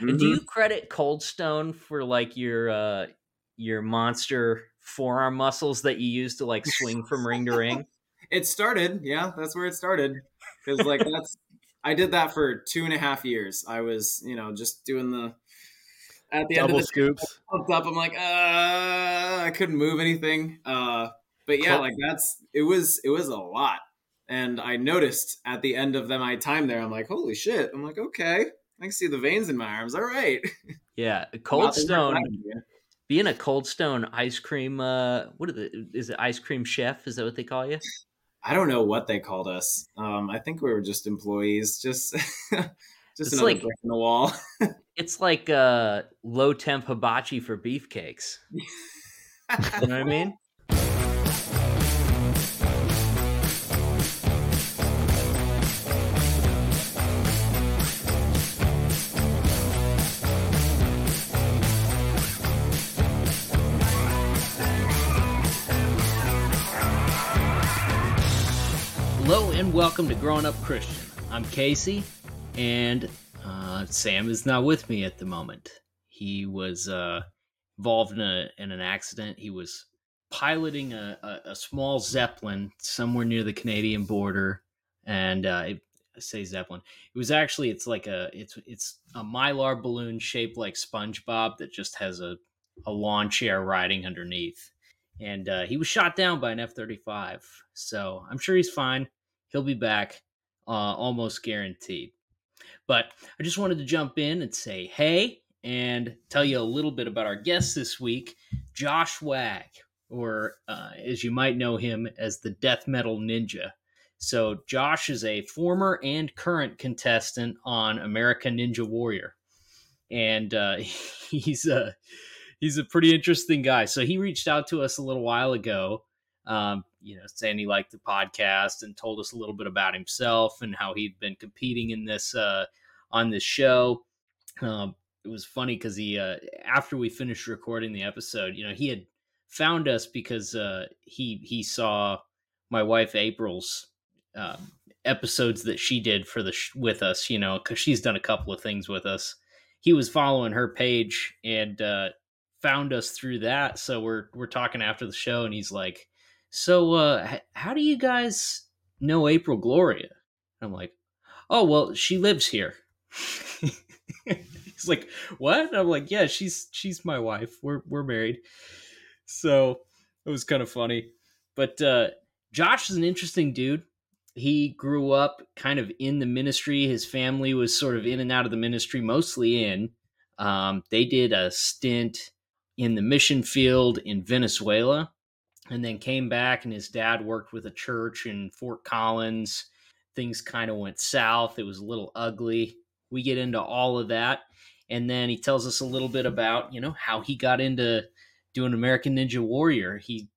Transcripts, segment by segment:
Mm-hmm. Do you credit Cold Stone for like your uh your monster forearm muscles that you use to like swing from ring to ring? It started, yeah, that's where it started. Because like that's I did that for two and a half years. I was, you know, just doing the at the Double end of the scoops. Up, I'm like, uh, I couldn't move anything. Uh, but yeah, like that's it was it was a lot. And I noticed at the end of them, my time there, I'm like, holy shit. I'm like, okay, I can see the veins in my arms. All right. Yeah, Cold Stone. Being a Cold Stone ice cream, uh, what is it? Is it ice cream chef? Is that what they call you? I don't know what they called us. Um, I think we were just employees, just just it's another like, brick in the wall. it's like uh, low temp hibachi for beefcakes. you know what I mean? Welcome to Growing Up Christian. I'm Casey, and uh, Sam is not with me at the moment. He was uh, involved in, a, in an accident. He was piloting a, a, a, small Zeppelin somewhere near the Canadian border, and uh, it, I say Zeppelin. It was actually it's like a it's it's a mylar balloon shaped like SpongeBob that just has a a lawn chair riding underneath and uh, he was shot down by an F 35. So I'm sure he's fine he'll be back uh, almost guaranteed. But I just wanted to jump in and say hey and tell you a little bit about our guest this week, Josh Wagg, or uh, as you might know him as the Death Metal Ninja. So, Josh is a former and current contestant on American Ninja Warrior. And uh, he's a he's a pretty interesting guy. So he reached out to us a little while ago um, you know, he liked the podcast and told us a little bit about himself and how he'd been competing in this uh, on this show. Um, it was funny because he, uh, after we finished recording the episode, you know, he had found us because uh, he he saw my wife April's um, episodes that she did for the sh- with us, you know, because she's done a couple of things with us. He was following her page and uh, found us through that. So we're we're talking after the show, and he's like so uh, how do you guys know April Gloria? I'm like, oh well, she lives here. He's like, what? I'm like, yeah, she's she's my wife. We're we're married. So it was kind of funny. But uh, Josh is an interesting dude. He grew up kind of in the ministry. His family was sort of in and out of the ministry, mostly in. Um, they did a stint in the mission field in Venezuela and then came back and his dad worked with a church in Fort Collins. Things kind of went south. It was a little ugly. We get into all of that. And then he tells us a little bit about, you know, how he got into doing American Ninja Warrior. He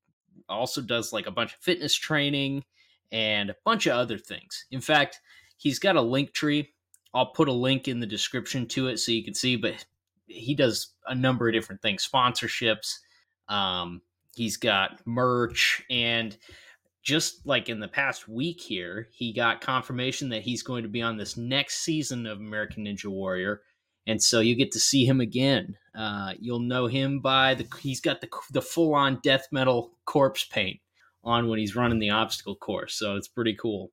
also does like a bunch of fitness training and a bunch of other things. In fact, he's got a Linktree. I'll put a link in the description to it so you can see, but he does a number of different things, sponsorships, um, He's got merch and just like in the past week here, he got confirmation that he's going to be on this next season of American Ninja Warrior. And so you get to see him again. Uh, you'll know him by the he's got the the full on death metal corpse paint on when he's running the obstacle course. So it's pretty cool.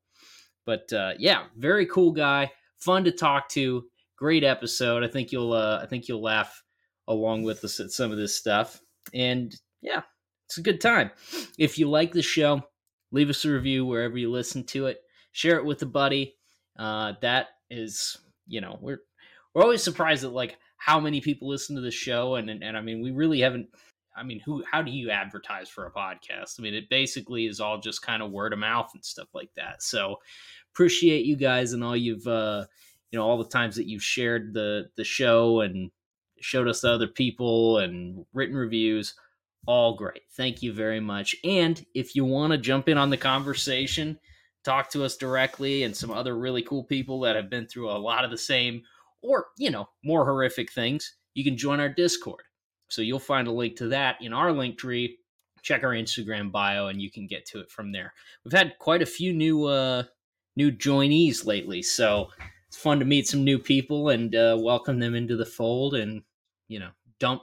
But uh, yeah, very cool guy, fun to talk to. Great episode. I think you'll uh, I think you'll laugh along with us at some of this stuff. And yeah, it's a good time. If you like the show, leave us a review wherever you listen to it. Share it with a buddy. Uh, that is, you know, we're we're always surprised at like how many people listen to the show, and, and and I mean, we really haven't. I mean, who? How do you advertise for a podcast? I mean, it basically is all just kind of word of mouth and stuff like that. So, appreciate you guys and all you've, uh, you know, all the times that you've shared the the show and showed us to other people and written reviews all great. Thank you very much. And if you want to jump in on the conversation, talk to us directly and some other really cool people that have been through a lot of the same or, you know, more horrific things, you can join our Discord. So you'll find a link to that in our Linktree. Check our Instagram bio and you can get to it from there. We've had quite a few new uh new joinees lately, so it's fun to meet some new people and uh, welcome them into the fold, and you know, dump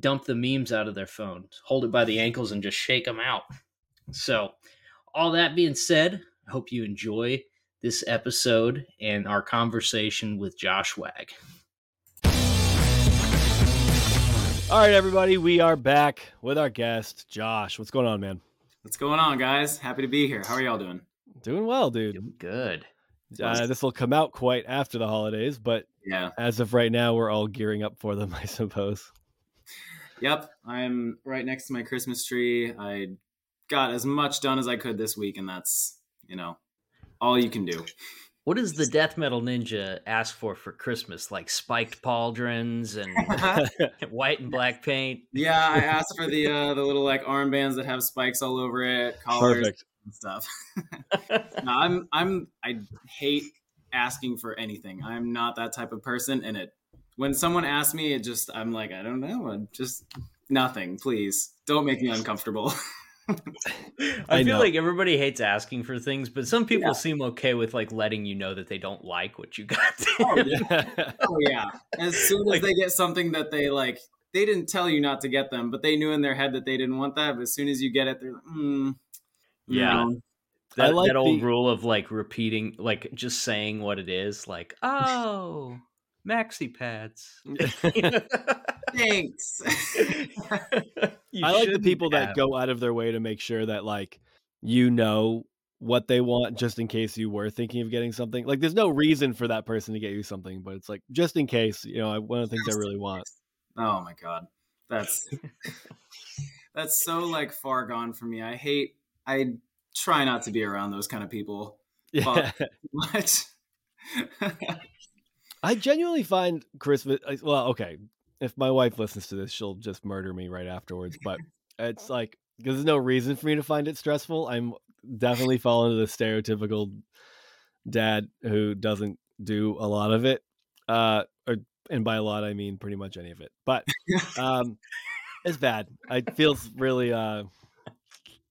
dump the memes out of their phones, hold it by the ankles, and just shake them out. So, all that being said, I hope you enjoy this episode and our conversation with Josh Wagg. All right, everybody, we are back with our guest, Josh. What's going on, man? What's going on, guys? Happy to be here. How are y'all doing? Doing well, dude. Doing good. Uh, this will come out quite after the holidays, but yeah, as of right now, we're all gearing up for them, I suppose. Yep, I'm right next to my Christmas tree. I got as much done as I could this week, and that's you know all you can do. What does the death metal ninja ask for for Christmas? Like spiked pauldrons and white and black paint. Yeah, I asked for the uh, the little like armbands that have spikes all over it, collars Perfect. and stuff. no, I'm I'm I hate asking for anything. I'm not that type of person, and it when someone asks me, it just I'm like I don't know, I'm just nothing. Please don't make me uncomfortable. I, I feel know. like everybody hates asking for things, but some people yeah. seem okay with like letting you know that they don't like what you got. oh, yeah. oh yeah. As soon as like, they get something that they like, they didn't tell you not to get them, but they knew in their head that they didn't want that. But as soon as you get it, they're like, mm, yeah. That, like that old the... rule of like repeating, like just saying what it is, like, oh, maxi pads. Thanks. I like the people have. that go out of their way to make sure that like you know what they want just in case you were thinking of getting something. Like there's no reason for that person to get you something, but it's like just in case, you know, one of the things I really want. Oh my god. That's that's so like far gone for me. I hate I try not to be around those kind of people. Yeah. But I genuinely find Christmas. Well, okay, if my wife listens to this, she'll just murder me right afterwards. But it's like because there's no reason for me to find it stressful. I'm definitely fall into the stereotypical dad who doesn't do a lot of it. Uh, or and by a lot I mean pretty much any of it. But um, it's bad. I feels really. Uh,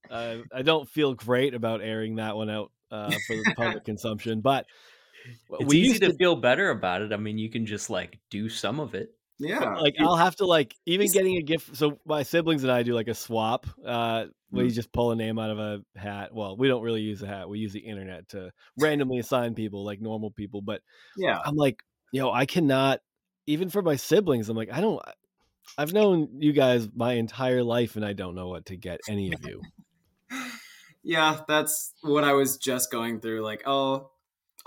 uh, I don't feel great about airing that one out uh, for the public consumption, but it's we easy to, to, feel better about it. I mean, you can just like do some of it. Yeah. Like I'll have to like even getting a gift. So my siblings and I do like a swap. Uh, we mm-hmm. just pull a name out of a hat. Well, we don't really use a hat. We use the internet to randomly assign people like normal people. But yeah, I'm like, yo, I cannot. Even for my siblings, I'm like, I don't. I've known you guys my entire life, and I don't know what to get any of you. yeah, that's what I was just going through. Like, oh,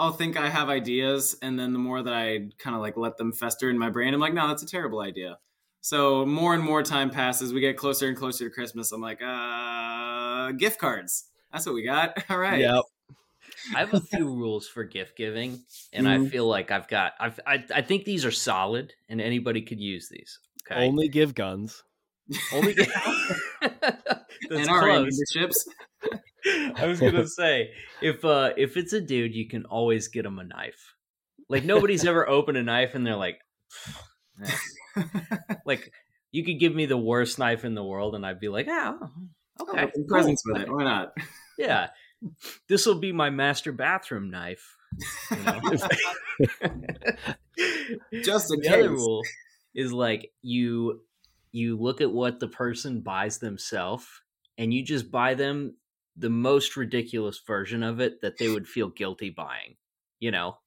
I'll think I have ideas, and then the more that I kind of like let them fester in my brain, I'm like, no, that's a terrible idea. So more and more time passes, we get closer and closer to Christmas. I'm like, uh, gift cards. That's what we got. All right. Yep. I have a few rules for gift giving, and mm-hmm. I feel like I've got. I've, I I think these are solid, and anybody could use these. Okay. Only give guns. Only give. and our memberships. I was gonna say if uh if it's a dude, you can always get him a knife. Like nobody's ever opened a knife and they're like, like you could give me the worst knife in the world and I'd be like, oh, okay, oh, presents with it. Why not? Yeah, this will be my master bathroom knife. You know? Just the case. other rule is like you you look at what the person buys themselves and you just buy them the most ridiculous version of it that they would feel guilty buying. You know,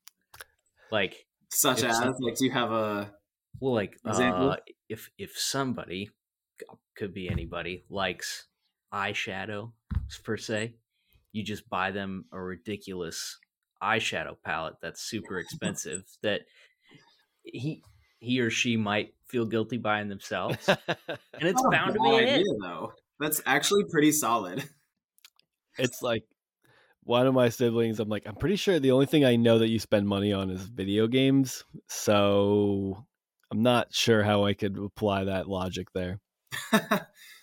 like such as like do you have a well like example? Uh, if if somebody could be anybody likes eyeshadow per se, you just buy them a ridiculous eyeshadow palette that's super expensive that he he or she might feel guilty buying themselves, and it's bound to be idea, it. Though that's actually pretty solid it's like one of my siblings. I'm like, I'm pretty sure the only thing I know that you spend money on is video games. So I'm not sure how I could apply that logic there.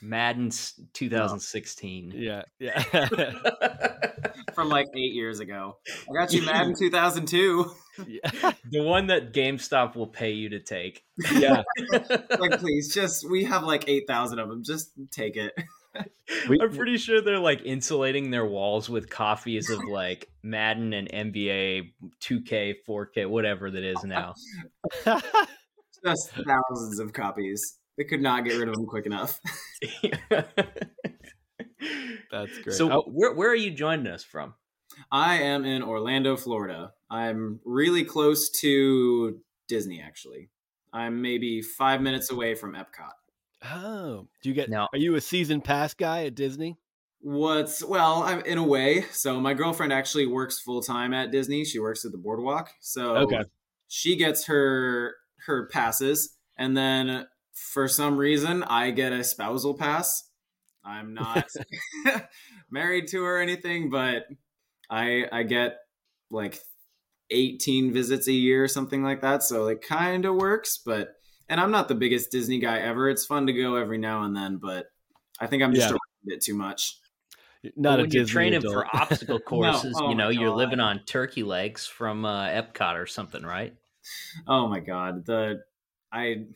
Madden 2016. Yeah, yeah. From like eight years ago. I got you Madden 2002. Yeah. The one that GameStop will pay you to take. Yeah. like, please, just we have like 8,000 of them. Just take it. We- I'm pretty sure they're like insulating their walls with copies of like Madden and NBA 2K, 4K, whatever that is now. Just thousands of copies. They could not get rid of them quick enough. That's great. so Oh, where where are you joining us from? I am in Orlando, Florida. I'm really close to Disney, actually. I'm maybe five minutes away from Epcot. Oh, do you get? Now- Are you a season pass guy at Disney? What's well, I'm in a way. So my girlfriend actually works full time at Disney. She works at the boardwalk. So Okay. she gets her her passes, and then for some reason I get a spousal pass. I'm not married to her or anything, but I I get like 18 visits a year, or something like that. So it kind of works, but and I'm not the biggest Disney guy ever. It's fun to go every now and then, but I think I'm just Yeah. around it too much. Not a when you're Disney training adult. for obstacle courses, Oh you know, you're living on turkey legs from uh, Epcot or something, right? Oh my god, the I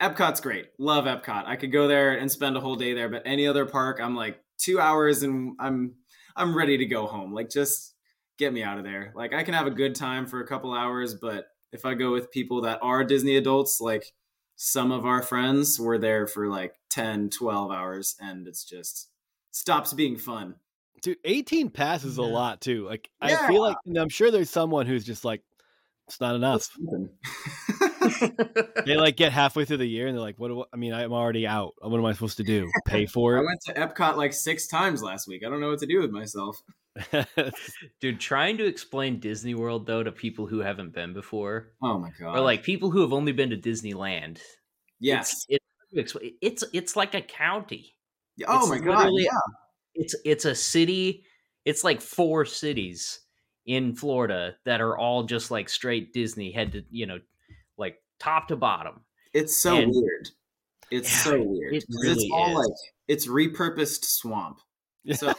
Epcot's great. Love Epcot. I could go there and spend a whole day there, but any other park, I'm like 2 hours and I'm I'm ready to go home. Like just get me out of there. Like I can have a good time for a couple hours, but if I go with people that are Disney adults, like some of our friends were there for like 10, 12 hours and it's just stops being fun. Dude, 18 passes a lot too. Like I feel like and I'm sure there's someone who's just like, it's not enough. They like get halfway through the year and they're like, what do I I mean, I'm already out. What am I supposed to do? Pay for it?" I went to Epcot like 6 times last week. I don't know what to do with myself. Dude, trying to explain Disney World though to people who haven't been before, Oh my god. or like people who have only been to Disneyland, yes. it's it's it's, it's like a county. Oh It's my god. Yeah. It's it's a city. It's like four cities in Florida that are all just like straight Disney head to you know, like top to bottom. It's so And- weird. It's Yeah, so weird. it really it's all is. like it's repurposed swamp. So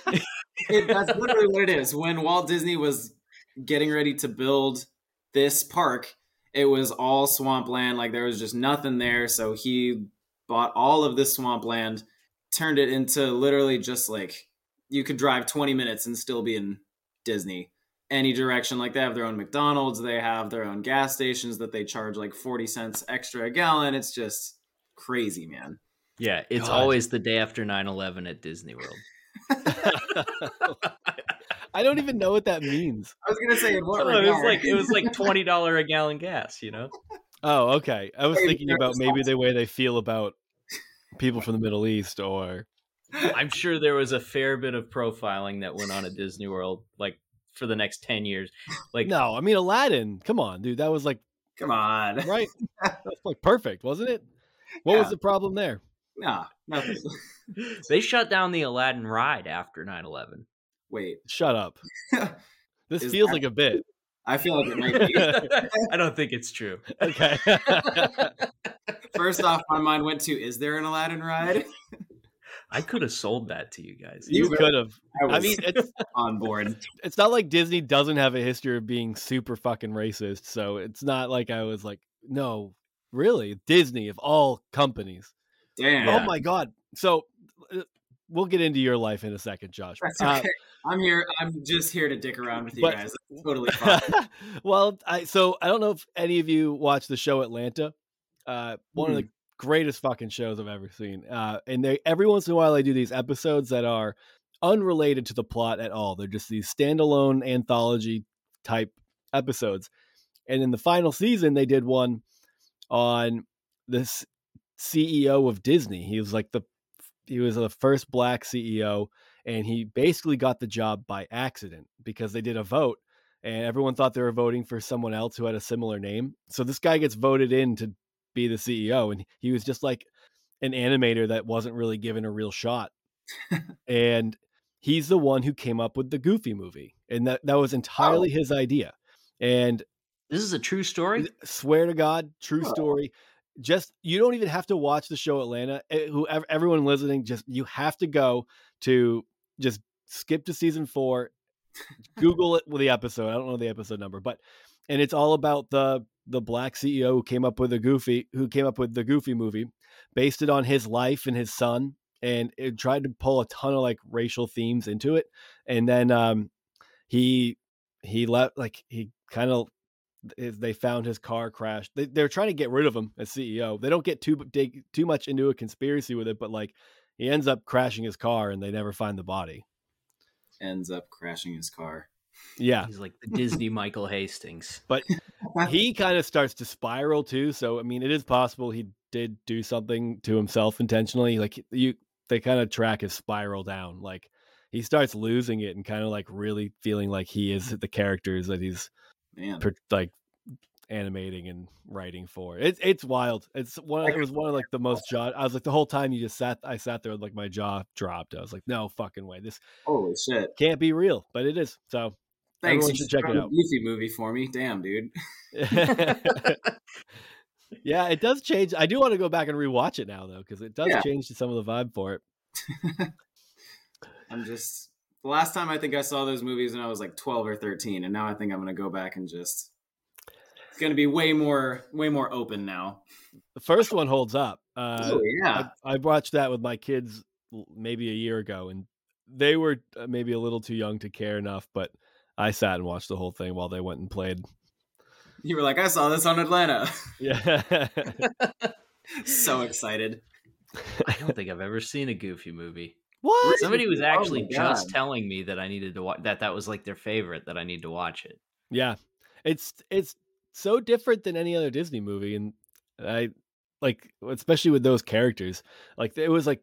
it, that's literally what it is. When Walt Disney was getting ready to build this park, it was all swampland. Like there was just nothing there. So he bought all of this swampland, turned it into literally just like you could drive 20 minutes and still be in Disney. Any direction. Like they have their own McDonald's, they have their own gas stations that they charge like 40 cents extra a gallon. It's just crazy, man. Yeah, it's God. always the day after 9-11 at Disney World. I don't even know what that means. I was gonna say in what Oh, it was regard? like it was like twenty dollar a gallon gas, you know. Oh, okay. I was Hey, thinking about maybe the way they feel about people from the Middle East or I'm sure there was a fair bit of profiling that went on at Disney World, like for the next ten years. Like, No, I mean Aladdin. Come on, dude. That was like Come on. right. That's like perfect, wasn't it? What was the problem there? Nah, nothing. they shut down the Aladdin ride after 9-11. Wait. Shut up. This Is feels that- like a bit. I feel like it might be. I don't think it's true. Okay. First off, my mind went to is there an Aladdin ride? I could have sold that to you guys. you You could have. I, I mean, it's on board. it's not like Disney doesn't have a history of being super fucking racist, so it's not like I was like, no, really, Disney of all companies. Damn. Oh my god. So uh, we'll get into your life in a second, Josh. That's Uh, okay. I'm here. I'm just here to dick around with you But- guys. That's totally fine. well, I so I don't know if any of you watch the show Atlanta. Uh, one of the greatest fucking shows I've ever seen. Uh, and they every once in a while they do these episodes that are unrelated to the plot at all. They're just these standalone anthology type episodes. And in the final season, they did one on this CEO of Disney. He was like the he was the first black CEO, and he basically got the job by accident because they did a vote and everyone thought they were voting for someone else who had a similar name. So this guy gets voted in to be the CEO, and he was just like an animator that wasn't really given a real shot. and he's the one who came up with the Goofy movie, and that that was oh. entirely his idea. And This is a true story. swear to God, true Oh. story. Just you don't even have to watch the show Atlanta. Eh, Whoever everyone listening, just you have to go to just skip to season four, Google it with the episode. I don't know the episode number, but and it's all about the the black CEO who came up with the Goofy, who came up with the Goofy movie, based it on his life and his son, and it tried to pull a ton of like racial themes into it. And then um, he he left like he kind of they found his car crashed. They, they're trying to get rid of him as CEO. They don't get too dig, too much into a conspiracy with it, but like he ends up crashing his car and they never find the body. Ends up crashing his car. Yeah, he's like the Disney Michael Hastings. But he kind of starts to spiral too. So I mean, it is possible he did do something to himself intentionally. Like you, they kind of track his spiral down. Like he starts losing it and kind of like really feeling like he is the characters that he's Man. per, like animating and writing for. It's it's wild. It's one. It was one of like the most jaw. I was like the whole time you just sat. I sat there with like my jaw dropped. I was like, no fucking way. This Holy shit. can't be real, but it is. So Thanks. everyone You should check it out. Goofy movie for me. Damn, dude. yeah, it does change. I do want to go back and rewatch it now though, because it does Yeah. change some of the vibe for it. I'm just the last time I think I saw those movies when I was like 12 or 13, and now I think I'm gonna go back and just. It's gonna be way more, way more open now. The first one holds up. Uh, oh yeah, I, I watched that with my kids maybe a year ago, and they were uh, maybe a little too young to care enough, but I sat and watched the whole thing while they went and played. you were like, I saw this on Atlanta. Yeah. so excited. I don't think I've ever seen a Goofy movie. what? Somebody was Oh actually just telling me that I needed to watch that. That was like their favorite. That I need to watch it. Yeah. It's it's so different than any other Disney movie and I like especially with those characters. Like it was like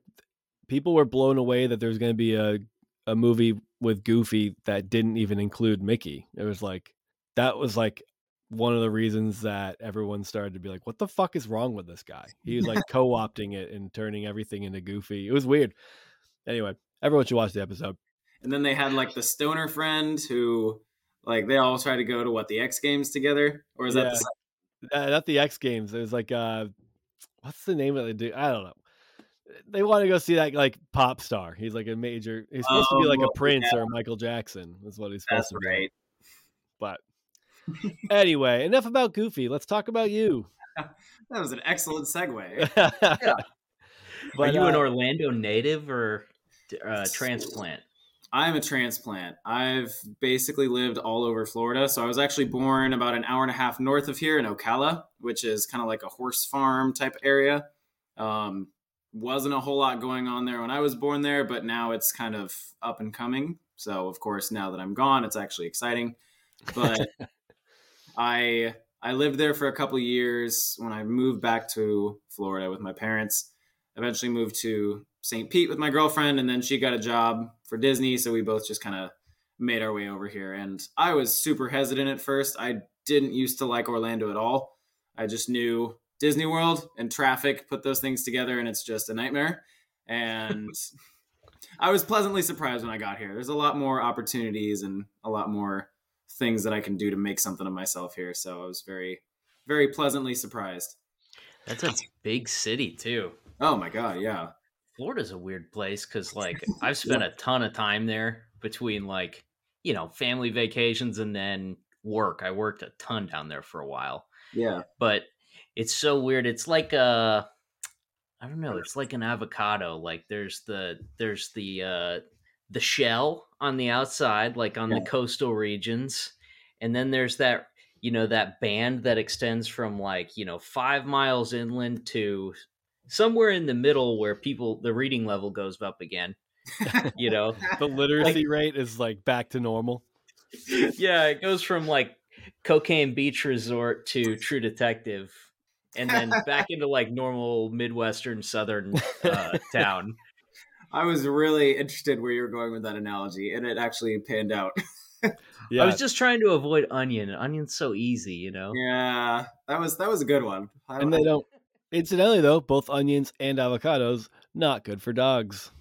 people were blown away that there was going to be a a movie with Goofy that didn't even include Mickey. It was like that was like one of the reasons that everyone started to be like, "What the fuck is wrong with this guy?" He was like co-opting it and turning everything into Goofy. It was weird. Anyway, everyone should watch the episode. And then they had like the stoner friend who, like, they all try to go to what the X Games together, or is that Yeah. the uh, not the X Games. It was like uh, what's the name of the dude? I don't know. They want to go see that like pop star. He's like a major. He's supposed to be like Oh, a Prince or a Michael Jackson. Is what he's supposed That's to be. right. But anyway, enough about Goofy. Let's talk about you. That was an excellent segue. but Are you an uh, Orlando native or uh, transplant? I'm a transplant. I've basically lived all over Florida. So I was actually born about an hour and a half north of here in Ocala, which is kind of like a horse farm type area. Um, wasn't a whole lot going on there when I was born there, but now it's kind of up and coming. So of course, now that I'm gone, it's actually exciting. But I I lived there for a couple years when I moved back to Florida with my parents. Eventually moved to St. Pete with my girlfriend, and then she got a job for Disney, so we both just kind of made our way over here. And I was super hesitant at first. I didn't used to like Orlando at all. I just knew Disney World and traffic put those things together, and it's just a nightmare. And I was pleasantly surprised when I got here. There's a lot more opportunities and a lot more things that I can do to make something of myself here. So I was very, very pleasantly surprised. That's a big city too. Oh my god, yeah. Florida's a weird place because like I've spent a ton of time there between like you know family vacations and then work. I worked a ton down there for a while, Yeah. but it's so weird. It's like a I don't know. It's like an avocado. Like there's the there's the uh the shell on the outside, like on the coastal regions, and then there's that you know that band that extends from like you know five miles inland to somewhere in the middle where people the reading level goes up again. You know, the literacy rate is like back to normal. yeah, it goes from like cocaine beach resort to True Detective, and then back into like normal midwestern southern uh, town. I was really interested where you were going with that analogy, and it actually panned out. Yeah, I was just trying to avoid onion. Onion's so easy, you know. yeah, that was that was a good one. I, and they don't. Incidentally, though, both onions and avocados not good for dogs.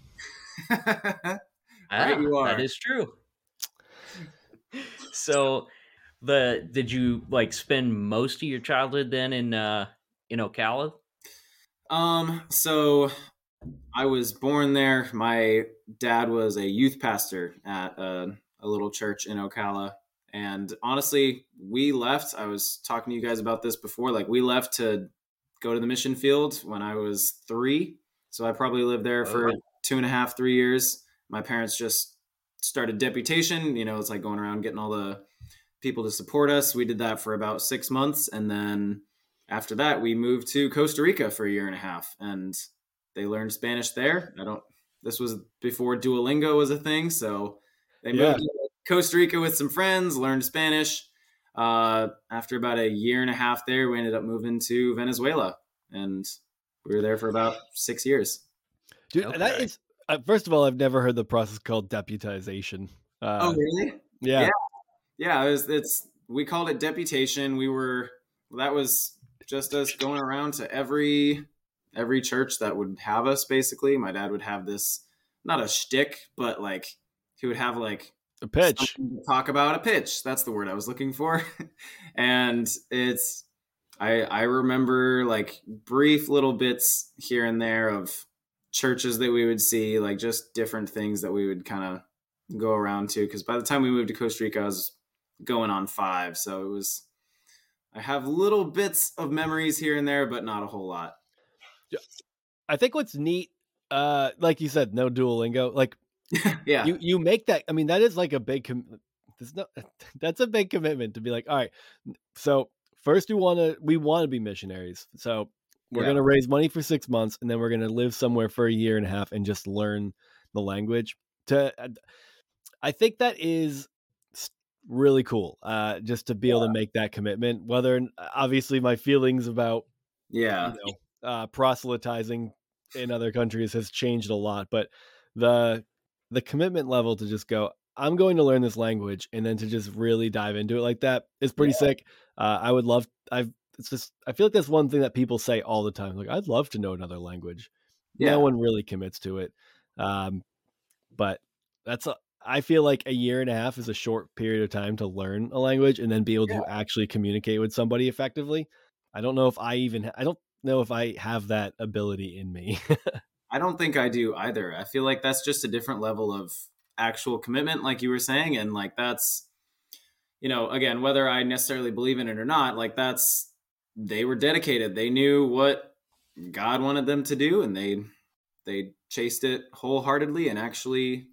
Ah, you are. That is true. So, the did you like spend most of your childhood then in uh in Ocala? Um, so I was born there. My dad was a youth pastor at a, a little church in Ocala. And honestly, we left. I was talking to you guys about this before. Like, we left to go to the mission field when I was three. So I probably lived there oh, for Okay. two and a half, three years. My parents just started deputation. You know, it's like going around getting all the people to support us. We did that for about six months. And then after that, we moved to Costa Rica for a year and a half. And they learned Spanish there. I don't, this was before Duolingo was a thing. So they moved Yeah. to Costa Rica with some friends, learned Spanish. Uh, after about a year and a half there, we ended up moving to Venezuela. And we were there for about six years. Dude, Okay. is uh, first of all, I've never heard the process called deputization. Uh, oh, really? yeah. yeah. yeah it was, it's we called it deputation we were that was just us going around to every every church that would have us basically my dad would have this not a shtick, but like he would have like a pitch. talk about a pitch. That's the word i was looking for. And it's i i remember like brief little bits here and there of churches that we would see like just different things that we would kind of go around to. Because by the time we moved to costa rica i was going on five. So it was i have little bits of memories here and there but not a whole lot. I think what's neat, uh, like you said, no Duolingo. Like yeah you, you make that. I mean, that is like a big. Com- there's no. That's a big commitment to be like, all right. So first, we want to we want to be missionaries. So we're Yeah. gonna raise money for six months, and then we're gonna live somewhere for a year and a half and just learn the language. To, I think that is really cool. Uh, just to be able to make that commitment. Whether obviously my feelings about yeah you know, uh, proselytizing in other countries has changed a lot, but the the commitment level to just go, I'm going to learn this language, and then to just really dive into it like that is pretty sick. Uh, I would love. I've. It's just. I feel like that's one thing that people say all the time. Like, I'd love to know another language. Yeah. No one really commits to it. Um, but that's. A, I feel like a year and a half is a short period of time to learn a language and then be able to actually communicate with somebody effectively. I don't know if I even. I don't know if I have that ability in me. I don't think I do either. I feel like that's just a different level of actual commitment, like you were saying. And like that's, you know, again, whether I necessarily believe in it or not, like that's, they were dedicated. They knew what God wanted them to do and they, they chased it wholeheartedly and actually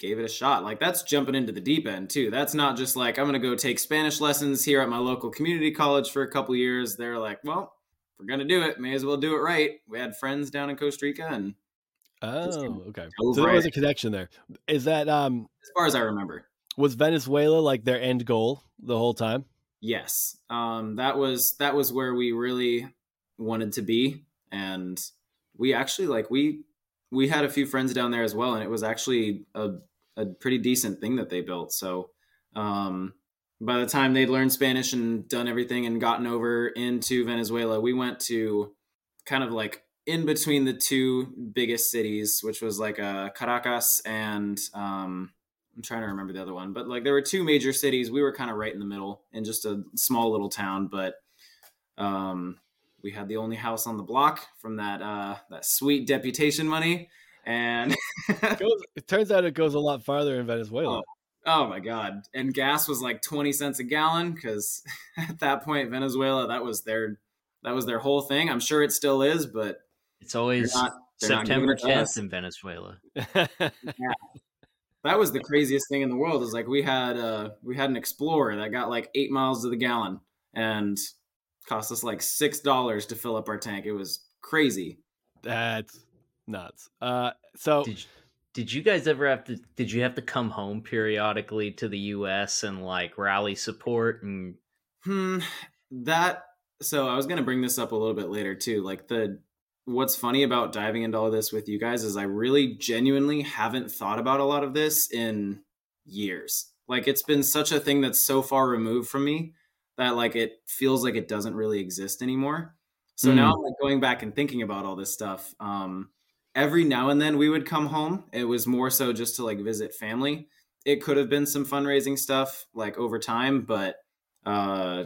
gave it a shot. Like that's jumping into the deep end too. That's not just like, I'm going to go take Spanish lessons here at my local community college for a couple years. They're like, well, we're gonna do it, may as well do it right. We had friends down in Costa Rica, and oh, okay. So there was a connection there. Is that um as far as I remember, was Venezuela like their end goal the whole time? yes, um, that was that was where we really wanted to be, and we actually like we we had a few friends down there as well, and it was actually a a pretty decent thing that they built. So. Um, by the time they'd learned Spanish and done everything and gotten over into Venezuela, we went to kind of like in between the two biggest cities, which was like uh, Caracas and um, I'm trying to remember the other one, but like there were two major cities. We were kind of right in the middle in just a small little town, but um, we had the only house on the block from that uh, that sweet deputation money, and It, goes, it turns out it goes a lot farther in Venezuela. Oh my god! And gas was like twenty cents a gallon because at that point, Venezuela that was their that was their whole thing. I'm sure it still is, but It's always not- they're not September giving it 10th in Venezuela. that was the craziest thing in the world. Is like we had uh we had an Explorer that got like eight miles to the gallon and cost us like six dollars to fill up our tank. It was crazy. That's nuts. Uh, so Did you, did you guys ever have to did you have to come home periodically to the US and like rally support and Hmm. That so I was gonna bring this up a little bit later too. Like the what's funny about diving into all this with you guys is I really genuinely haven't thought about a lot of this in years. Like it's been such a thing that's so far removed from me that like it feels like it doesn't really exist anymore. So now I'm like going back and thinking about all this stuff. Um every now and then we would come home. It was more so just to like visit family. It could have been some fundraising stuff like over time, but uh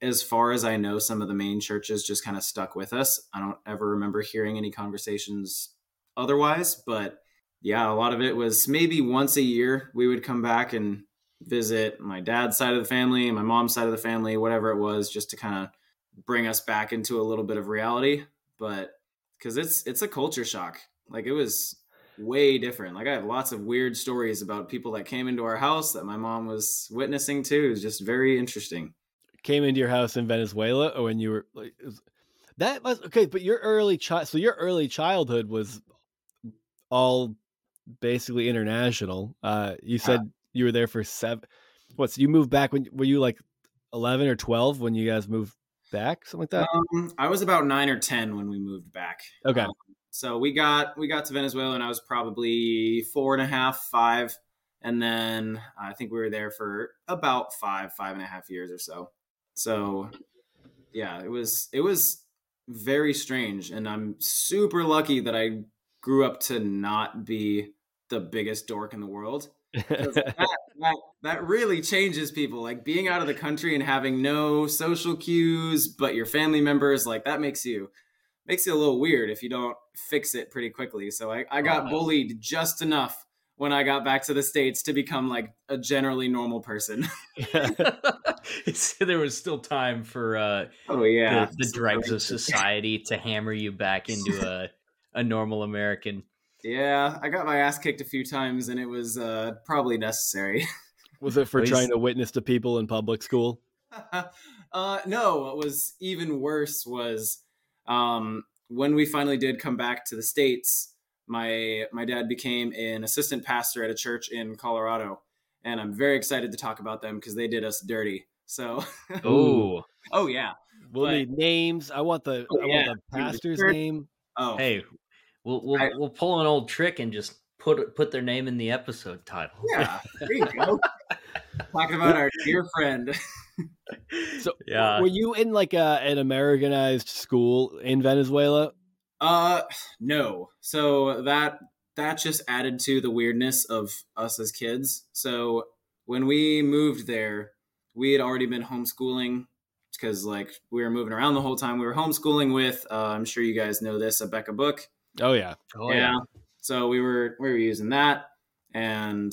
as far as I know, some of the main churches just kind of stuck with us. I don't ever remember hearing any conversations otherwise, but yeah, a lot of it was maybe once a year we would come back and visit my dad's side of the family my mom's side of the family, whatever it was, just to kind of bring us back into a little bit of reality. But because it's it's a culture shock. Like it was way different. Like I have lots of weird stories about people that came into our house that my mom was witnessing to. It was just very interesting. Came into your house in Venezuela, or when you were like that was okay. But your early child, so your early childhood was all basically international. Uh, you said uh, you were there for seven. What? So you moved back when were you like eleven or twelve when you guys moved back, something like that? Um, I was about nine or ten when we moved back. Okay. Um, so we got we got to Venezuela and I was probably four and a half, five, and then I think we were there for about five, five and a half years or so. So yeah, it was it was very strange, and I'm super lucky that I grew up to not be the biggest dork in the world. that, that, that really changes people. Like being out of the country and having no social cues, but your family members, like that makes you makes it a little weird if you don't fix it pretty quickly. So I, I got bullied just enough when I got back to the States to become like a generally normal person. there was still time for uh oh yeah the, the dregs of society to hammer you back into a a normal American. Yeah, I got my ass kicked a few times, and it was uh, probably necessary. Was it for trying to witness to people in public school? uh, no, what was even worse was um, when we finally did come back to the states. My my dad became an assistant pastor at a church in Colorado, and I'm very excited to talk about them because they did us dirty. So, oh, oh yeah, we'll but, need names. I want the oh, I yeah. want the pastor's name. Oh, hey, we'll we'll, I, we'll pull an old trick and just put put their name in the episode title. Yeah, there you go. Talking about our dear friend. so, yeah, were you in like a, an Americanized school in Venezuela? Uh, no. So that that just added to the weirdness of us as kids. So when we moved there, we had already been homeschooling because like we were moving around the whole time. We were homeschooling with, uh, I'm sure you guys know this, A Beka Book. Oh yeah. Oh yeah. yeah. So we were we were using that, and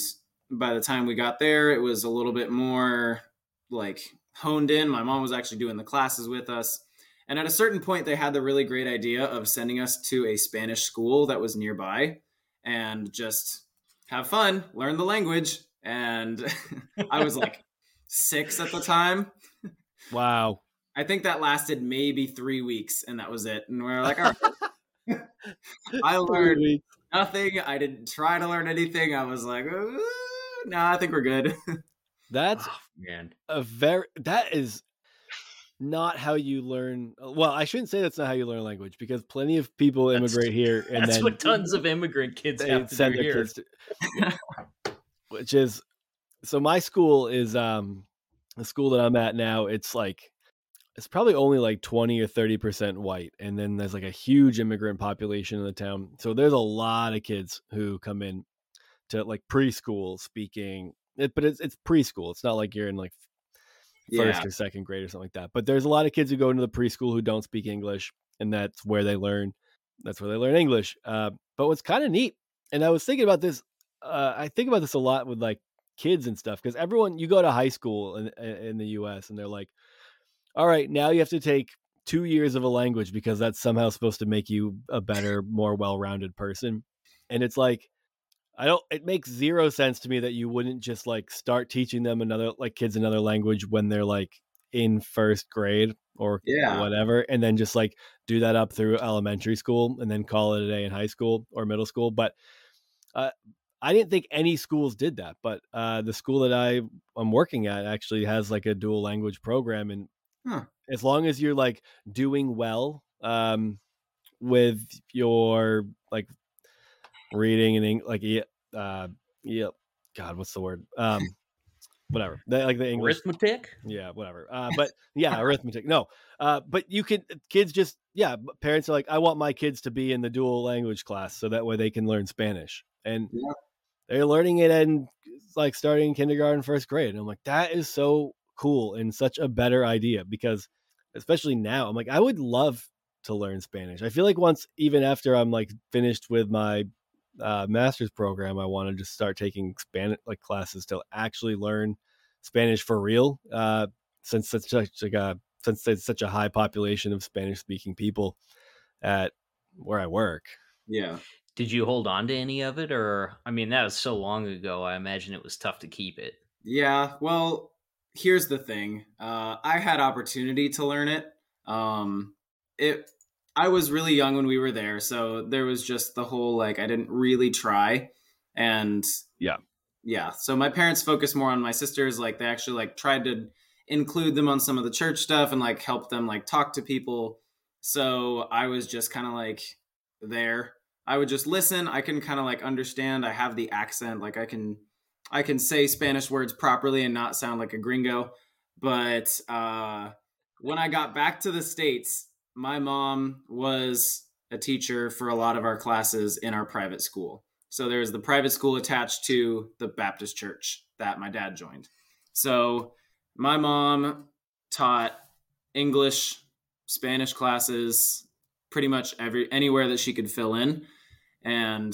by the time we got there, it was a little bit more like honed in. My mom was actually doing the classes with us. And at a certain point, they had the really great idea of sending us to a Spanish school that was nearby and just have fun, learn the language. And I was like six at the time. Wow. I think that lasted maybe three weeks, and that was it. And we are like, all right. I learned nothing. I didn't try to learn anything. I was like, no, nah, I think we're good. That's oh, man a very that is not how you learn. Well, I shouldn't say that's not how you learn language because plenty of people immigrate that's, here, and that's what tons of immigrant kids have to send their here. to, which is so. My school is um the school that I'm at now, it's like it's probably only like 20 or 30 percent white and then there's like a huge immigrant population in the town so there's a lot of kids who come in to like preschool speaking it, but it's, it's preschool it's not like you're in like first yeah. or second grade or something like that but there's a lot of kids who go into the preschool who don't speak english and that's where they learn that's where they learn english uh, but what's kind of neat and i was thinking about this uh, i think about this a lot with like kids and stuff because everyone you go to high school in in the U.S. and they're like, all right, now you have to take two years of a language because that's somehow supposed to make you a better, more well-rounded person, and it's like. I don't it makes zero sense to me that you wouldn't just like start teaching them another like kids another language when they're like in first grade or yeah. whatever and then just like do that up through elementary school and then call it a day in high school or middle school but uh, I didn't think any schools did that, but uh, the school that I am working at actually has like a dual language program, and huh. as long as you're like doing well um, with your like reading and like uh, yeah, God, what's the word? Um, whatever, the, like the English arithmetic. Yeah, whatever. Uh, but yeah, arithmetic. No, uh, but you can kids just yeah. Parents are like, I want my kids to be in the dual language class so that way they can learn Spanish. And yeah they're learning it and like starting kindergarten, first grade. And I'm like, that is so cool and such a better idea because especially now, I'm like, I would love to learn Spanish. I feel like once, even after I'm like finished with my uh, master's program, I want to just start taking Spanish like classes to actually learn Spanish for real. Uh, since it's such like a since it's such a high population of Spanish speaking people at where I work. Yeah. Did you hold on to any of it, or I mean, that was so long ago. I imagine it was tough to keep it. Yeah. Well, here's the thing. Uh, I had opportunity to learn it. Um, it. I was really young when we were there, so there was just the whole like I didn't really try, and Yeah. yeah. So my parents focused more on my sisters. Like they actually like tried to include them on some of the church stuff and like help them like talk to people. So I was just kind of like there. I would just listen. I can kind of like understand. I have the accent. Like I can I can say Spanish words properly and not sound like a gringo. But uh, when I got back to the States, my mom was a teacher for a lot of our classes in our private school. So there's the private school attached to the Baptist church that my dad joined. So my mom taught English, Spanish classes, pretty much every anywhere that she could fill in. And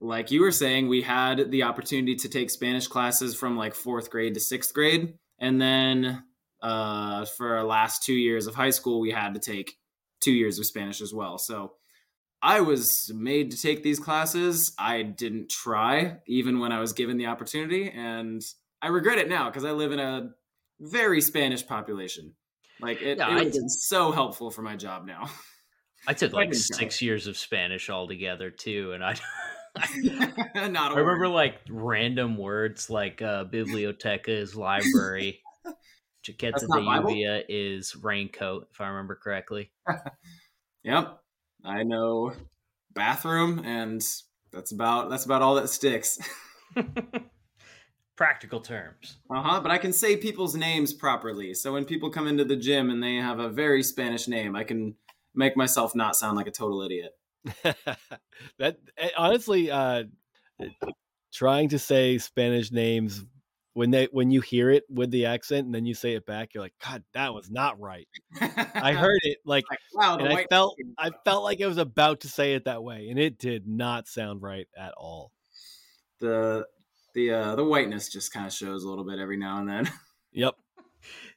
like you were saying, we had the opportunity to take Spanish classes from like fourth grade to sixth grade. And then uh, for our last two years of high school, we had to take two years of Spanish as well. So I was made to take these classes. I didn't try, even when I was given the opportunity. And I regret it now because I live in a very Spanish population. Like it, Yeah, it I did- so helpful for my job now. I took like try six years of Spanish altogether too, and I. I remember word. like random words like uh, biblioteca is library, chaqueta de lluvia is raincoat, if I remember correctly. Yep. I know bathroom and that's about that's about all that sticks. Practical terms. Uh-huh, but I can say people's names properly. So when people come into the gym and they have a very Spanish name, I can make myself not sound like a total idiot. that eh, honestly, uh, trying to say Spanish names when they when you hear it with the accent and then you say it back, you're like, God, that was not right. I heard it like, like, wow, and I white felt I felt like I was about to say it that way, and it did not sound right at all. the the uh, the whiteness just kind of shows a little bit every now and then. Yep.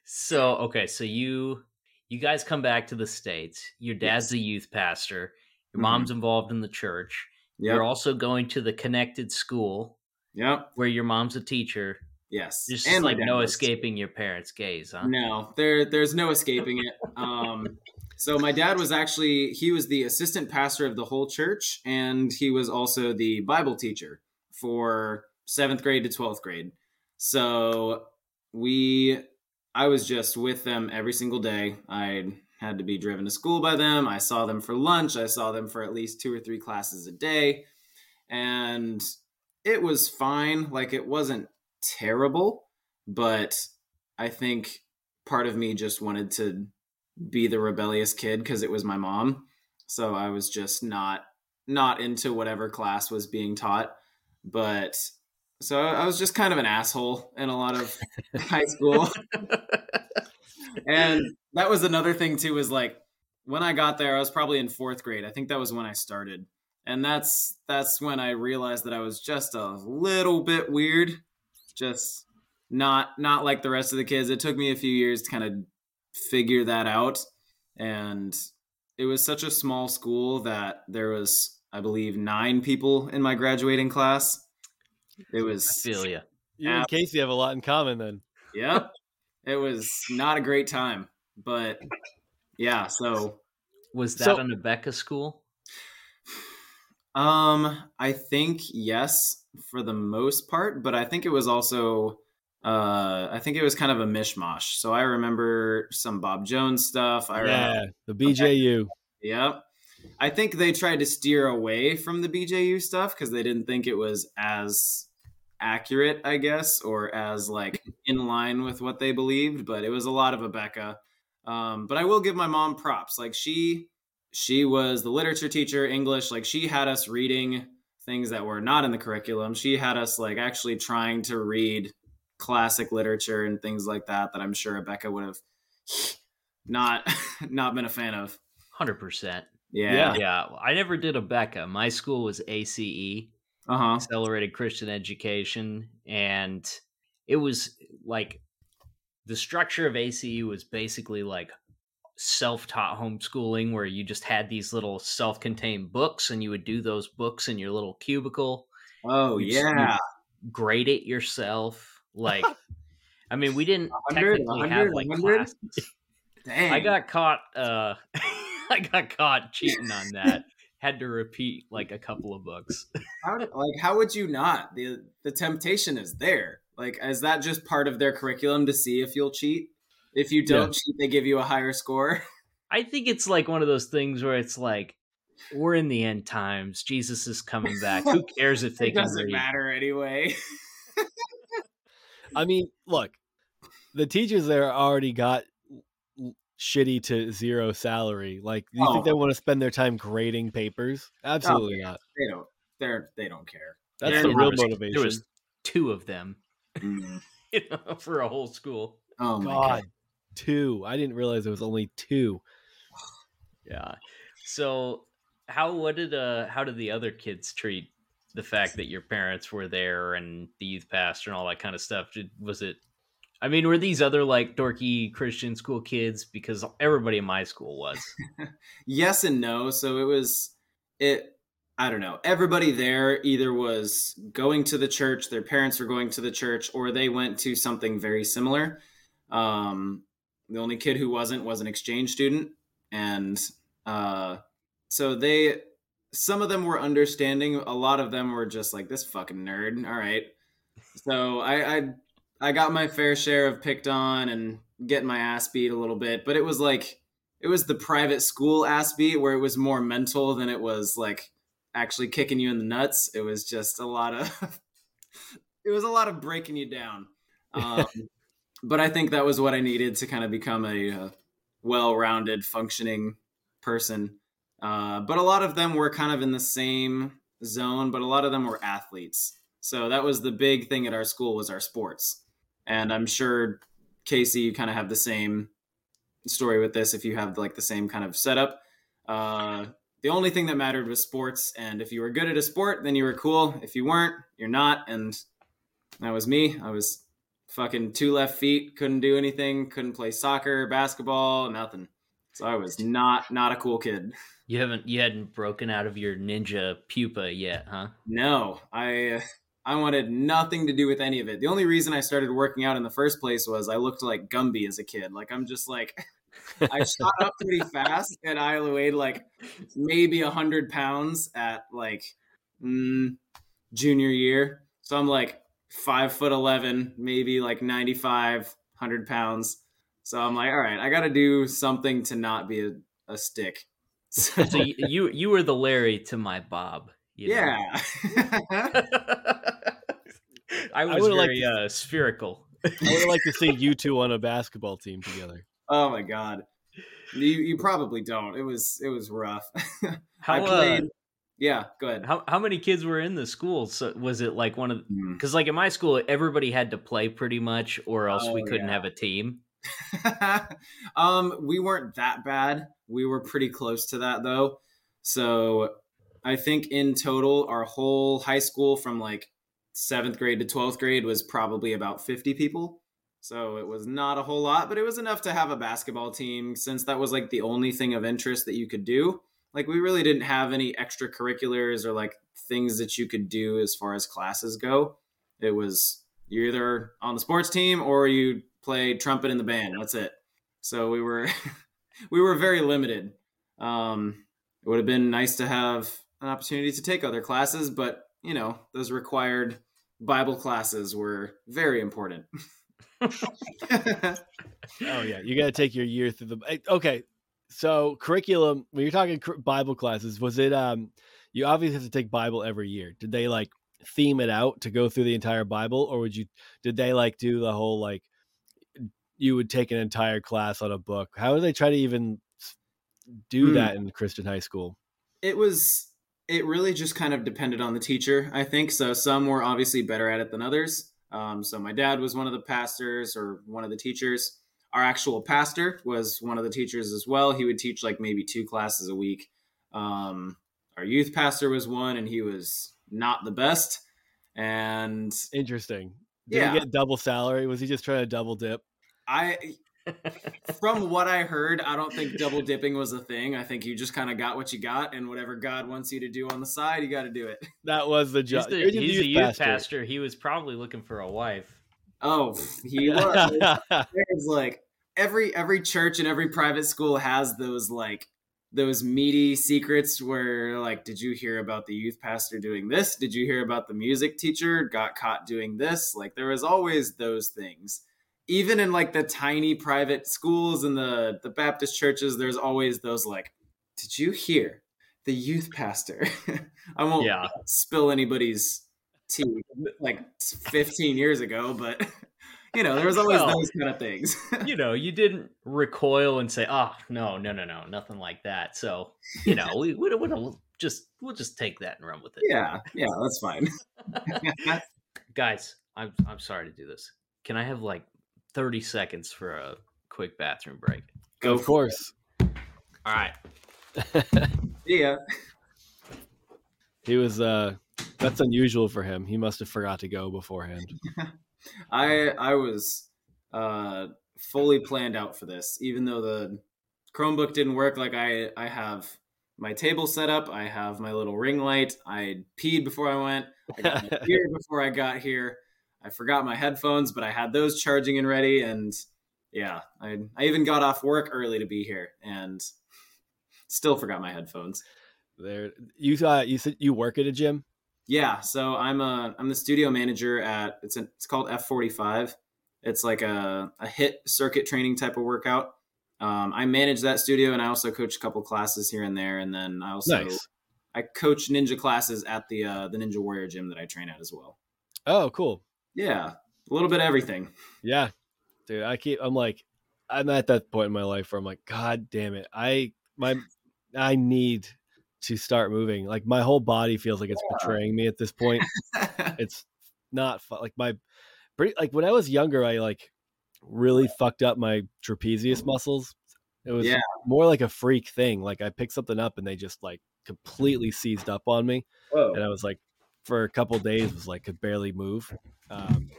So okay, so you you guys come back to the states. Your dad's Yes. a youth pastor. Your Mhm. mom's involved in the church. Yep. You're also going to the connected school Yep. where your mom's a teacher. Yes. There's just And like no escaping your parents' gaze, huh? No, there there's no escaping it. Um, so my dad was actually he was the assistant pastor of the whole church, and he was also the Bible teacher for seventh grade to twelfth grade. So we, I was just with them every single day. I had to be driven to school by them. I saw them for lunch. I saw them for at least two or three classes a day, and it was fine. Like it wasn't terrible, but I think part of me just wanted to be the rebellious kid because it was my mom. So I was just not not into whatever class was being taught. But so I was just kind of an asshole in a lot of high school. And that was another thing too, was like when I got there, I was probably in fourth grade. I think that was when I started. And that's that's when I realized that I was just a little bit weird. Just not not like the rest of the kids. It took me a few years to kind of figure that out. And it was such a small school that there was, I believe, nine people in my graduating class. It I was feel you. You and Casey have a lot in common then. Yep. it was not a great time. But yeah, so Was that So- an Abeka school? um I think yes for the most part, but I think it was also uh I think it was kind of a mishmash. So I remember some Bob Jones stuff. I remember Yeah, the BJU. Yep. I think they tried to steer away from the BJU stuff because they didn't think it was as accurate, I guess, or as like in line with what they believed. But it was a lot of Abeka. Um, but I will give my mom props. Like she, she was the literature teacher, English. Like she had us reading things that were not in the curriculum. She had us like actually trying to read classic literature and things like that. That I'm sure Abeka would have not not been a fan of. Hundred percent. Yeah. Yeah, I never did Abeka. My school was ACE, Uh huh. Accelerated Christian Education, and it was like the structure of ACE was basically like self-taught homeschooling where you just had these little self-contained books and you would do those books in your little cubicle Oh You just- you yeah, grade it yourself like i mean we didn't 100, technically have like 100? classes dang. i got caught uh i got caught cheating on that had to repeat like a couple of books How, like how would you not? the The temptation is there. Like, is that just part of their curriculum to see if you'll cheat? If you don't cheat, they give you a higher score. i think it's like one of those things where it's like we're in the end times jesus is coming back who cares if they it can doesn't read matter anyway. I mean, look, the teachers there already got shitty to zero salary. Like, do you think they Oh. want to spend their time grading papers? Absolutely not. they don't. They're they don't care. That's There the real was- motivation. there was two of them Mm. you know, for a whole school Oh my God, god. Two. I didn't realize it was only two. Yeah. So how what did uh how did the other kids treat the fact that your parents were there and the youth pastor and all that kind of stuff? Did, was it I mean, were these other like dorky Christian school kids? Because everybody in my school was. yes and no. So it was it. I don't know. Everybody there either was going to the church, their parents were going to the church, or they went to something very similar. Um, the only kid who wasn't was an exchange student, and uh, so they. Some of them were understanding. A lot of them were just like this fucking nerd. All right. So I, I I got my fair share of picked on and getting my ass beat a little bit, but it was like it was the private school ass beat where it was more mental than it was like actually kicking you in the nuts. It was just a lot of it was a lot of breaking you down. Um, but I think that was what I needed to kind of become a, uh well-rounded, functioning person. Uh, but a lot of them were kind of in the same zone, but a lot of them were athletes. So that was the big thing at our school was our sports. And I'm sure Casey, you kind of have the same story with this if you have like the same kind of setup. Uh, the only thing that mattered was sports, and if you were good at a sport, then you were cool. If you weren't, you're not, and that was me. I was fucking two left feet, couldn't do anything, couldn't play soccer, basketball, nothing. So I was not not a cool kid. You haven't you hadn't broken out of your ninja pupa yet, huh? No, I I wanted nothing to do with any of it. The only reason I started working out in the first place was I looked like Gumby as a kid. Like I'm just like I shot up pretty fast, and I weighed like maybe a hundred pounds at like mm, junior year. So I'm like five foot eleven, maybe like 95, 100 pounds. So I'm like, all right, I got to do something to not be a, a stick. So, So you, you you were the Larry to my Bob. you know? yeah. I was would've liked very to- uh, spherical. I would like to see you two on a basketball team together. Oh my god. You you probably don't. It was it was rough. How I uh, played. Yeah, go ahead. how how many kids were in the school? So was it like one of Hmm. because like in my school everybody had to play pretty much or else we Oh, couldn't yeah. have a team. um, we weren't that bad. We were pretty close to that though. So I think in total, our whole high school from like seventh grade to twelfth grade was probably about fifty people. So it was not a whole lot, but it was enough to have a basketball team since that was like the only thing of interest that you could do. Like we really didn't have any extracurriculars or like things that you could do as far as classes go. It was you're either on the sports team or you play trumpet in the band. That's it. So we were we were very limited. Um, it would have been nice to have an opportunity to take other classes, but you know those required Bible classes were very important. Oh yeah, you got to take your year through the. Okay, so curriculum. When you're talking Bible classes, was it? Um, you obviously have to take Bible every year. Did they like theme it out to go through the entire Bible, or would you? Did they like do the whole like? You would take an entire class on a book. How did they try to even do Hmm. that in Christian high school? it was it really just kind of depended on the teacher i think so some were obviously better at it than others um, so my dad was one of the pastors or one of the teachers our actual pastor was one of the teachers as well he would teach like maybe two classes a week um, our youth pastor was one and he was not the best and Interesting. Did Yeah. he get double salary? Was he just trying to double dip? I from what I heard, I don't think double dipping was a thing. I think you just kind of got what you got, and whatever God wants you to do on the side, you got to do it. That was the He's the, he's the youth pastor. He was probably looking for a wife. Oh, he was. There's like every every church and every private school has those like those meaty secrets where like did you hear about the youth pastor doing this? Did you hear about the music teacher got caught doing this? Like there was always those things. Even in like the tiny private schools and the the baptist churches there's always those like did you hear the youth pastor? I won't Yeah. spill anybody's tea like 15 years ago but you know there was always Well, those kind of things you know, you didn't recoil and say, "Oh, no, no, no, no, nothing like that." So, you know, we we would just we'll just take that and run with it. yeah yeah that's fine Guys, I'm I'm sorry to do this. Can I have like 30 seconds for a quick bathroom break? go of course. All right. yeah he was uh that's unusual for him. He must have forgot to go beforehand. I I was uh fully planned out for this. Even though the Chromebook didn't work, like I I have my table set up. I have my little ring light. I peed before I went. I got my beer before I got here. I forgot my headphones, but I had those charging and ready. And yeah, I I even got off work early to be here, and still forgot my headphones. There you uh you said you work at a gym? Yeah, so I'm a I'm the studio manager at it's a, it's called F45. It's like a a HIIT circuit training type of workout. Um, I manage that studio and I also coach a couple classes here and there, and then I also Nice. I coach ninja classes at the uh, the Ninja Warrior gym that I train at as well. Oh, cool. Yeah, a little bit of everything. Yeah. Dude, I keep I'm like I'm at that point in my life where I'm like, God damn it. I my I need to start moving. Like my whole body feels like it's betraying me at this point. It's not like my pretty like when I was younger, I like really fucked up my trapezius muscles. It was Yeah. more like a freak thing. Like I picked something up and they just like completely seized up on me. Whoa. and I was like, for a couple days, was like could barely move. Um,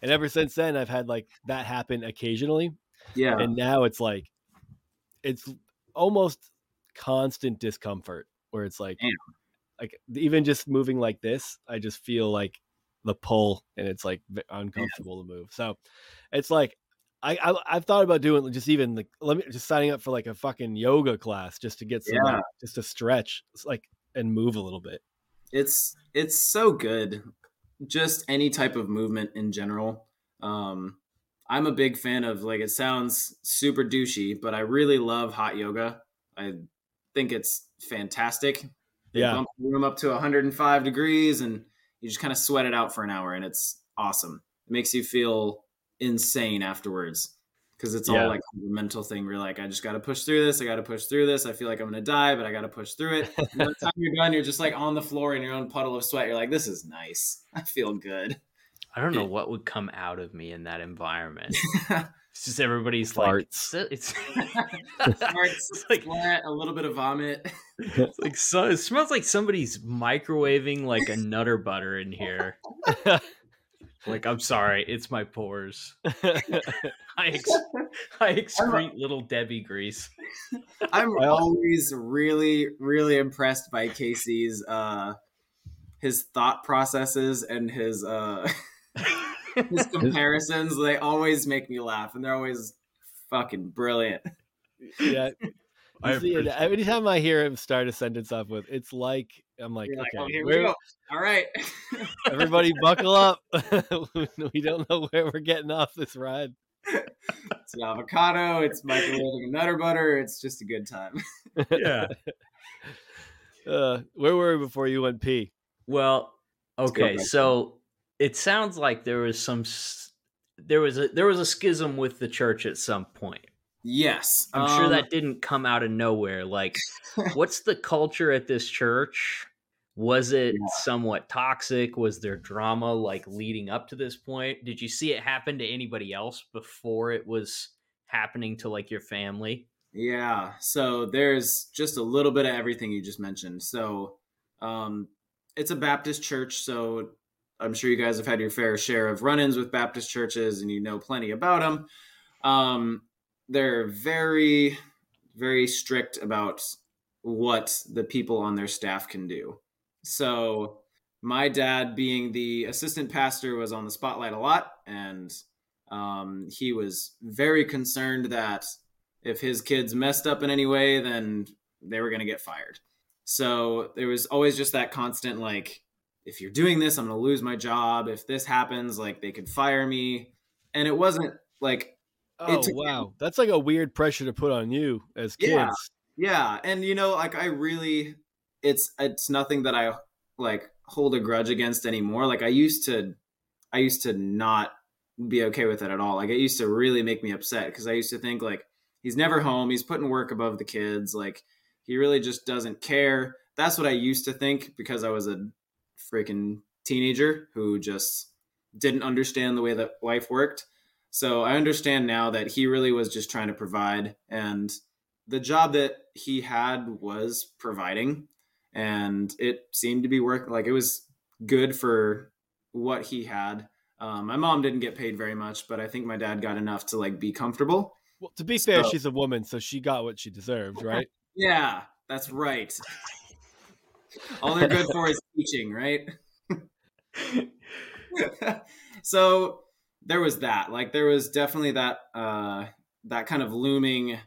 and ever since then, I've had like that happen occasionally, yeah, and now it's like, it's almost constant discomfort where it's like, Damn. like even just moving like this, I just feel like the pull, and it's like uncomfortable to move. So, it's like. I, I I've thought about doing just even like let me just signing up for like a fucking yoga class just to get some Yeah. like, just to stretch like and move a little bit. it's it's so good just any type of movement in general um i'm a big fan of like it sounds super douchey but i really love hot yoga i think it's fantastic they Yeah. bump the room up to 105 degrees and you just kind of sweat it out for an hour and it's awesome it makes you feel insane afterwards because it's Yeah. all like a mental thing where you're like i just got to push through this i got to push through this i feel like i'm gonna die but i got to push through it and by the time you're done you're just like on the floor in your own puddle of sweat you're like this is nice i feel good I don't know what would come out of me in that environment. It's just everybody's like it's, it's, Farts, it's like sweat a little bit of vomit it's like so it smells like somebody's microwaving like a nutter butter in here. Like I'm sorry, it's my pores. I ex- I excrete little Debbie grease. i'm Well- always really really impressed by casey's uh his thought processes and his uh his comparisons they always make me laugh and they're always fucking brilliant yeah. I see, and every time I hear him start a sentence off with, it's like I'm like, You're like, okay, oh, here we go. all right everybody buckle up. we don't know where we're getting off this ride. it's an avocado it's microwaving a nutter butter it's just a good time yeah. Uh, where were we before you went pee? Well, okay, so it sounds like there was some there was a there was a schism with the church at some point. yes I'm sure um, that didn't come out of nowhere. Like, what's the culture at this church? Was it Yeah. somewhat toxic? Was there drama like leading up to this point? Did you see it happen to anybody else before it was happening to like your family? Yeah, so there's just a little bit of everything you just mentioned. So, um, it's a Baptist church, so I'm sure you guys have had your fair share of run-ins with Baptist churches, and you know plenty about them. Um, they're very very strict about what the people on their staff can do. So my dad being the assistant pastor was on the spotlight a lot and um, he was very concerned that if his kids messed up in any way then they were going to get fired so there was always just that constant like if you're doing this i'm going to lose my job. If this happens like they could fire me. And it wasn't like oh wow. That's like a weird pressure to put on you as kids. Yeah, yeah and you know like i really it's it's nothing that i like hold a grudge against anymore. Like I used to, I used to not be okay with it at all. Like it used to really make me upset because I used to think like he's never home, he's putting work above the kids, like he really just doesn't care. That's what I used to think because I was a freaking teenager who just didn't understand the way that life worked. So I understand now that he really was just trying to provide and the job that he had was providing and it seemed to be working. Like it was good for what he had. Um, my mom didn't get paid very much, but I think my dad got enough to like be comfortable. Well, to be fair, so, she's a woman, so she got what she deserved, right? Yeah, that's right. All they're good for is teaching, right? so there was that. Like there was definitely that uh that kind of looming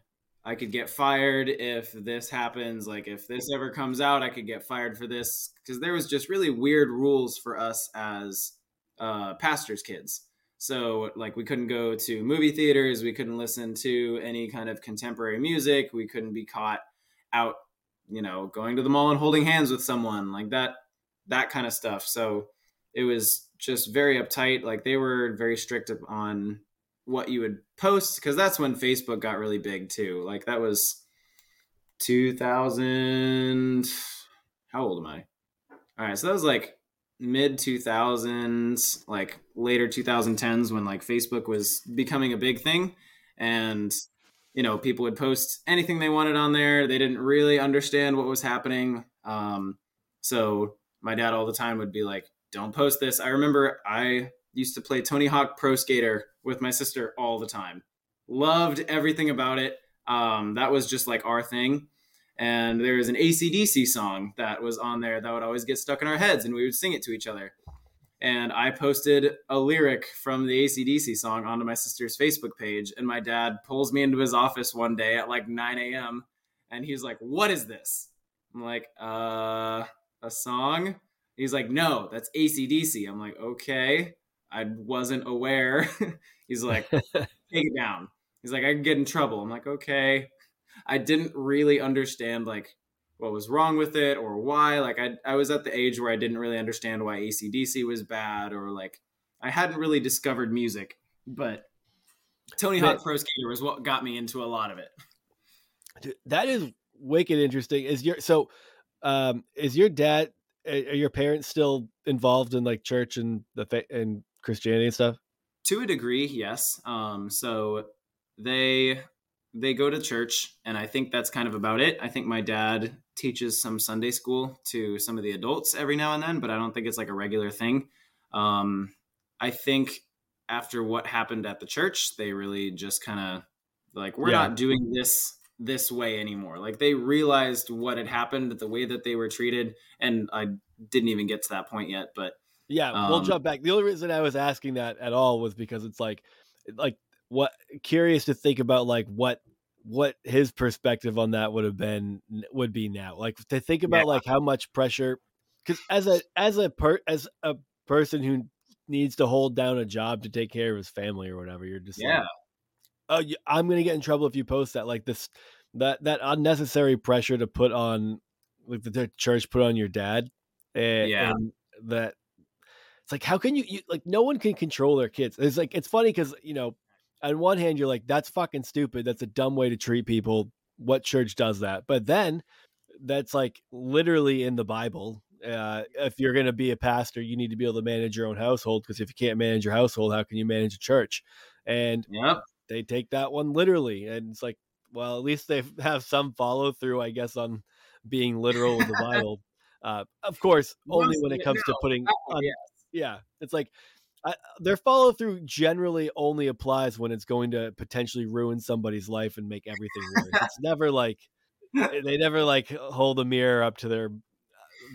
I could get fired if this happens. Like if this ever comes out, I could get fired for this because there was just really weird rules for us as uh, pastors' kids. So like we couldn't go to movie theaters, we couldn't listen to any kind of contemporary music, we couldn't be caught out, you know, going to the mall and holding hands with someone like that, that kind of stuff. So it was just very uptight. Like they were very strict on what you would post because that's when Facebook got really big too. Like that was 2000. How old am I? All right, so that was like mid 2000s, like later 2010s when like Facebook was becoming a big thing and you know, people would post anything they wanted on there. They didn't really understand what was happening. Um, so my dad all the time would be like, "Don't post this." I remember I used to play Tony Hawk Pro Skater with my sister all the time. Loved everything about it. Um, that was just like our thing. And there was an ACDC song that was on there that would always get stuck in our heads, and we would sing it to each other. And I posted a lyric from the ACDC song onto my sister's Facebook page. And my dad pulls me into his office one day at like 9 a.m. And he's like, What is this? I'm like, Uh, a song? He's like, No, that's ACDC. I'm like, Okay. I wasn't aware. He's like, take it down. He's like, I can get in trouble. I'm like, okay. I didn't really understand like what was wrong with it or why. Like I, I was at the age where I didn't really understand why ACDC was bad or like I hadn't really discovered music. But Tony Hawk Pro Skater was what got me into a lot of it. Dude, that is wicked interesting. Is your so um is your dad are your parents still involved in like church and the and Christianity and stuff? To a degree, yes. Um, so they they go to church, and I think that's kind of about it. I think my dad teaches some Sunday school to some of the adults every now and then, but I don't think it's like a regular thing. Um, I think after what happened at the church, they really just kind of like we're yeah. not doing this this way anymore. Like they realized what had happened, the way that they were treated, and I didn't even get to that point yet, but yeah, um, we'll jump back. The only reason I was asking that at all was because it's like, like what curious to think about like what what his perspective on that would have been would be now. Like to think about yeah. like how much pressure because as a as a per as a person who needs to hold down a job to take care of his family or whatever, you're just yeah. Like, oh, I'm gonna get in trouble if you post that. Like this that that unnecessary pressure to put on like the church put on your dad. And, yeah. and that it's like how can you, you like no one can control their kids. It's like it's funny because you know, on one hand you're like that's fucking stupid. That's a dumb way to treat people. What church does that? But then that's like literally in the Bible. Uh, if you're going to be a pastor, you need to be able to manage your own household because if you can't manage your household, how can you manage a church? And yep. they take that one literally, and it's like, well, at least they have some follow through, I guess, on being literal with the Bible. Uh, of course, only when it comes to putting on, yeah, it's like I, their follow through generally only applies when it's going to potentially ruin somebody's life and make everything worse. it's never like they never like hold a mirror up to their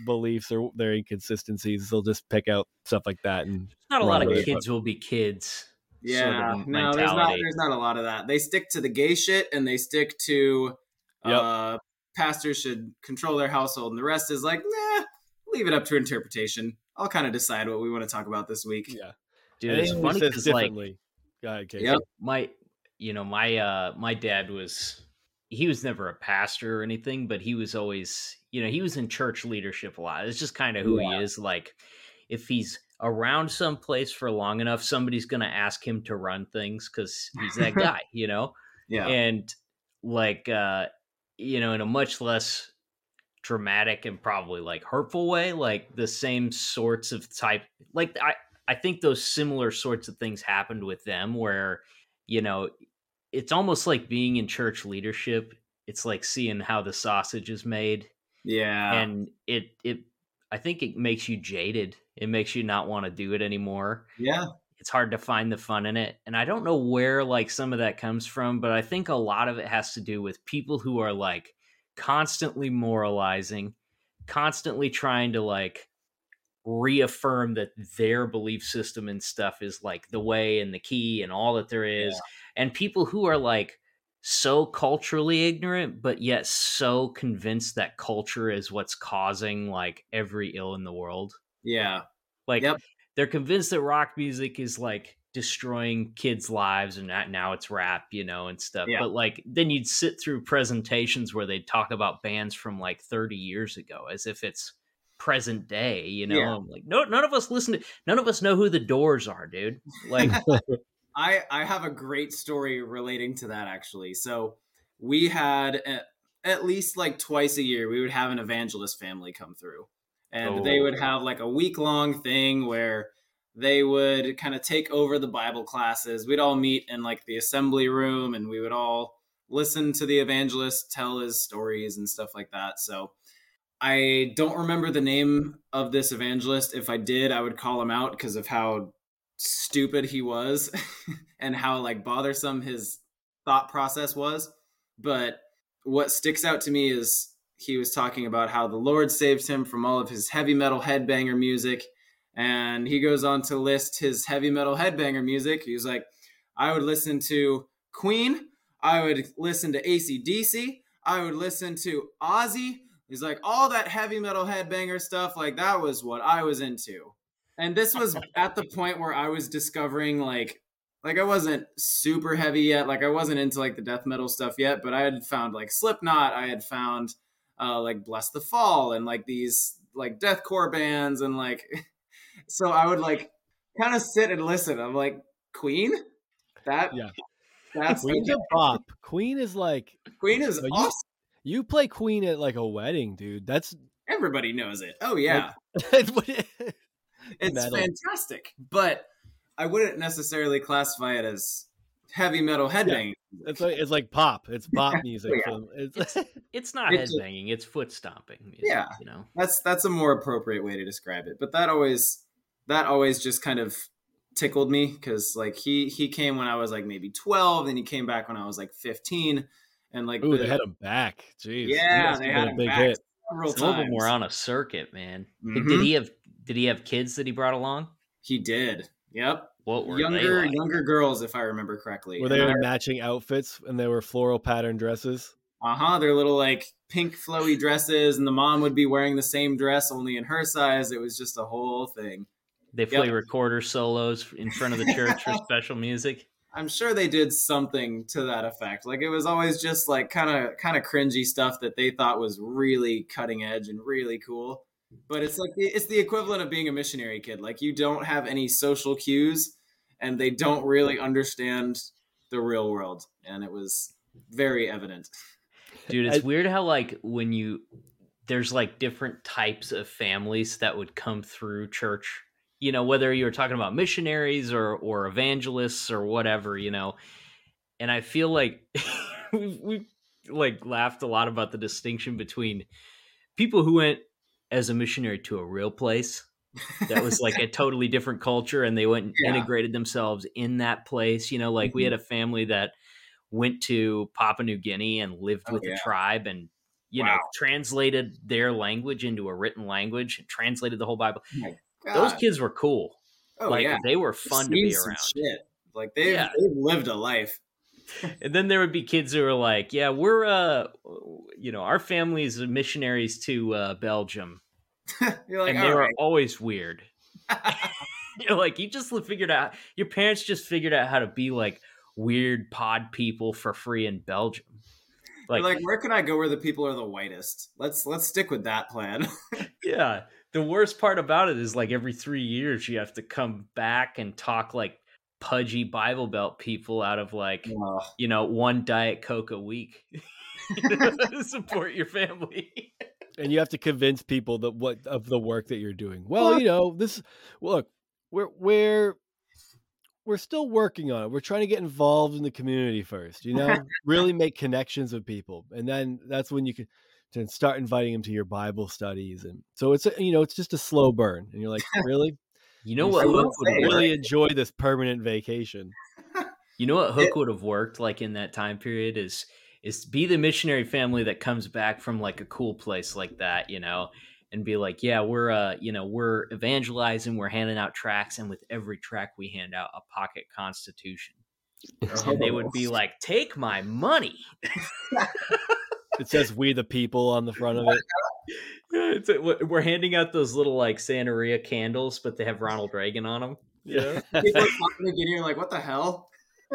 beliefs or their inconsistencies. They'll just pick out stuff like that and not a lot of kids will be kids. Yeah, sort of no, there's not there's not a lot of that. They stick to the gay shit and they stick to Yep. uh pastors should control their household and the rest is like, nah, leave it up to interpretation. I'll kind of decide what we want to talk about this week. yeah. Dude, it's funny says because like differently. Go ahead, Casey. Yep. my you know my uh my dad was he was never a pastor or anything but he was always you know he was in church leadership a lot it's just kind of who he is like if he's around some place for long enough somebody's gonna ask him to run things because he's that guy you know Yeah. and like uh you know in a much less dramatic and probably like hurtful way like the same sorts of type like i i think those similar sorts of things happened with them where you know it's almost like being in church leadership it's like seeing how the sausage is made yeah. and it it i think it makes you jaded it makes you not want to do it anymore yeah. it's hard to find the fun in it and i don't know where like some of that comes from but i think a lot of it has to do with people who are like constantly moralizing constantly trying to like reaffirm that their belief system and stuff is like the way and the key and all that there is and people who are like so culturally ignorant but yet so convinced that culture is what's causing like every ill in the world Yeah. like Yep. they're convinced that rock music is like destroying kids' lives and that now it's rap, you know, and stuff. Yeah. But like then you'd sit through presentations where they'd talk about bands from like 30 years ago as if it's present day, you know. Yeah. I'm like, no none of us listen to none of us know who the doors are, dude. Like I I have a great story relating to that actually. So we had at, at least like twice a year we would have an evangelist family come through, and they would Oh. have like a week long thing where they would kind of take over the Bible classes. We'd all meet in like the assembly room, and we would all listen to the evangelist tell his stories and stuff like that. So. I don't remember the name of this evangelist. If I did, I would call him out because of how stupid he was and how like bothersome his thought process was. But what sticks out to me is he was talking about how the Lord saved him from all of his heavy metal headbanger music. And he goes on to list his heavy metal headbanger music. He's like, I would listen to Queen. I would listen to ACDC. I would listen to Ozzy. He's like, all that heavy metal headbanger stuff, like that was what I was into. And this was at the point where I was discovering like like I wasn't super heavy yet, like I wasn't into like the death metal stuff yet, but I had found like Slipknot, I had found uh like Blessthefall and like these like deathcore bands and like so I would like kind of sit and listen. I'm like, Queen? That Yeah. that's Queen's a bop. Queen is like Queen is But you- awesome. you play Queen at like a wedding, dude. That's Everybody knows it. Oh yeah. It's metal. fantastic, but I wouldn't necessarily classify it as heavy metal headbanging. it's like it's like pop. It's pop music. Oh, yeah. from- it's, it's it's not It's- headbanging, it's foot stomping music, Yeah. you know. That's that's a more appropriate way to describe it. But that always that always just kind of tickled me because like he he came when I was like maybe twelve, then he came back when I was like fifteen, and like Ooh, the- they had him back. Jeez. Yeah, they had a big back hit. several Some of them were on a circuit, man. Did- Mhm. Did he have did he have kids that he brought along? He did. Yep. What were Younger they like? younger girls, if I remember correctly. Were they in matching outfits and they were floral pattern dresses? Uh-huh. They're little like pink flowy dresses, and the mom would be wearing the same dress only in her size. It was just a whole thing. They play Yep. recorder solos in front of the church for special music. I'm sure they did something to that effect. Like it was always just like kind of kind of cringy stuff that they thought was really cutting edge and really cool. But it's like it's the equivalent of being a missionary kid. Like you don't have any social cues and they don't really understand the real world and it was very evident. Dude, it's I- weird how like when you there's like different types of families that would come through church. You know, whether you were talking about missionaries or or evangelists or whatever, you know. And I feel like we've, we've like laughed a lot about the distinction between people who went as a missionary to a real place that was like a totally different culture and they went and Yeah. integrated themselves in that place you know like we Mhm. had a family that went to papua new guinea and lived Oh, with yeah. the tribe and you know translated their language into a written language and translated the whole bible My those kids were cool oh like yeah, they were fun to be around Shit. Like they've, Yeah. they've lived a life. and then there would be kids who were like yeah we're uh you know our family's missionaries to uh belgium You're like, and they were right. always weird You're like you just figured out your parents just figured out how to be like weird pod people for free in Belgium. You're Like, like, where can I go where the people are the whitest? Let's let's stick with that plan. yeah. The worst part about it is like every three years you have to come back and talk like pudgy Bible Belt people out of like Ugh. you know one diet coke a week to support your family. and you have to convince people that what of the work that you're doing. Well, you know, this look, we're we're we're still working on it. We're trying to get involved in the community first, you know, really make connections with people, and then that's when you can to start inviting them to your Bible studies. And so it's a, you know, it's just a slow burn, and you're like, really, You know what Hook would say, really enjoy this permanent vacation. You know what Hook would have worked like in that time period is is be the missionary family that comes back from like a cool place like that, you know, and be like, yeah, we're uh, you know, we're evangelizing, we're handing out tracts, and with every track we hand out a pocket constitution. And they would be like, take my money. It says "We the People" on the front of it. Yeah, it's a, we're handing out those little like Santeria candles, but they have Ronald Reagan on them. Yeah. People are talking again, you're like, what the hell?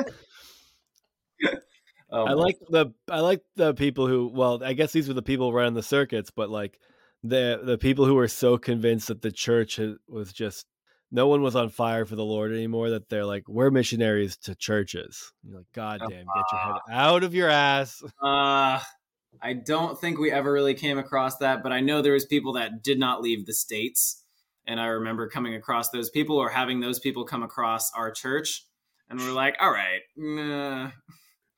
oh, I my- like the I like the people who well I guess these were the people running the circuits but like the the people who were so convinced that the church was just no one was on fire for the Lord anymore that they're like we're missionaries to churches. You're like God damn, get your head out of your ass. Uh, I don't think we ever really came across that, but I know there was people that did not leave the states, and I remember coming across those people or having those people come across our church, and we're like, "All right, nah,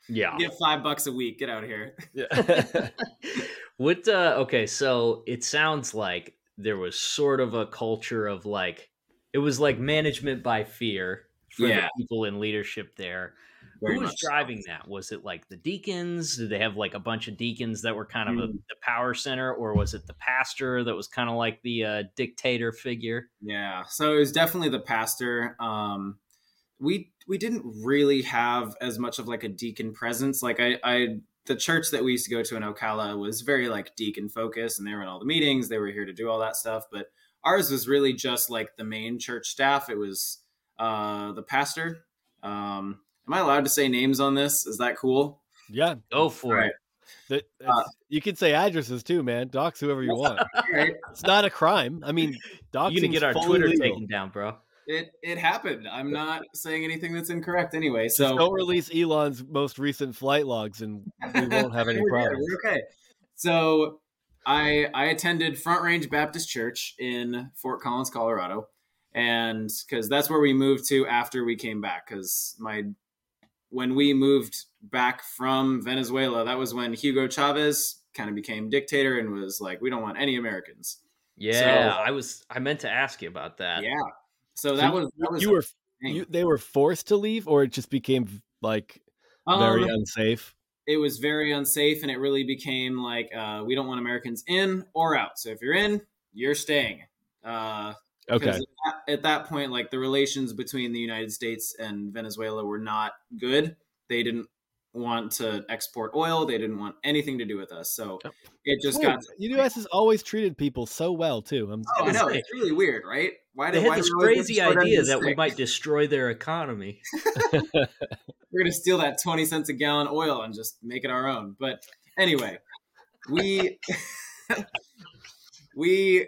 Yeah. get five bucks a week, get out of here." Yeah. what uh okay so it sounds like there was sort of a culture of like it was like management by fear for Yeah. the people in leadership there who was much so. driving that was it like the deacons did they have like a bunch of deacons that were kind of a, Mm. the power center or was it the pastor that was kind of like the uh, dictator figure Yeah, so it was definitely the pastor. Um, we we didn't really have as much of like a deacon presence. Like I, I the church that we used to go to in Ocala was very like deacon focused, and they were in all the meetings. They were here to do all that stuff. But ours was really just like the main church staff. It was uh, the pastor. Um, am I allowed to say names on this? Is that cool? yeah. go for Right. it That, Uh, you can say addresses too, man. Dox whoever you want. All right. It's not a crime. I mean, doxing you gonna get our twitter taken down bro It it happened. I'm not saying anything that's incorrect anyway. Just So don't release Elon's most recent flight logs, and we won't have any We're problems. We're okay. So I I attended Front Range Baptist Church in Fort Collins, Colorado, and because that's where we moved to after we came back. Because my when we moved back from Venezuela, that was when Hugo Chavez kind of became dictator and was like, we don't want any Americans. yeah i was i meant to ask you about that yeah. So So that you- was that was you were you, they were forced to leave, or it just became like Um, very unsafe. it was very unsafe and it really became like uh, we don't want americans in or out so if you're in you're staying uh, Okay, at that, at that point like the relations between the united states and venezuela were not good they didn't want to export oil they didn't want anything to do with us so Yep. it just Weird. got the U.S. has always treated people so well too. I'm, oh i know say. it's really weird right why they why had this do we always crazy idea start that we might destroy their economy we're gonna steal that 20 cents a gallon oil and just make it our own but anyway we we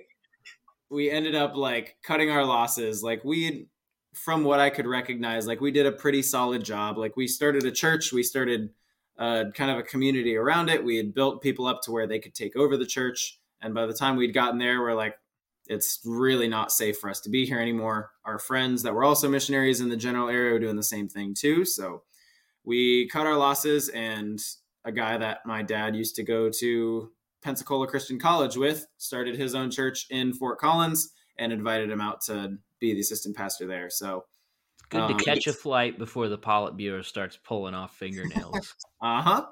we ended up like cutting our losses. Like we from what i could recognize like we did a pretty solid job. Like we started a church we started uh, kind of a community around it. We had built people up to where they could take over the church. And by the time we'd gotten there we're like it's really not safe for us to be here anymore. Our friends that were also missionaries in the general area were doing the same thing too. So we cut our losses and a guy that my dad used to go to pensacola christian college with started his own church in fort collins and invited him out to be the assistant pastor there. So Good Um, to catch a flight before the Politburo starts pulling off fingernails. Uh huh.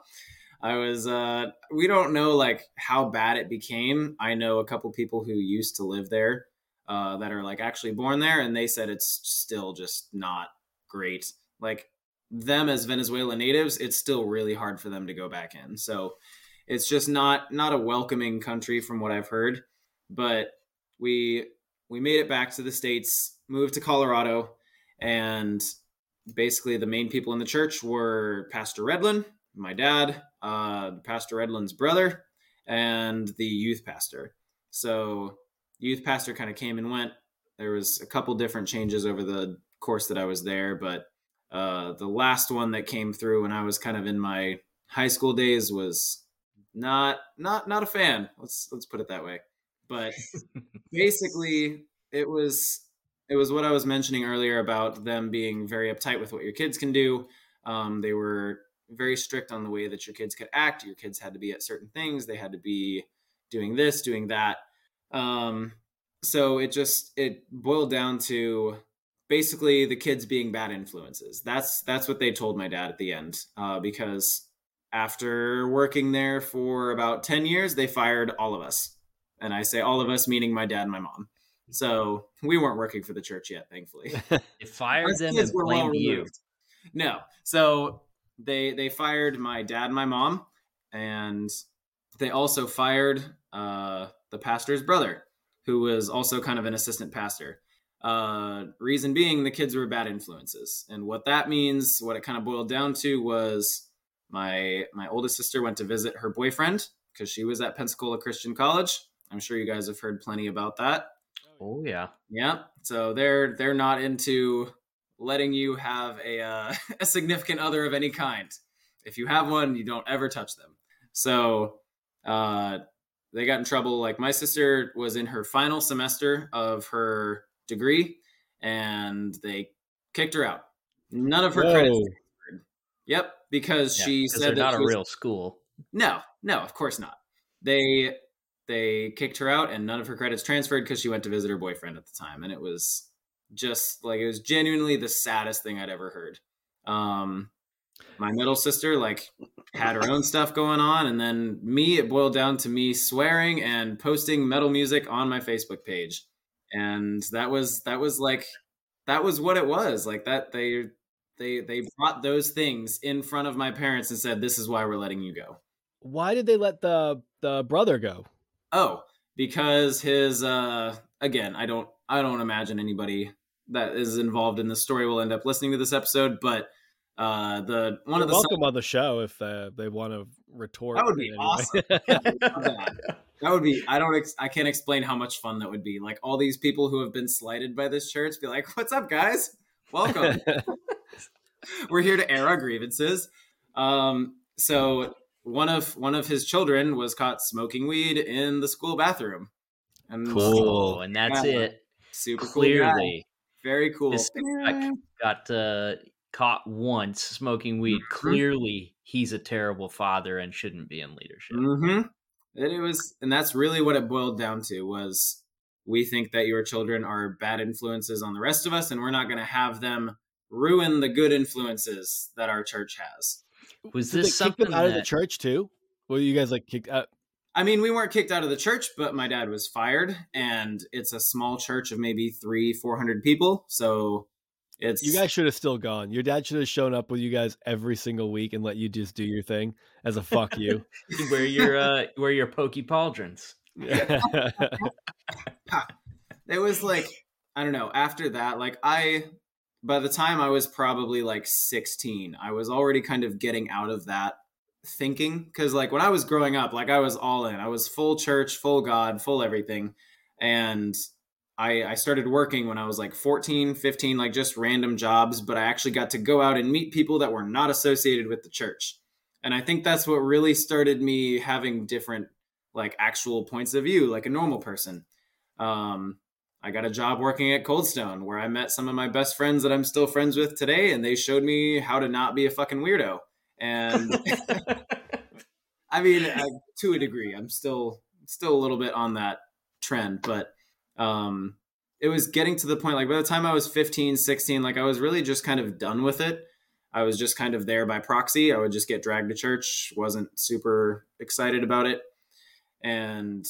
I was. uh We don't know like how bad it became. I know a couple people who used to live there uh, that are like actually born there, and they said it's still just not great. Like them as Venezuelan natives, it's still really hard for them to go back in. So it's just not not a welcoming country from what I've heard. But we we made it back to the states, moved to Colorado, and basically the main people in the church were Pastor Redlin, my dad, uh, Pastor Redlin's brother, and the youth pastor. So youth pastor kind of came and went. There was a couple different changes over the course that I was there, but uh, the last one that came through when I was kind of in my high school days was not not not a fan. Let's let's put it that way. But basically, it was it was what I was mentioning earlier about them being very uptight with what your kids can do. Um, they were very strict on the way that your kids could act. Your kids had to be at certain things. They had to be doing this, doing that. Um, so it just it boiled down to basically the kids being bad influences. That's that's what they told my dad at the end. Uh, because after working there for about ten years, they fired all of us, and I say all of us meaning my dad and my mom. So we weren't working for the church yet, thankfully. They fired Us them kids and were blamed you. No. So they they fired my dad and my mom, and they also fired uh, the pastor's brother, who was also kind of an assistant pastor. Uh, reason being, the kids were bad influences, and what that means, what it kind of boiled down to, was my my oldest sister went to visit her boyfriend because she was at Pensacola Christian College. I'm sure you guys have heard plenty about that. Oh yeah. Yeah. So they're they're not into letting you have a uh, a significant other of any kind. If you have one, you don't ever touch them. So uh, they got in trouble. Like my sister was in her final semester of her degree, and they kicked her out. None of her credits. Whoa. transferred. Yep, because Yeah, she said they're that not a was- real school. no, no, of course not. They they kicked her out, and none of her credits transferred because she went to visit her boyfriend at the time, and it was just like it was genuinely the saddest thing I'd ever heard. Um, my middle sister like had her own stuff going on, and then me, it boiled down to me swearing and posting metal music on my Facebook page, and that was that was like that was what it was like that they they they brought those things in front of my parents and said this is why we're letting you go Why did they let the the brother go? Oh, because his uh again, I don't I don't imagine anybody that is involved in this story will end up listening to this episode, but uh the one You're of the welcome on the show if uh, they want to retort. That would be in any way. that would be I don't ex- I can't explain how much fun that would be. Like all these people who have been slighted by this church be like, "What's up, guys? Welcome. We're here to air our grievances." Um so one of one of his children was caught smoking weed in the school bathroom. And Cool. Oh, and that's Yeah. it. super cool. Clearly, Very cool. this got uh, caught once smoking weed. Mhm. Clearly, he's a terrible father and shouldn't be in leadership. hmm And it was, and that's really what it boiled down to was we think that your children are bad influences on the rest of us, and we're not going to have them ruin the good influences that our church has. Was Did this something them out of the church too? Were you guys like kicked out? I mean, we weren't kicked out of the church, but my dad was fired, and it's a small church of maybe three, four hundred people. So it's You guys should have still gone. Your dad should have shown up with you guys every single week and let you just do your thing as a fuck you. where your uh, where your pokey pauldrons? it was like i don't know after that like i by the time i was probably like 16 i was already kind of getting out of that thinking because like when i was growing up like i was all in i was full church full god full everything and I, I started working when I was like 14, 15, like just random jobs, but I actually got to go out and meet people that were not associated with the church. And I think that's what really started me having different, like actual points of view, like a normal person. Um, I got a job working at Coldstone where I met some of my best friends that I'm still friends with today, and they showed me how to not be a fucking weirdo. And I mean, I, to a degree, I'm still still a little bit on that trend, but um, it was getting to the point like by the time I was 15, 16, like I was really just kind of done with it. I was just kind of there by proxy. I would just get dragged to church, wasn't super excited about it. And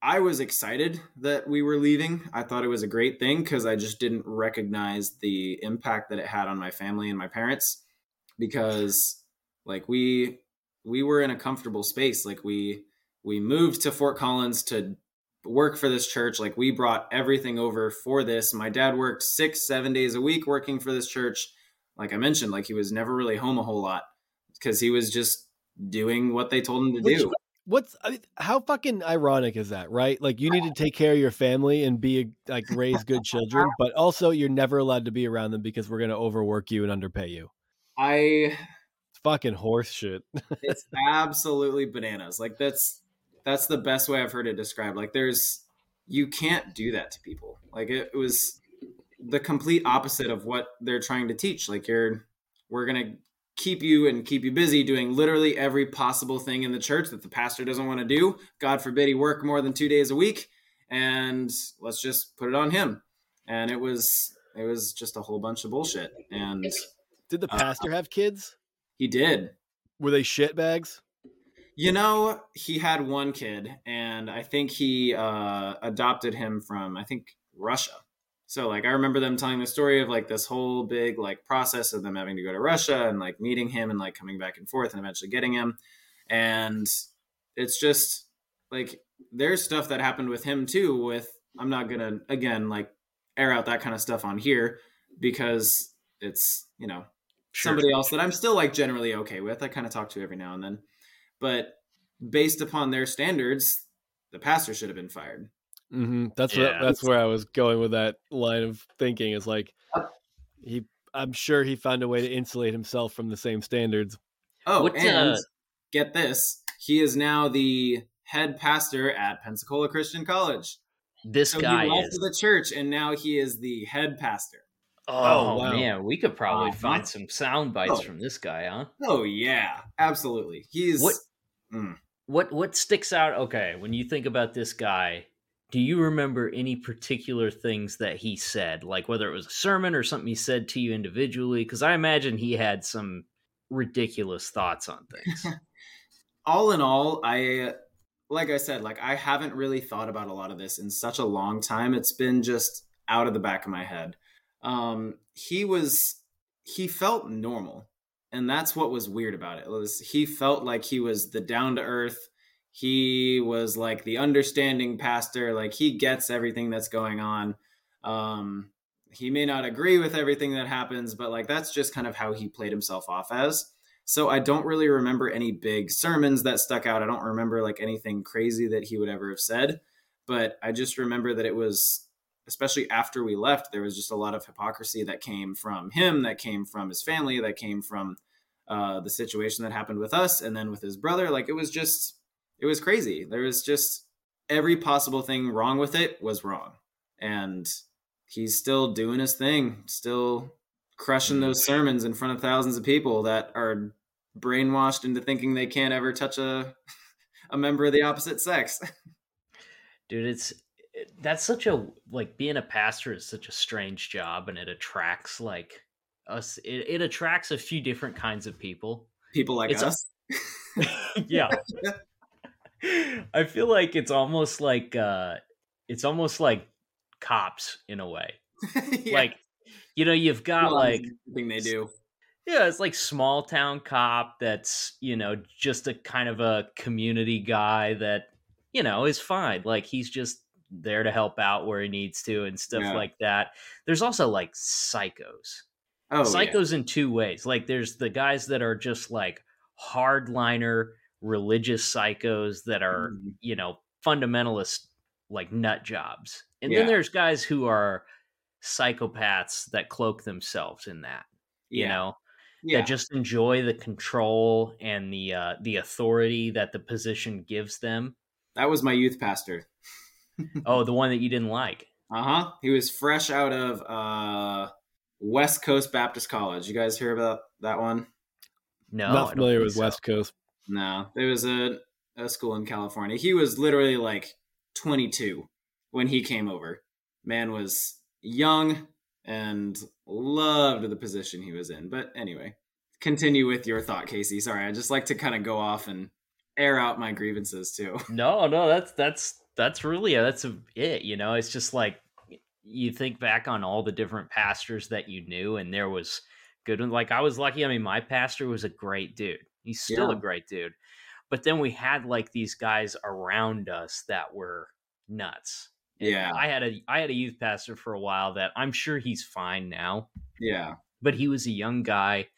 I was excited that we were leaving. I thought it was a great thing because I just didn't recognize the impact that it had on my family and my parents because like we we were in a comfortable space. Like we we moved to Fort Collins to work for this church. Like we brought everything over for this. My dad worked 6 7 days a week working for this church. Like I mentioned like he was never really home a whole lot because he was just doing what they told him to Which- do What's I mean, how fucking ironic is that, right? Like you need to take care of your family and be like raise good children, but also you're never allowed to be around them because we're gonna overwork you and underpay you. I It's fucking horse shit. it's absolutely bananas. Like that's that's the best way I've heard it described. Like there's you can't do that to people. Like it, it was the complete opposite of what they're trying to teach. Like you're we're gonna keep you and keep you busy doing literally every possible thing in the church that the pastor doesn't want to do. God forbid he work more than two days a week, and let's just put it on him. And it was it was just a whole bunch of bullshit. And Did the Uh, pastor have kids? he did. Were they shit bags? You know, he had one kid, and I think he uh, adopted him from I think Russia. So like I remember them telling the story of like this whole big like process of them having to go to Russia and like meeting him and like coming back and forth and eventually getting him. And it's just like there's stuff that happened with him too with I'm not going to again like air out that kind of stuff on here because it's, you know, somebody else that I'm still like generally okay with. I kind of talk to every now and then. But based upon their standards, the pastor should have been fired. Mm-hmm. That's Yeah. what, that's where I was going with that line of thinking. Is like he. I'm sure he found a way to insulate himself from the same standards. Oh, What, and uh, get this, he is now the head pastor at Pensacola Christian College. This So guy he left is. the church and now he is the head pastor. Oh, wow. man, we could probably Uh-huh. find some sound bites Oh. from this guy, huh? Oh yeah, absolutely. He's What- Mm. What what sticks out? Okay, when you think about this guy, do you remember any particular things that he said, like whether it was a sermon or something he said to you individually? Because I imagine he had some ridiculous thoughts on things. all in all, I like I said, like I haven't really thought about a lot of this in such a long time. It's been just out of the back of my head. Um, he was he felt normal, and that's what was weird about it. Was he felt like he was the down to earth. He was like the understanding pastor. Like he gets everything that's going on. Um, he may not agree with everything that happens, but like that's just kind of how he played himself off as. So I don't really remember any big sermons that stuck out. I don't remember like anything crazy that he would ever have said, but I just remember that it was especially after we left there was just a lot of hypocrisy that came from him, that came from his family, that came from uh, the situation that happened with us and then with his brother. Like it was just it was crazy. There was just every possible thing wrong with it was wrong. And he's still doing his thing, still crushing those sermons in front of thousands of people that are brainwashed into thinking they can't ever touch a a member of the opposite sex. Dude, it's that's such a like being a pastor is such a strange job and it attracts like us it, it attracts a few different kinds of people People like It's a- us. yeah. I feel like it's almost like uh it's almost like cops in a way. Yeah. Like you know, you've got like thing they do. yeah, it's like small town cop that's, you know, just a kind of a community guy that, you know, is fine. Like he's just there to help out where he needs to and stuff Yeah. like that. There's also like psychos Oh, yeah. psychos in two ways. Like there's the guys that are just like hardliner religious psychos that are, Mhm. you know, fundamentalist like nut jobs. And Yeah. then there's guys who are psychopaths that cloak themselves in that, you know, yeah. that just enjoy the control and the uh the authority that the position gives them. that was my youth pastor. Oh, the one that you didn't like. Uh huh. He was fresh out of uh, West Coast Baptist College. You guys hear about that one? No, Not familiar with so. West Coast. No, there was a, a school in California. He was literally like 22 when he came over. man was young and loved the position he was in. But anyway, continue with your thought, Casey. Sorry, I just like to kind of go off and air out my grievances too. No, no, that's that's that's really uh, that's it. You know, it's just like you think back on all the different pastors that you knew, and there was good one. Like I was lucky. I mean, my pastor was a great dude. He's still Yeah. a great dude. But then we had like these guys around us that were nuts. Yeah. I had a I had a youth pastor for a while that I'm sure he's fine now, Yeah. but he was a young guy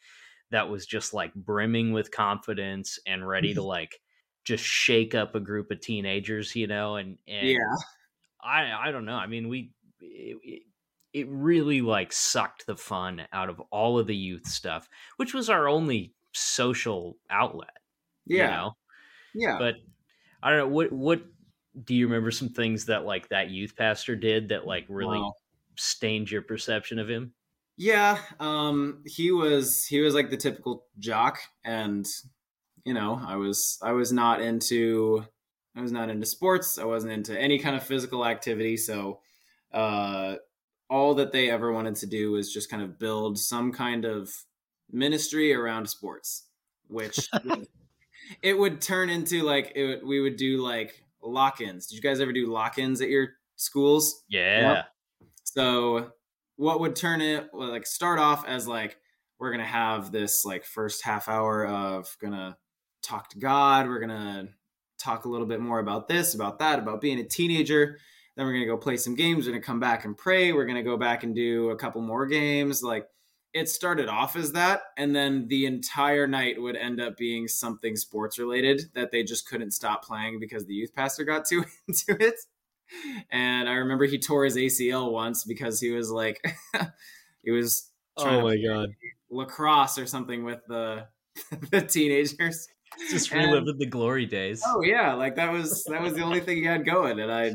that was just like brimming with confidence and ready to like just shake up a group of teenagers, you know, and and Yeah. I I don't know. I mean, we it, it, it really like sucked the fun out of all of the youth stuff, which was our only social outlet. Yeah. You know? Yeah. But I don't know what what do you remember some things that like that youth pastor did that like really Wow. stained your perception of him? Yeah, um, he was he was like the typical jock, and you know, I was I was not into I was not into sports. I wasn't into any kind of physical activity. So, uh, all that they ever wanted to do was just kind of build some kind of ministry around sports, which it would turn into like it, would- we would do like lock-ins. Did you guys ever do lock-ins at your schools? Yeah. So what would turn it well, like start off as like we're gonna have this like first half hour of gonna talk to God. We're gonna talk a little bit more about this, about that, about being a teenager. Then we're gonna go play some games. We're gonna come back and pray. We're gonna go back and do a couple more games. Like it started off as that, and then the entire night would end up being something sports related that they just couldn't stop playing because the youth pastor got too into it. And I remember he tore his ACL once because he was like, he was oh trying Oh my god. lacrosse or something with the the teenagers. Just And- reliving the glory days. Oh yeah, like that was that was the only thing he had going, and I,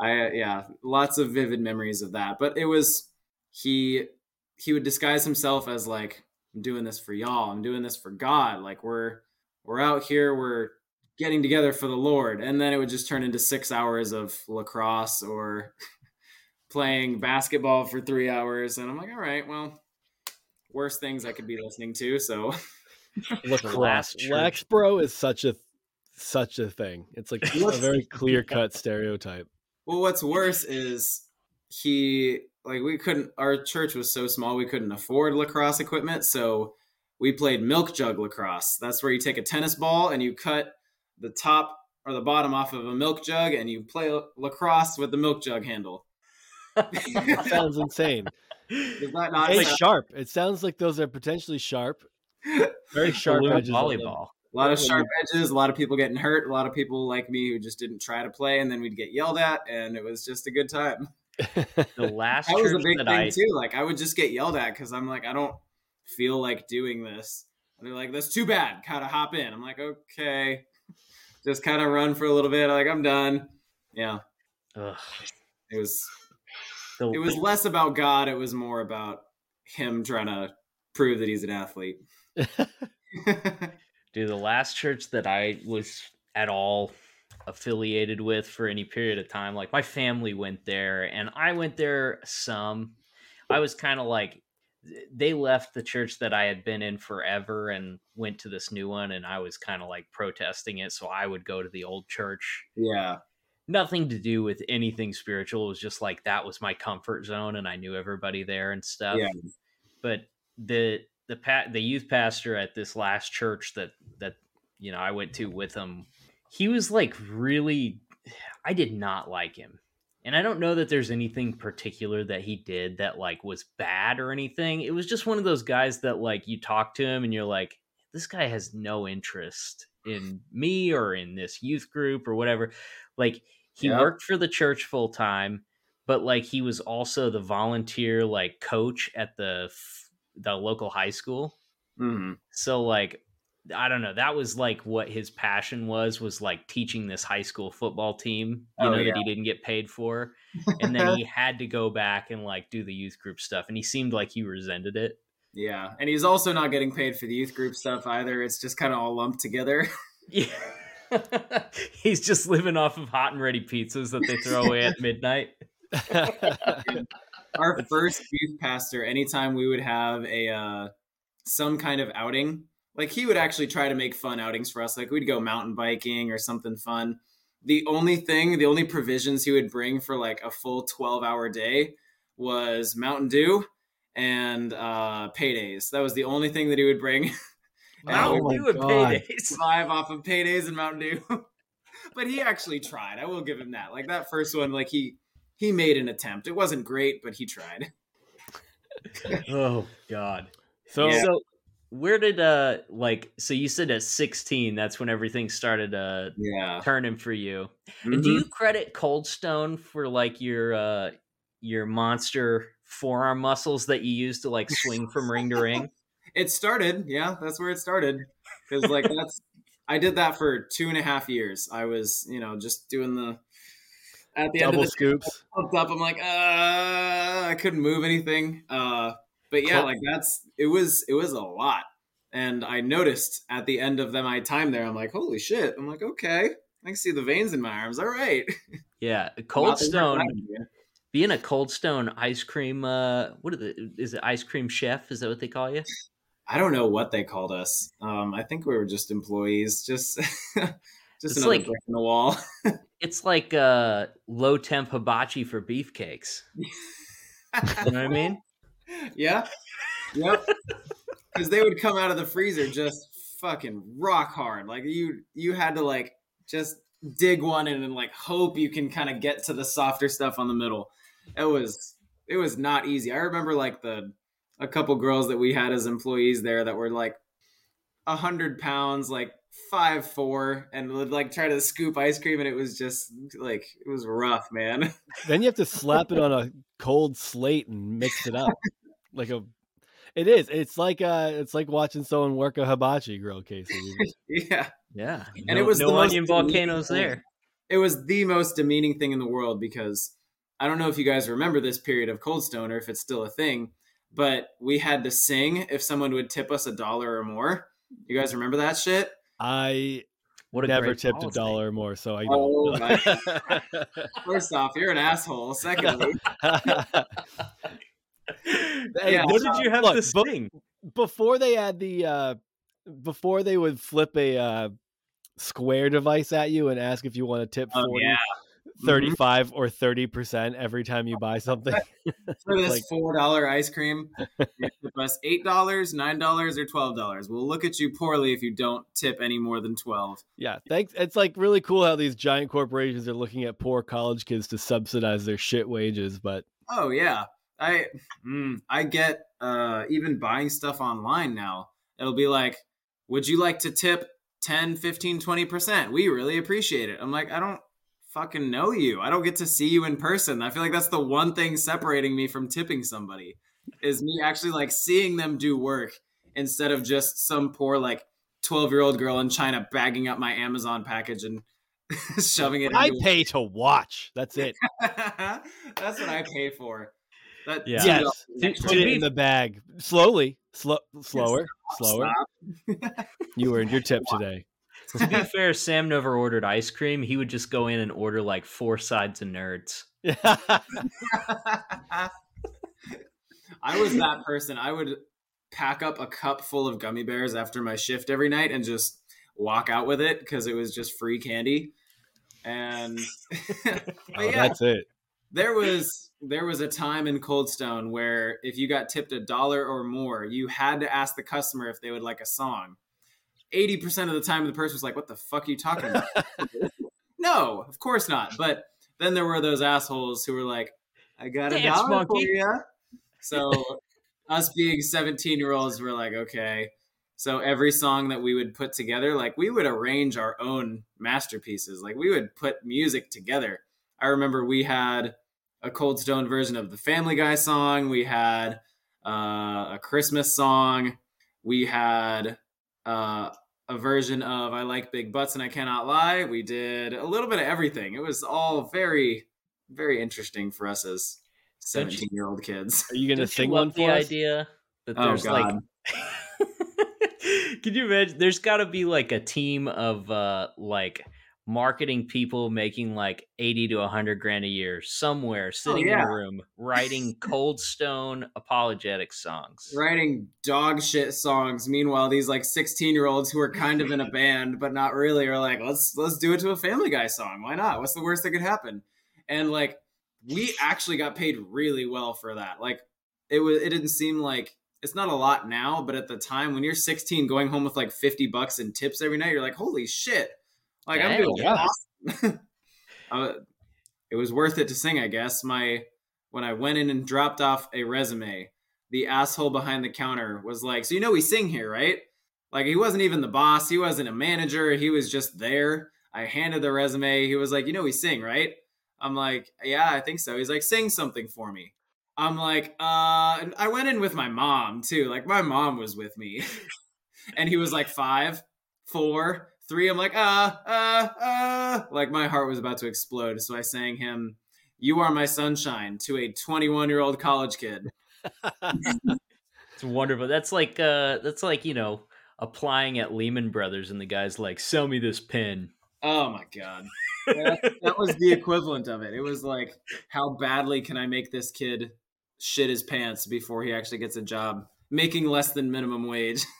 I yeah, lots of vivid memories of that. But it was he he would disguise himself as like I'm doing this for y'all. I'm doing this for God. Like we're we're out here. We're getting together for the Lord. And then it would just turn into six hours of lacrosse or playing basketball for three hours. And I'm like, all right, well, worst things I could be listening to. So Lacrosse. last church- Laxbro is such a such a thing. It's like a very clear cut stereotype. Well, what's worse is he like we couldn't. Our church was so small we couldn't afford lacrosse equipment, so we played milk jug lacrosse. That's where you take a tennis ball and you cut the top or the bottom off of a milk jug, and you play lacrosse with the milk jug handle. That sounds insane. Is that not And sound- sharp. It sounds like those are potentially sharp. Very sharp edges. volleyball. a lot of sharp edges, a lot of people getting hurt, a lot of people like me who just didn't try to play, and then we'd get yelled at, and it was just a good time. The last that was a big that thing I too. Like I would just get yelled at because I'm like, I don't feel like doing this. And they're like, that's too bad. Kind of hop in. I'm like, okay. Just kind of run for a little bit. Like I'm done. Yeah. Ugh. It was it was less about God. It was more about him trying to prove that he's an athlete. Dude, the last church that I was at all affiliated with for any period of time, like my family went there and I went there some. I was kind of like, they left the church that I had been in forever and went to this new one, and I was kind of like protesting it. So I would go to the old church. yeah. Nothing to do with anything spiritual. It was just like that was my comfort zone, and I knew everybody there and stuff Yeah. but the the pa- the youth pastor at this last church that that you know I went to with him, he was like really I did not like him. And I don't know that there's anything particular that he did that like was bad or anything. It was just one of those guys that like you talk to him and you're like this guy has no interest in me or in this youth group or whatever. Like he Yeah. worked for the church full time but like he was also the volunteer like coach at the f- the local high school hmm so like i don't know that was like what his passion was was like teaching this high school football team you Oh, know yeah. that he didn't get paid for and then he had to go back and like do the youth group stuff and he seemed like he resented it Yeah. And he's also not getting paid for the youth group stuff either. It's just kind of all lumped together. yeah He's just living off of hot and ready pizzas that they throw away at midnight. Our first youth pastor, anytime we would have a uh, some kind of outing, like he would actually try to make fun outings for us. Like we'd go mountain biking or something fun. The only thing, the only provisions he would bring for like a full twelve hour day was Mountain Dew and uh, paydays. That was the only thing that he would bring. And I Mountain would my Dew and God. paydays. survive off of paydays and Mountain Dew. but he actually tried. I will give him that. Like that first one, like he he made an attempt. It wasn't great, but he tried. Oh God. so Yeah. So where did uh like so you said at 16 that's when everything started uh Yeah. turning for you. And do you credit coldstone for like your uh your monster forearm muscles that you use to like swing from ring to ring? It started. Yeah, that's where it started. Because like that's I did that for two and a half years. I was you know just doing the at the end of the scoops. pumped up. I'm like, uh, I couldn't move anything. Uh, but yeah, Cool. like that's it was it was a lot. And I noticed at the end of them, my time there, I'm like, holy shit. I'm like, okay, I can see the veins in my arms. All right. Yeah, Cold Stone work I do. being a Cold Stone ice cream uh what is it is it ice cream chef is that what they call you? I don't know what they called us. Um, I think we were just employees, just just It's another like- brick in the wall. It's like uh low temp hibachi for beefcakes. You know what I mean? Yeah. Yep. Because they would come out of the freezer just fucking rock hard. Like you you had to like just dig one in and like hope you can kind of get to the softer stuff on the middle. It was it was not easy. I remember like the a couple girls that we had as employees there that were like hundred pounds, like five four, and would like try to scoop ice cream, and it was just like it was rough, man. Then you have to slap it on a cold slate and mix it up. like a it is. It's like uh it's like watching someone work a hibachi grill, Casey. yeah. Yeah. And no, it was no the onion demeaning volcanoes there. it was the most demeaning thing in the world because I don't know if you guys remember this period of Cold Stone or if it's still a thing, but we had to sing if someone would tip us a dollar or more. You guys remember that shit? I What a never great tipped a dollar more, so I Oh, don't. First off, you're an asshole. Secondly, Hey, Yeah. what did you have Look, to but- sing? before they had the uh before they would flip a uh square device at you and ask if you want to tip Oh, 40 yeah. 35 or 30% every time you buy something for this like- four dollar ice cream, you tip us eight dollars, nine dollars, or twelve dollars. We'll look at you poorly if you don't tip any more than twelve. yeah thanks it's like really cool how these giant corporations are looking at poor college kids to subsidize their shit wages but Oh yeah, I mm, I get uh, even buying stuff online now. It'll be like, "Would you like to tip 10, 15, 20 percent? We really appreciate it." I'm like, I don't fucking know you. I don't get to see you in person. I feel like that's the one thing separating me from tipping somebody is me actually like seeing them do work instead of just some poor like 12 year old girl in China bagging up my Amazon package and shoving it. i into a- pay to watch that's it That's what I pay for. That Yeah. Yes. $2 To- put it be- in the bag slowly slow slower slower slap. you earned your tip today to be fair, Sam never ordered ice cream. He would just go in and order like four sides of nerds. I was that person. I would pack up a cup full of gummy bears after my shift every night and just walk out with it because it was just free candy. And but oh, yeah, that's it there was there was a time in Coldstone where if you got tipped a dollar or more, you had to ask the customer if they would like a song. Eighty percent of the time, the person was like, "What the fuck are you talking about?" no, of course not. But then there were those assholes who were like, "I got a Dance dollar for you." So us being seventeen year olds, we were like, "Okay." So every song that we would put together, like we would arrange our own masterpieces. Like we would put music together. I remember we had a Cold Stone version of the Family Guy song. We had uh, a Christmas song. We had uh, a version of I Like Big Butts and I Cannot Lie. We did a little bit of everything. It was all very, very interesting for us as 17 year old kids. are you gonna Don't sing love one the for us idea that Oh, there's like Can you imagine? There's got to be like a team of uh like marketing people making like 80 to 100 grand a year somewhere oh, sitting yeah. in a room writing cold stone apologetic songs. Writing dog shit songs. Meanwhile these like 16 year olds who are kind of in a band but not really are like let's let's do it to a family guy song. Why not? What's the worst that could happen? And like we actually got paid really well for that. Like it was it didn't seem like it's not a lot now but at the time when you're 16 going home with like 50 bucks in tips every night you're like holy shit like I'm doing yeah. awesome. Uh, it was worth it to sing, I guess. My when I went in and dropped off a resume, the asshole behind the counter was like, "So you know we sing here, right?" Like he wasn't even the boss, he wasn't a manager, he was just there. I handed the resume. He was like, "You know we sing, right?" I'm like, "Yeah, I think so." He's like, "Sing something for me." I'm like, "Uh," and I went in with my mom too. Like my mom was with me, and he was like five, four, three. I'm like, uh, uh, uh. Like my heart was about to explode. So I sang him, You Are My Sunshine to a 21 year old college kid. it's wonderful that's like uh that's like you know applying at lehman brothers and the guy's like sell me this pin Oh my God. That, that was the equivalent of it. It was like, how badly can I make this kid shit his pants before he actually gets a job making less than minimum wage?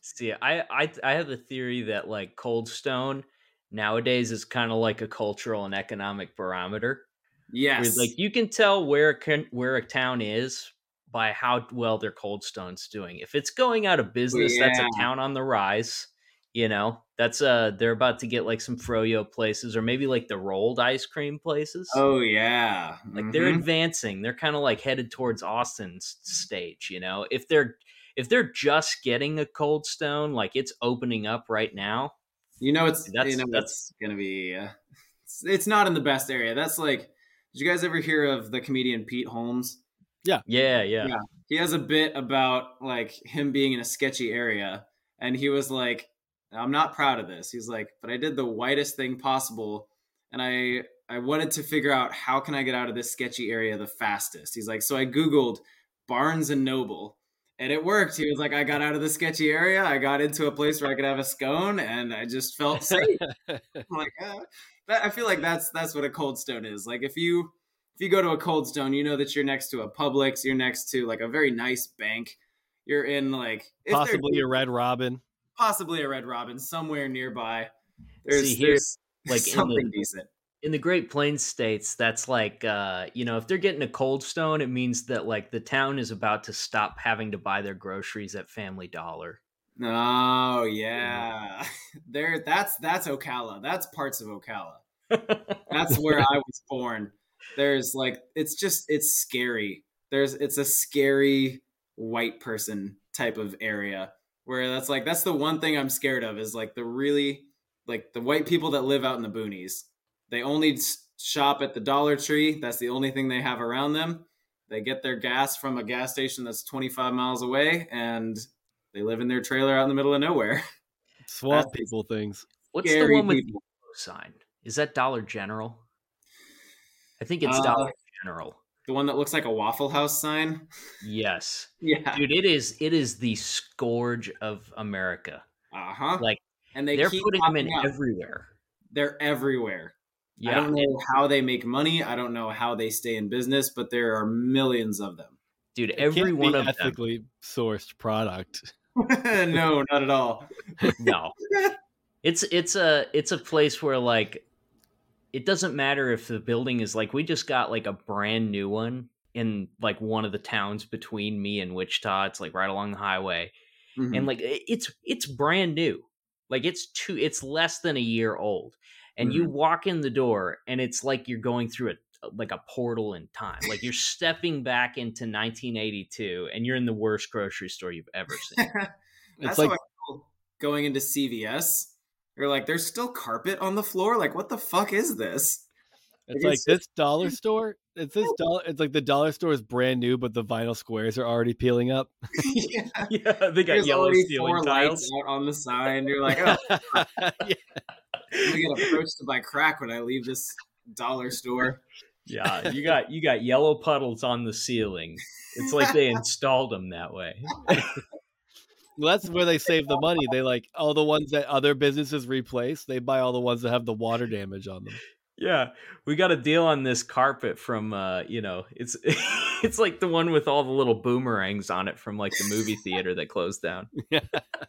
See, I I I have the theory that like Cold Stone nowadays is kind of like a cultural and economic barometer. Yes. like you can tell where a con- where a town is by how well their Cold Stone's doing. If it's going out of business, that's a town on the rise. You know, that's uh they're about to get like some froyo places or maybe like the rolled ice cream places. oh, yeah. like they're Mhm. advancing they're kind of like headed towards austin's stage you know if they're if they're just getting a cold stone like it's opening up right now You know, it's That's- you know that's- it's gonna be. Uh, it's, it's not in the best area. That's like. Did you guys ever hear of the comedian Pete Holmes? Yeah. yeah yeah, Yeah. He has a bit about like him being in a sketchy area, and he was like, "I'm not proud of this." He's like, "But I did the whitest thing possible, and I I wanted to figure out how can I get out of this sketchy area the fastest." He's like, "So I googled Barnes and Noble." And it worked. He was like, I got out of the sketchy area. I got into a place where I could have a scone, and I just felt safe. I'm like, uh, that, I feel like that's that's what a cold stone is. Like if you if you go to a cold stone, you know that you're next to a Publix, you're next to like a very nice bank. You're in like Possibly a Red Robin. possibly a Red Robin somewhere nearby. There's, See, here, there's like, in something the- decent. In the great plains states that's like uh you know if they're getting a cold stone it means that like the town is about to stop having to buy their groceries at family dollar Oh yeah, there. That's that's Ocala. That's parts of Ocala. That's where I was born. There's like it's just it's scary. There's it's a scary white person type of area where that's like that's the one thing I'm scared of is like the really like the white people that live out in the boonies. They only shop at the Dollar Tree. That's the only thing they have around them. They get their gas from a gas station that's 25 miles away and they live in their trailer out in the middle of nowhere. Swamp people things. what's the one with the people. yellow sign is that dollar general i think it's Uh, dollar general The one that looks like a Waffle House sign. yes Yeah. dude it is it is the scourge of america Uh huh. like and they they are keep putting them in up. everywhere They're everywhere. I don't know how they make money. I don't know how they stay in business, but there are millions of them. dude It every can't one be of them ethically sourced product. no, not at all. no it's it's a it's a place where like it doesn't matter if the building is like we just got like a brand new one in like one of the towns between me and wichita it's like right along the highway Mhm. and like it's it's brand new like it's two it's less than a year old and you mm-hmm. walk in the door and it's like you're going through a like a portal in time like you're stepping back into 1982 and you're in the worst grocery store you've ever seen It's like how I feel going into CVS. You're like, there's still carpet on the floor. Like, what the fuck is this? it's Like, like this dollar store. It's this dollar. It's like the dollar store is brand new, but the vinyl squares are already peeling up. yeah. yeah they got There's yellow already ceiling tiles lights out on the sign. You're like, oh, Yeah. I'm gonna get approached by crack when I leave this dollar store. Yeah, you got you got yellow puddles on the ceiling. It's like they installed them that way. Well, that's where they save the money. They like all the ones that other businesses replace. They buy all the ones that have the water damage on them. Yeah, we got a deal on this carpet from uh, you know, it's it's like the one with all the little boomerangs on it from like the movie theater that closed down. Yeah.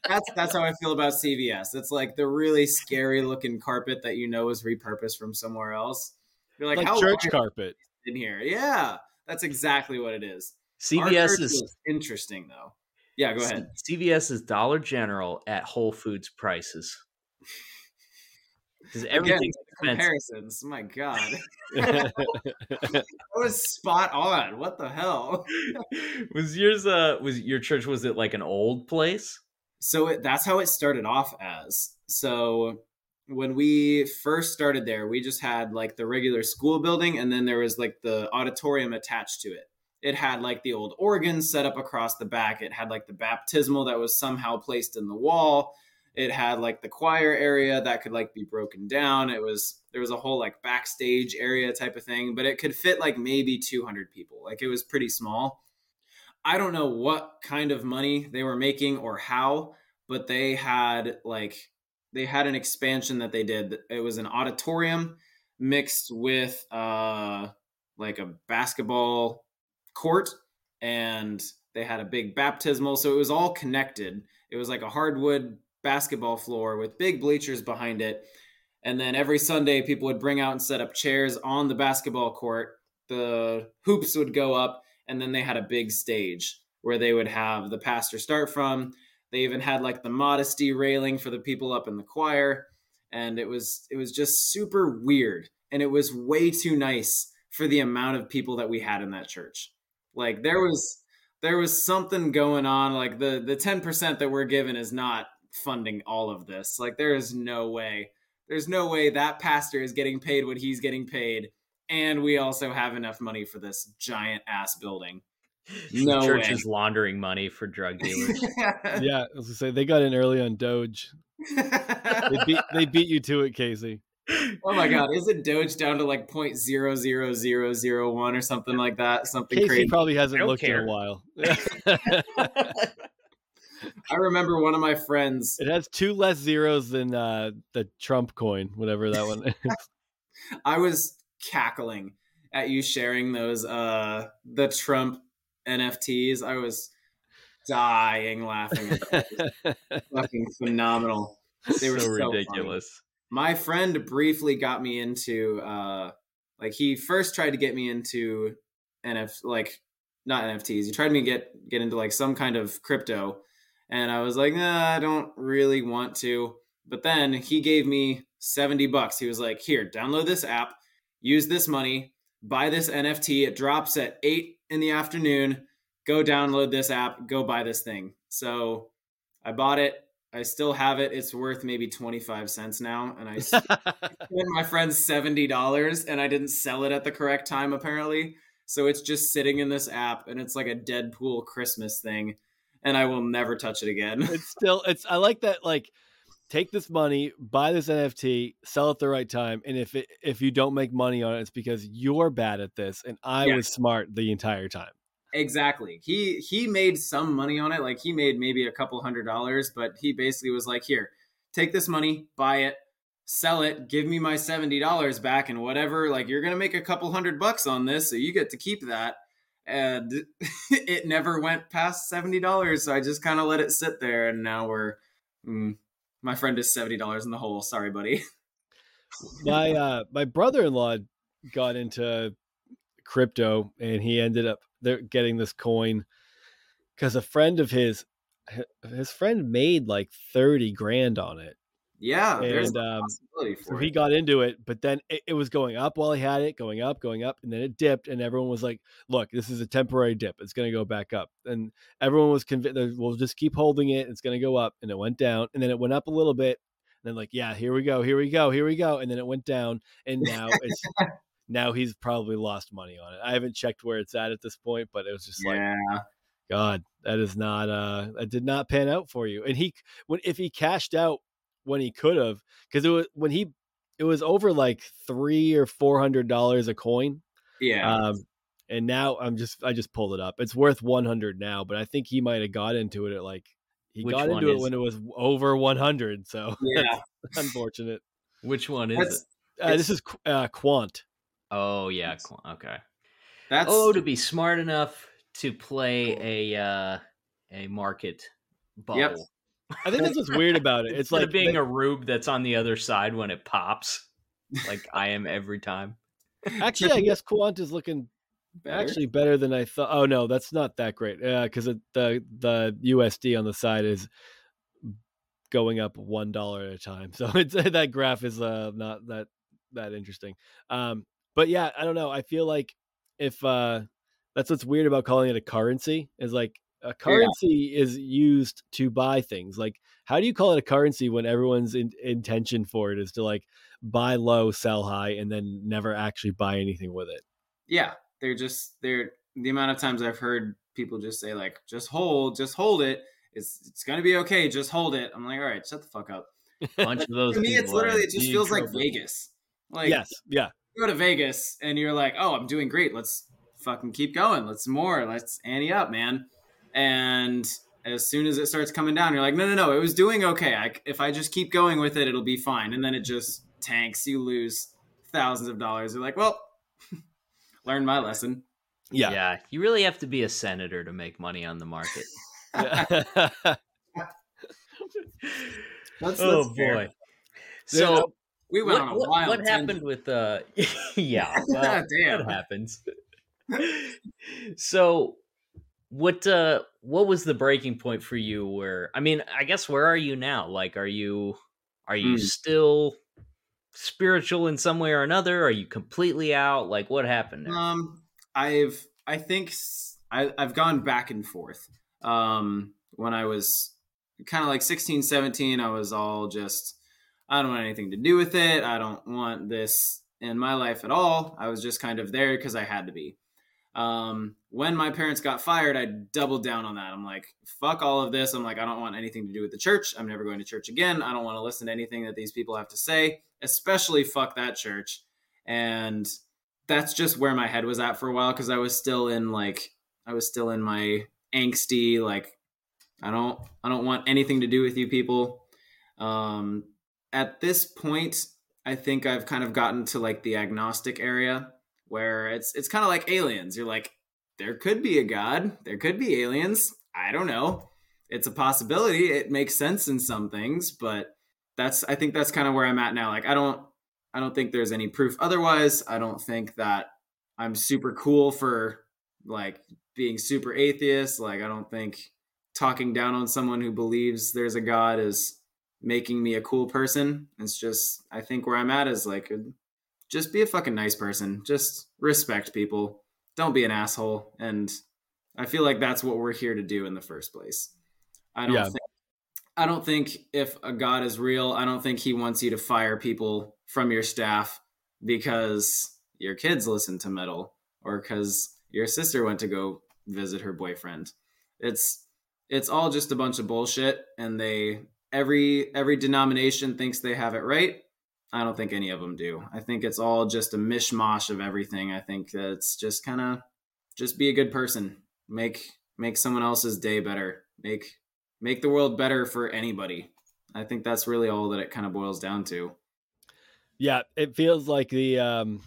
That's that's how I feel about CVS. It's like the really scary looking carpet that you know is repurposed from somewhere else. You're like, Like, how church carpet. in here? Yeah, that's exactly what it is. CVS church is interesting though. Yeah, go ahead. CVS is Dollar General at Whole Foods prices. Because Again, everything's expensive. Comparisons. My God, that was spot on. What the hell? was yours uh was your church was it like an old place? So it, that's how it started off as. So when we first started there, we just had like the regular school building, and then there was like the auditorium attached to it. It had like the old organ set up across the back. It had like the baptismal that was somehow placed in the wall. It had like the choir area that could like be broken down. It was there was a whole like backstage area type of thing, but it could fit like maybe 200 people. Like it was pretty small. I don't know what kind of money they were making or how, but they had like they had an expansion that they did. It was an auditorium mixed with uh like a basketball court and they had a big baptismal so it was all connected. It was like a hardwood basketball floor with big bleachers behind it. And then every Sunday people would bring out and set up chairs on the basketball court. The hoops would go up and then they had a big stage where they would have the pastor start from. They even had like the modesty railing for the people up in the choir. And it was it was just super weird. And it was way too nice for the amount of people that we had in that church. Like there was there was something going on. Like the the 10% that we're given is not funding all of this like there is no way there's no way that pastor is getting paid what he's getting paid and we also have enough money for this giant ass building no the church way. is laundering money for drug dealers. yeah, I was gonna say they got in early on Doge. They beat they beat you to it, Casey. oh my god, isn't Doge down to like point zero zero zero zero one or something like that? Something Casey crazy. probably hasn't don't looked in a while. I remember one of my friends. it has two less zeros than uh, the Trump coin, whatever that one is. I was cackling at you sharing those uh the Trump NFTs. I was dying laughing. At that. Fucking phenomenal. They were so so funny. ridiculous. my friend briefly got me into uh like he first tried to get me into NF like not NFTs. He tried to me get get into like some kind of crypto and I was like, nah, I don't really want to. But then he gave me 70 bucks. He was like, here, download this app, use this money, buy this NFT. It drops at eight in the afternoon. Go download this app, go buy this thing. So I bought it. I still have it. It's worth maybe 25 cents now. And I spent my friend's $70 and I didn't sell it at the correct time, apparently. So it's just sitting in this app and it's like a Deadpool Christmas thing. And I will never touch it again. it's still it's I like that like take this money, buy this NFT, sell it the right time, and if it if you don't make money on it, it's because you're bad at this and I Yes. was smart the entire time. Exactly. He he made some money on it. Like he made maybe a couple hundred dollars, but he basically was like, "Here, take this money, buy it, sell it, give me my seventy dollars back, and whatever. Like you're gonna make a couple hundred bucks on this, so you get to keep that." And it never went past seventy dollars, so I just kind of let it sit there, and now we're. Mm, my friend is seventy dollars in the hole. Sorry, buddy. my uh my brother-in-law got into crypto and he ended up getting this coin because a friend of his his friend made like 30 grand on it Yeah, there's And, um, so he got into it but then it, it was going up while he had it going up going up and then it dipped and everyone was like look this is a temporary dip. It's going to go back up. And everyone was convinced we'll just keep holding it. It's going to go up and it went down and then it went up a little bit and then like yeah here we go here we go here we go and then it went down and now it's now he's probably lost money on it. I haven't checked where it's at at this point but it was just like. God, that is not uh that did not pan out for you. And he when if he cashed out when he could have, because it was when he it was over like three or four hundred dollars a coin. Yeah. Um and now I'm just I just pulled it up. It's worth one hundred now, but I think he might have got into it at like he Which got into it when it was over 100. So Yeah. unfortunate. Which one is That's it? Uh, this is uh, Quant. Oh yeah, cl- okay. that's Oh, to be smart enough to play a uh, a market bubble. Yep. I think that's what's weird about it. It's Instead like of being they- a rube that's on the other side when it pops, like I am every time. actually, I guess Quant is looking better. actually better than I thought. Oh no, that's not that great. Yeah, because the the USD on the side is going up one dollar at a time. So it's that graph is uh not that that interesting. Um, but yeah, I don't know. I feel like if uh that's what's weird about calling it a currency is like a currency is used to buy things. Like, how do you call it a currency when everyone's in, intention for it is to like buy low, sell high, and then never actually buy anything with it? yeah, they're just they're the amount of times I've heard people just say like, just hold, just hold it. It's it's gonna be okay. Just hold it. I'm like, all right, shut the fuck up. bunch of those For me, it's literally it just indeed feels like. Vegas. Like yes, yeah. you go to Vegas and you're like, oh, I'm doing great. Let's fucking keep going. Let's more. Let's ante up, man. And as soon as it starts coming down, you're like, no, no, no. It was doing okay. I, if I just keep going with it, it'll be fine. And then it just tanks. You lose thousands of dollars. You're like, well, learn my lesson. Yeah. Yeah, you really have to be a senator to make money on the market. That's, oh that's fair. boy. So We went what, on a what- wild what tangent. happened with uh yeah, well, Damn. that happens. so what uh what was the breaking point for you where I mean, I guess where are you now? Like are you are you Hmm. still spiritual in some way or another? Are you completely out? Like what happened there? Um, I've I think I, i've gone back and forth. Um, when I was kind of like 16, 17, I was all just I don't want anything to do with it. I don't want this in my life at all. I was just kind of there because I had to be. Um, when my parents got fired, I doubled down on that. I'm like, fuck all of this. I'm like, I don't want anything to do with the church. I'm never going to church again. I don't want to listen to anything that these people have to say, especially fuck that church. And that's just where my head was at for a while because I was still in like I was still in my angsty like I don't I don't want anything to do with you people. Um at this point I think I've kind of gotten to like the agnostic area where it's it's kind of like aliens. You're like there could be a god, there could be aliens. I don't know. It's a possibility. It makes sense in some things, but that's I think that's kind of where I'm at now. Like I don't I don't think there's any proof otherwise. I don't think that I'm super cool for like being super atheist. Like I don't think talking down on someone who believes there's a god is making me a cool person. It's just I think where I'm at is like just be a fucking nice person. Just respect people. Don't be an asshole and I feel like that's what we're here to do in the first place. I don't Yeah. think I don't think if a god is real, I don't think he wants you to fire people from your staff because your kids listen to metal or because your sister went to go visit her boyfriend. It's it's all just a bunch of bullshit and they every every denomination thinks they have it right. I don't think any of them do. I think it's all just a mishmash of everything. I think that it's just kind of just be a good person. Make make someone else's day better. Make make the world better for anybody. I think that's really all that it kind of boils down to. Yeah, it feels like the um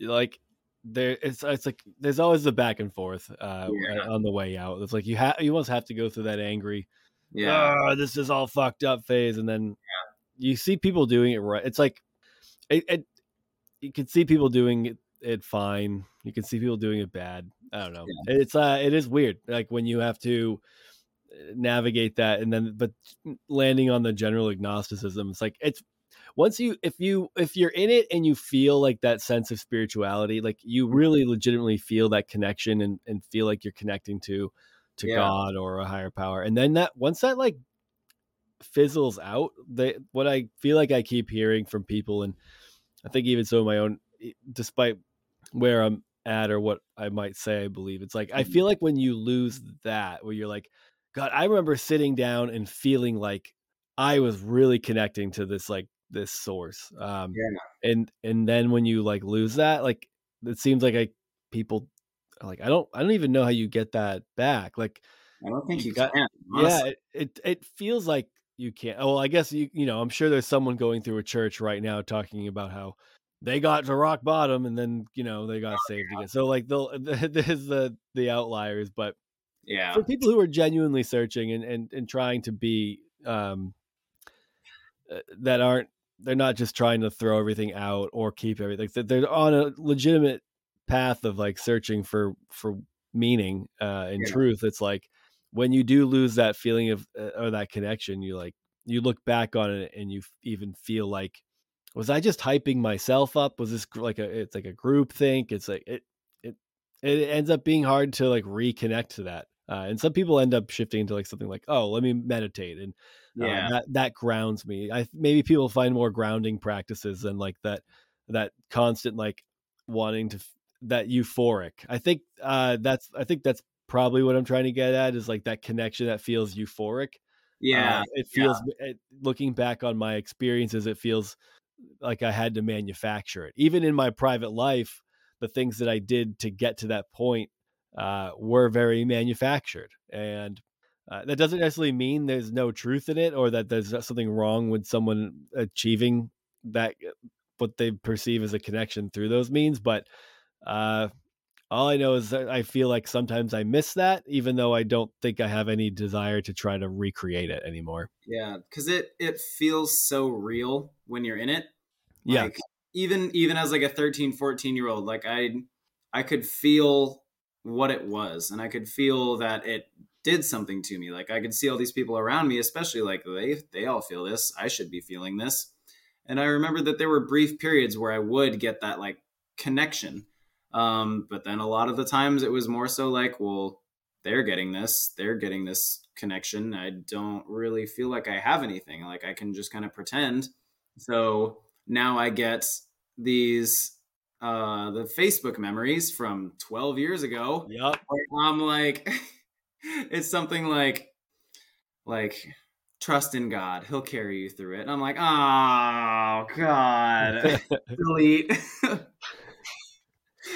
like there it's it's like there's always the back and forth uh Yeah. on the way out. It's like you have you almost have to go through that angry Yeah. "Ah, this is all fucked up phase and then you see people doing it right. It's like it, it you can see people doing it, it fine. You can see people doing it bad. I don't know. It's uh it is weird like when you have to uh, navigate that and then but landing on the general agnosticism it's like it's once you if you if you're in it and you feel like that sense of spirituality like you really legitimately feel that connection and and feel like you're connecting to to Yeah. god or a higher power and then that once that like fizzles out they what i feel like i keep hearing from people and i think even of my own despite where i'm at or what i might say i believe it's like i Mhm. feel like when you lose that where you're like god i remember sitting down and feeling like i was really connecting to this like this source um Yeah. and and then when you like lose that like it seems like i people like i don't i don't even know how you get that back like I don't think you, got- can. Yeah, it, it it feels like you can't. Oh, well, I guess you you know I'm sure there's someone going through a church right now talking about how they got to rock bottom and then you know they got saved again. So like the there's the the outliers, but yeah. for people who are genuinely searching and and, and trying to be um uh, that aren't they're not just trying to throw everything out or keep everything they're on a legitimate path of like searching for for meaning uh and Yeah. truth it's like when you do lose that feeling of uh, or that connection you like you look back on it and you even feel like was i just hyping myself up was this like a it's like a group think it's like it it it ends up being hard to like reconnect to that uh, and some people end up shifting into like something like oh let me meditate and uh, Yeah. that that grounds me i maybe people find more grounding practices than like that that constant like wanting to f- that euphoric i think uh that's i think that's probably what i'm trying to get at is like that connection that feels euphoric yeah. uh, it feels it, looking back on my experiences it feels like i had to manufacture it even in my private life the things that i did to get to that point uh, were very manufactured and uh, that doesn't necessarily mean there's no truth in it or that there's something wrong with someone achieving that uh, what they perceive as a connection through those means but uh all i know is that i feel like sometimes i miss that even though i don't think i have any desire to try to recreate it anymore Yeah, because it it feels so real when you're in it. Yeah. Even even as like a 13, 14 year old, like I I could feel what it was, and I could feel that it did something to me. Like I could see all these people around me, especially like they they all feel this. I should be feeling this. And I remember that there were brief periods where I would get that like connection. Um, but then a lot of the times it was more so like, well, they're getting this, they're getting this connection. I don't really feel like I have anything. Like I can just kind of pretend. So now I get these uh the Facebook memories from 12 years ago. yep I'm like it's something like like trust in God, he'll carry you through it. And I'm like, oh God. delete.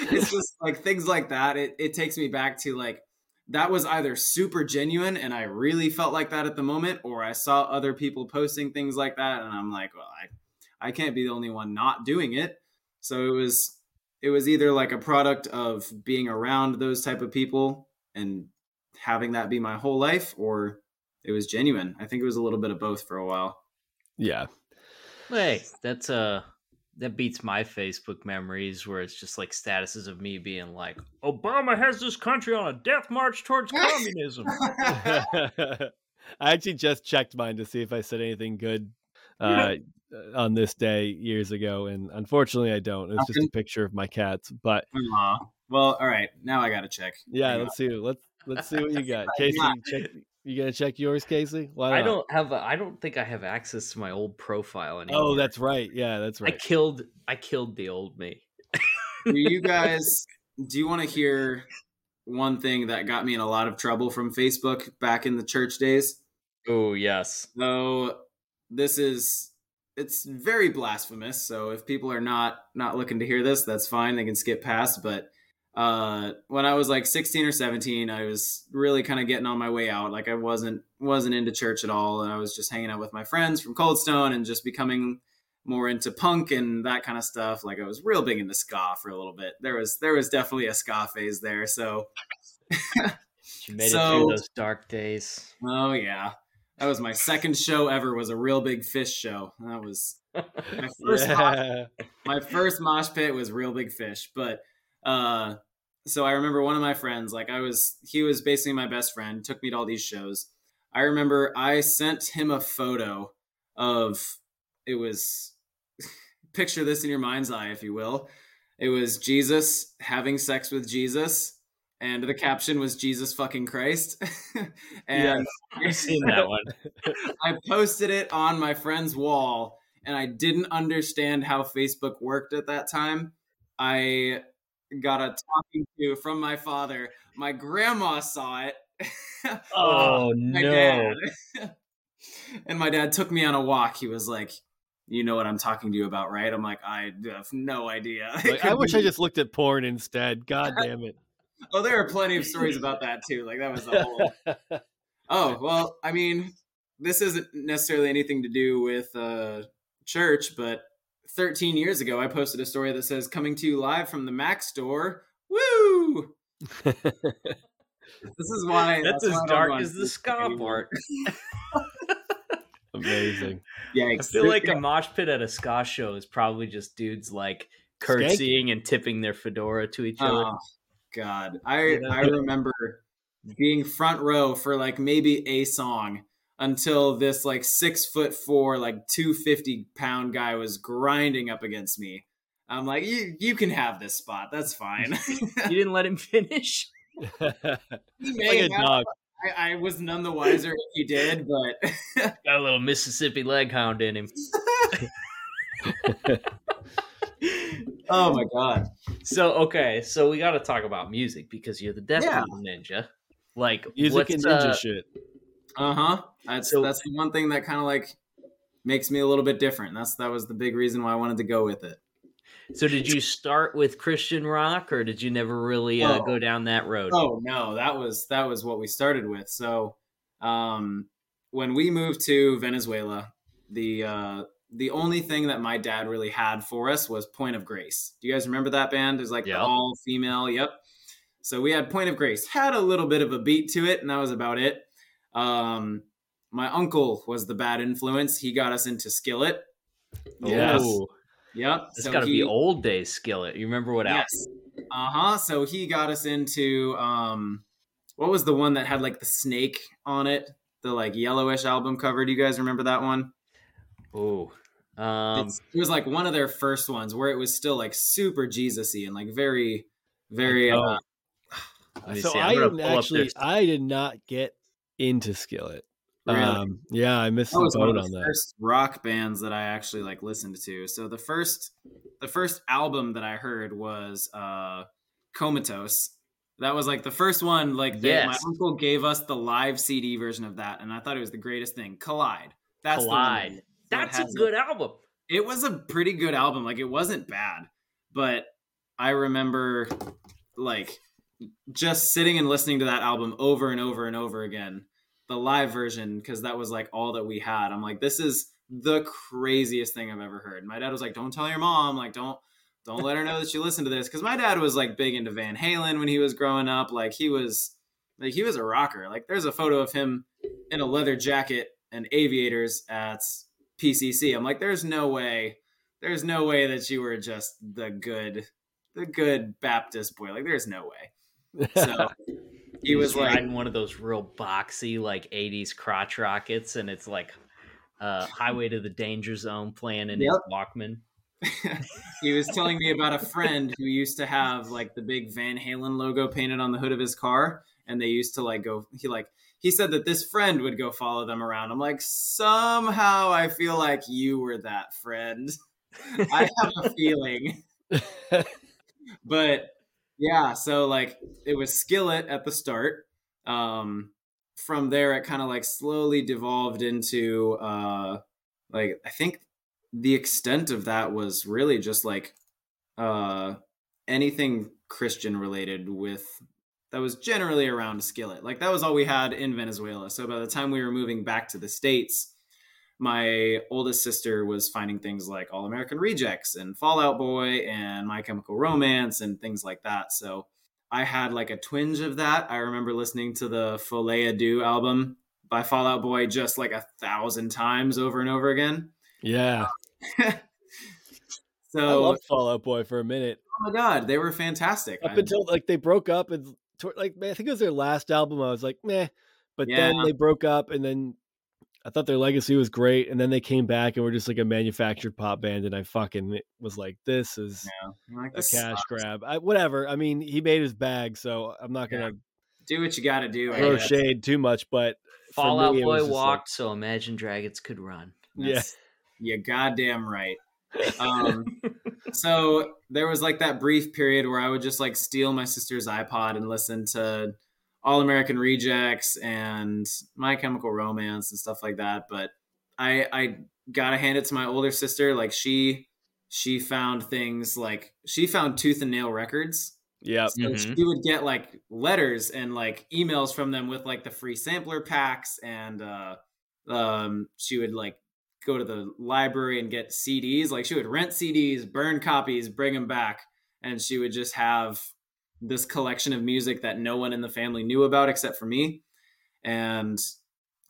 it's just like things like that. It it takes me back to like that was either super genuine and I really felt like that at the moment, or I saw other people posting things like that, and I'm like, well, I I can't be the only one not doing it. So it was it was either like a product of being around those type of people and having that be my whole life, or it was genuine. I think it was a little bit of both for a while. yeah Hey, that's uh that beats my Facebook memories where it's just like statuses of me being like, Obama has this country on a death march towards communism. i actually just checked mine to see if i said anything good uh on this day years ago and unfortunately i don't it's just a picture of my cats but Aw. Well, all right. Now I got to check. yeah Hang let's see let's let's see what you got casey check you gonna check yours casey why I don't have a, I don't think I have access to my old profile oh, anymore. oh that's right yeah that's right. I killed I killed the old me. do you guys do you want to hear one thing that got me in a lot of trouble from Facebook back in the church days? Oh yes. So this is it's very blasphemous. So if people are not not looking to hear this, that's fine. They can skip past. But uh, when I was like 16 or 17, I was really kind of getting on my way out. Like I wasn't wasn't into church at all, and I was just hanging out with my friends from Cold Stone and just becoming more into punk and that kind of stuff. Like I was real big into ska for a little bit. There was there was definitely a ska phase there. So You made it through those dark days. oh yeah, that was my second show ever. Was a Reel Big Fish show. That was my first mosh, my first mosh pit was Reel Big Fish. But uh, so I remember one of my friends, like I was, he was basically my best friend. Took me to all these shows. I remember I sent him a photo of it was picture this in your mind's eye, if you will. It was Jesus having sex with Jesus, and the caption was Jesus fucking Christ. and I've seen that one. I posted it on my friend's wall, and I didn't understand how Facebook worked at that time. I got a talking to from my father. My grandma saw it. Oh no. and my dad took me on a walk. He was like, "You know what I'm talking to you about, right?" I'm like, "I have no idea." Like, I wish I just looked at porn instead. God damn it. oh, there are plenty of stories about that too. Like that was the whole. Oh well, I mean, this isn't necessarily anything to do with uh, church, but 13 years ago, I posted a story that says "Coming to you live from the Mac store." Woo! this is why that's, as dark as the ska part. Amazing. Yeah, I feel like a mosh pit at a ska show is probably just dudes like curtsying and tipping their fedora to each other. Oh, God, I I remember being front row for like maybe a song until this like six foot four, like two fifty pound guy was grinding up against me. I'm like, you you can have this spot. That's fine. you didn't let him finish. like a dog. I, I, was none the wiser if he did, but got a little Mississippi leg hound in him. oh my god! So okay, so we got to talk about music because you're the Death yeah. Ninja. Like music and ninja uh, shit. Uh huh. That's so, that's the one thing that kind of like makes me a little bit different. That's that was the big reason why I wanted to go with it. So did you start with Christian rock, or did you never really uh, oh. go down that road? Oh no, that was that was what we started with. So um, when we moved to Venezuela, the uh, the only thing that my dad really had for us was Point of Grace. Do you guys remember that band? It was like yep. all female. Yep. So we had Point of Grace. Had a little bit of a beat to it, and that was about it. Um, my uncle was the bad influence. He got us into Skillet. Yes. Yep. It's so got to be old days Skillet. You remember what yes. Uh huh. So he got us into um, what was the one that had like the snake on it, the like yellowish album cover? Do you guys remember that one? Oh, um, it was like one of their first ones where it was still like super Jesusy and like very, very. Uh, so I didn't actually, I did not get into Skillet. Really? Um, yeah, I missed that the boat on that. First rock bands that I actually like listened to. So the first, the first album that I heard was uh, Comatose. That was like the first one. Like yes. my uncle gave us the live CD version of that, and I thought it was the greatest thing. Collide. That's Collide. That's a good album. It was a pretty good album. Like it wasn't bad, but I remember like just sitting and listening to that album over and over and over again the live version because that was like all that we had. I'm like, this is the craziest thing I've ever heard. My dad was like, don't tell your mom, like don't don't let her know that you listen to this because my dad was like big into Van Halen when he was growing up. Like he was like he was a rocker. Like there's a photo of him in a leather jacket and aviators at PCC. I'm like, there's no way, there's no way that you were just the good, the good Baptist boy. Like there's no way. So he was like riding one of those real boxy like 80s crotch rockets and it's like uh highway to the danger zone playing in yep. his walkman. He was telling me about a friend who used to have like the big van halen logo painted on the hood of his car and they used to like go he like he said that this friend would go follow them around. I'm like somehow i feel like you were that friend. I have a feeling. But yeah, so like it was Skillet at the start. Um, from there, it kind of like slowly devolved into uh, like I think the extent of that was really just like uh, anything Christian related with that was generally around Skillet. Like that was all we had in Venezuela. So by the time we were moving back to the states, my oldest sister was finding things like All American Rejects and Fall Out Boy and My Chemical Romance and things like that. So I had like a twinge of that. I remember listening to the Folie à Deux album by Fall Out Boy just like a thousand times over and over again. Yeah. so I loved Fall Out Boy for a minute. Oh my god, they were fantastic. Up until like they broke up and like I think it was their last album. I was like, meh. But yeah. then they broke up, and then I thought their legacy was great, and then they came back and were just like a manufactured pop band, and I fucking was like, "This is yeah. like, this a cash sucks. grab." I, whatever. I mean, he made his bag, so I'm not gonna yeah. do what you got to do. Throw shade too much, but Fall Out Boy walked, like, so Imagine Dragons could run. That's, yeah, you goddamn right. Um, so there was like that brief period where I would just like steal my sister's iPod and listen to all American Rejects and My Chemical Romance and stuff like that. But I I gotta hand it to my older sister. Like she she found things like she found Tooth and Nail Records Yeah. So Mhm. she would get like letters and like emails from them with like the free sampler packs, and uh, um, she would like go to the library and get CDs. Like she would rent CDs, burn copies, bring them back, and she would just have this collection of music that no one in the family knew about except for me. And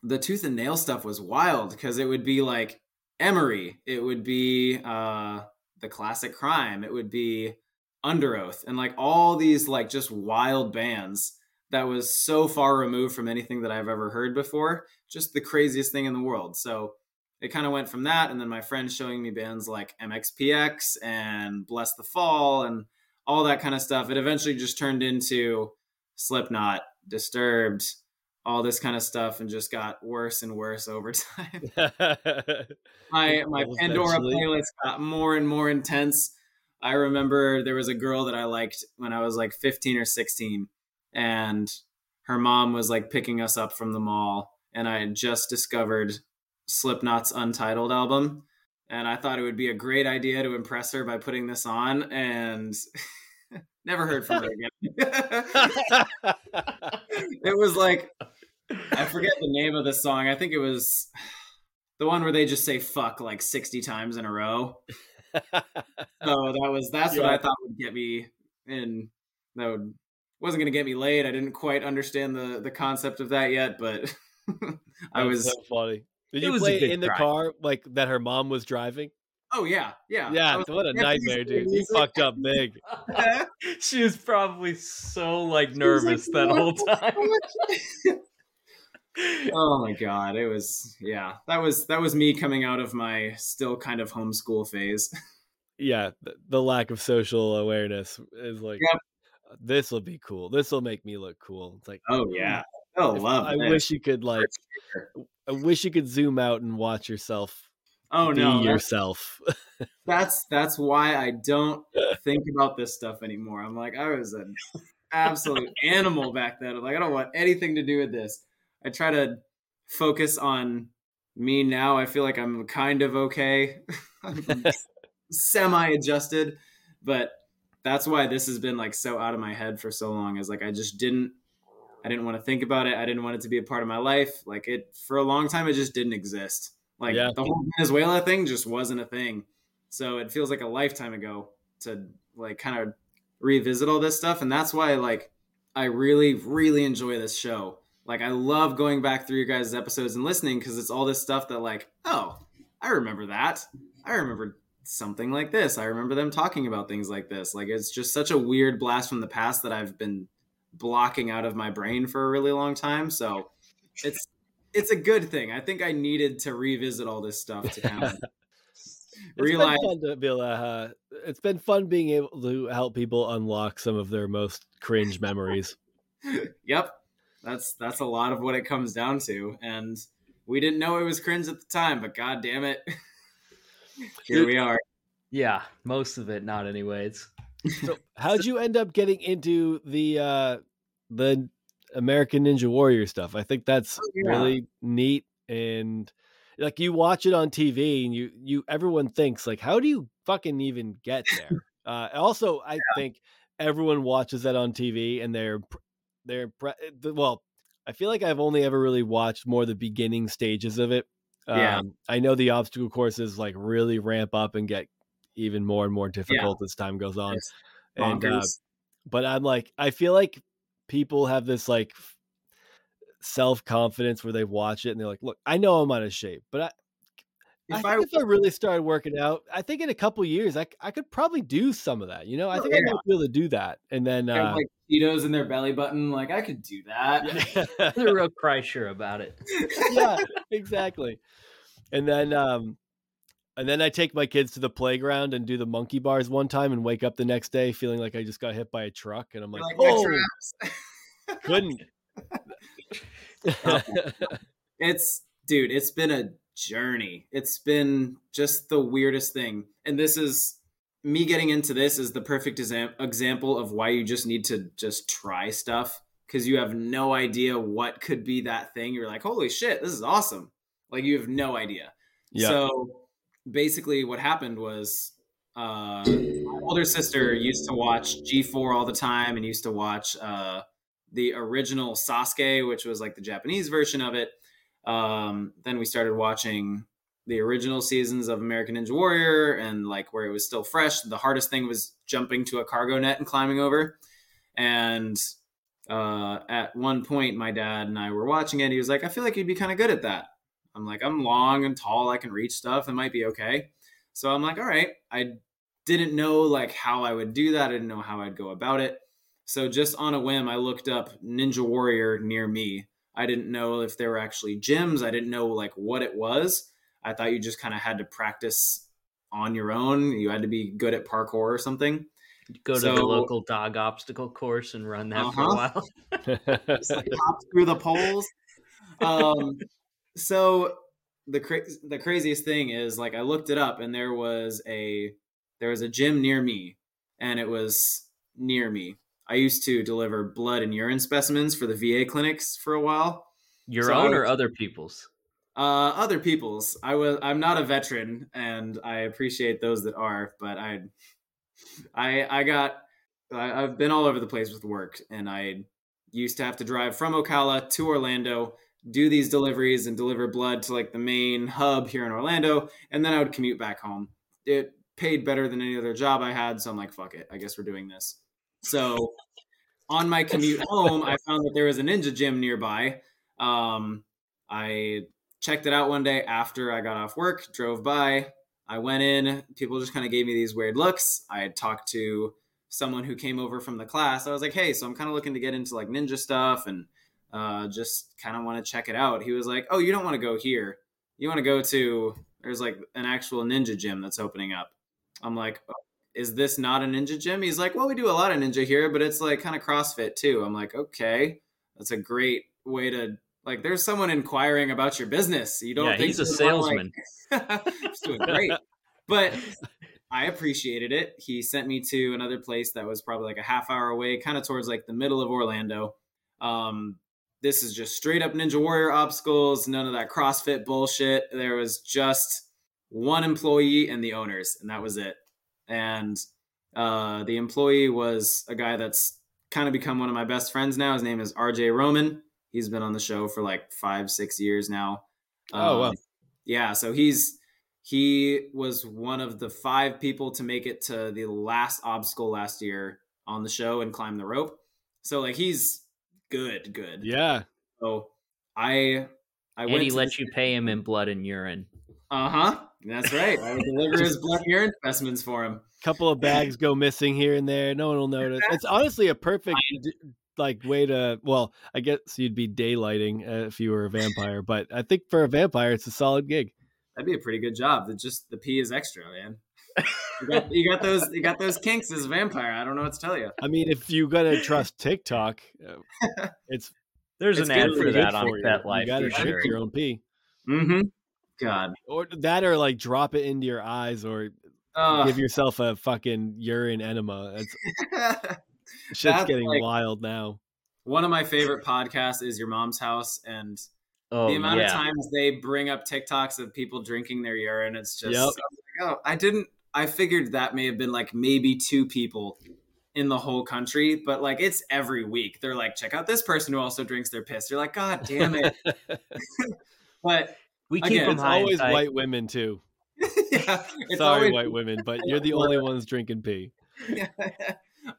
the tooth and nail stuff was wild because it would be like Emery, it would be uh, the classic crime, it would be Underoath and like all these like just wild bands that was so far removed from anything that I've ever heard before. Just the craziest thing in the world. So it kind of went from that, and then my friends showing me bands like MXPX and Blessthefall and all that kind of stuff. It eventually just turned into Slipknot, Disturbed, all this kind of stuff, and just got worse and worse over time. my my Pandora eventually. playlist got more and more intense. I remember there was a girl that I liked when I was like 15 or 16, and her mom was like picking us up from the mall, and I had just discovered Slipknot's Untitled album, and I thought it would be a great idea to impress her by putting this on, and never heard from her again. it was like I forget the name of the song. I think it was the one where they just say fuck like 60 times in a row. So that was that's what I thought would get me in that would wasn't gonna get me laid. I didn't quite understand the the concept of that yet, but I That's was so funny. Did It you was play in the car like that her mom was driving? oh yeah, yeah. Yeah, what a "Yeah, nightmare, dude. You fucked up big. she was probably so like was like, nervous that "What whole time. oh my god, it was yeah. That was that was me coming out of my still kind of homeschool phase. Yeah, the, the lack of social awareness is like Yep. this will be cool. This will make me look cool. It's like Oh mm. yeah. Oh love I this. wish you could like. I wish you could zoom out and watch yourself Oh be no, yourself. that's that's why I don't think about this stuff anymore. I'm like I was an absolute animal back then. I'm like I don't want anything to do with this. I try to focus on me now. I feel like I'm kind of okay. semi adjusted, but that's why this has been like so out of my head for so long is like I just didn't I didn't want to think about it. I didn't want it to be a part of my life. Like it for a long time it just didn't exist. Like Yeah. the whole Venezuela thing just wasn't a thing. So it feels like a lifetime ago to like kind of revisit all this stuff and that's why like I really really enjoy this show. Like I love going back through your guys' episodes and listening because it's all this stuff that like, oh, I remember that. I remember something like this. I remember them talking about things like this. Like it's just such a weird blast from the past that I've been blocking out of my brain for a really long time. So it's it's a good thing. I think I needed to revisit all this stuff to kind of It's realize been fun to be able to, uh, it's been fun being able to help people unlock some of their most cringe memories. yep. That's that's a lot of what it comes down to. And we didn't know it was cringe at the time, but god damn it. Here we are. yeah, most of it, not anyways. So how'd you end up getting into the uh the American Ninja Warrior stuff? I think that's Oh, yeah. really neat and like you watch it on TV and you you everyone thinks like how do you fucking even get there? uh also I think everyone watches that on TV and they're they're pre- well I feel like I've only ever really watched more the beginning stages of it. Yeah. Um, I know the obstacle courses like really ramp up and get even more and more difficult as time goes on It's and uh, but i'm like i feel like people have this like self-confidence where they watch it and they're like look i know i'm out of shape but i I if think I, if I really started working out, I think in a couple years, I, I could probably do some of that. You know, I Oh, think I yeah. might be able to do that. And then, have uh, like Cheetos in their belly button, like I could do that. I'm a real Kreischer about it. yeah, exactly. And then, um, and then I take my kids to the playground and do the monkey bars one time and wake up the next day feeling like I just got hit by a truck. And I'm like, like, oh, couldn't. it's dude it's been a journey. It's been just the weirdest thing. And this is me getting into this is the perfect exam- example of why you just need to just try stuff. Because you have no idea what could be that thing. You're like holy shit this is awesome. Like you have no idea. Yeah. so basically what happened was uh, my older sister used to watch G4 all the time and used to watch uh, the original Sasuke, which was like the Japanese version of it. Um, then we started watching the original seasons of American Ninja Warrior and like where it was still fresh. The hardest thing was jumping to a cargo net and climbing over. And uh, at one point, my dad and I were watching it. He was like, I feel like you'd be kind of good at that. I'm like, I'm long and tall. I can reach stuff. It might be okay. So I'm like, all right. I didn't know like how I would do that. I didn't know how I'd go about it. So just on a whim, I looked up Ninja Warrior near me. I didn't know if there were actually gyms. I didn't know like what it was. I thought you just kind of had to practice on your own. You had to be good at parkour or something. Go to so, the local dog obstacle course and run that uh-huh. for a uh-huh. while. just like hop through the poles. Um, so the cra- the craziest thing is like I looked it up and there was a there was a gym near me and it was near me. I used to deliver blood and urine specimens for the VA clinics for a while. Your so own or other people's? Uh, other people's. I was. I'm not a veteran, and I appreciate those that are. But I, I, I got. I, I've been all over the place with work, and I used to have to drive from Ocala to Orlando, do these deliveries, and deliver blood to like the main hub here in Orlando, and then I would commute back home. It paid better than any other job I had, so I'm like, fuck it. I guess we're doing this. So on my commute home, I found that there was a ninja gym nearby. Um, I checked it out one day after I got off work, drove by. I went in. People just kind of gave me these weird looks. I had talked to someone who came over from the class. I was like, hey, so I'm kind of looking to get into like ninja stuff and uh, just kind of want to check it out. He was like, oh, you don't want to go here. You want to go to, there's like an actual ninja gym that's opening up. I'm like, oh, is this not a ninja gym? He's like, well, we do a lot of ninja here, but it's like kind of CrossFit too. I'm like, okay, that's a great way to like. There's someone inquiring about your business. You don't yeah, think he's a salesman. Like, doing great, but I appreciated it. He sent me to another place that was probably like a half hour away, kind of towards like the middle of Orlando. Um, this is just straight up Ninja Warrior obstacles, none of that CrossFit bullshit. There was just one employee and the owners, and that was it and uh, the employee was a guy that's kind of become one of my best friends now. His name is RJ Roman. He's been on the show for like five, six years now. Oh, wow. Um, yeah. So he's, he was one of the five people to make it to the last obstacle last year on the show and climb the rope. So like he's good, good. Yeah. So I, I and went. he let you pay him in blood and urine. Uh huh. That's right. I would deliver his blood and urine specimens for him. Couple of bags go missing here and there. No one will notice. It's honestly a perfect like way to. Well, I guess you'd be daylighting uh, if you were a vampire, but I think for a vampire, it's a solid gig. That'd be a pretty good job. That just the pee is extra, man. You got, you got, those. You got those kinks as a vampire. I don't know what to tell you. I mean, if you gotta trust TikTok, uh, it's there's it's an ad for that on that life. You gotta drink sure. your own pee. Mm-hmm. God. Or that, or like drop it into your eyes, or uh, give yourself a fucking urine enema. It's shit's getting like, wild now. One of my favorite podcasts is Your Mom's House, and oh, the amount yeah. of times they bring up TikToks of people drinking their urine, it's just yep. like, oh, I didn't. I figured that may have been like maybe two people in the whole country, but like it's every week. They're like, check out this person who also drinks their piss. You're like, God damn it. but we keep Again, them high. Always white women too. yeah, sorry, always... white women, but you're the only ones drinking pee.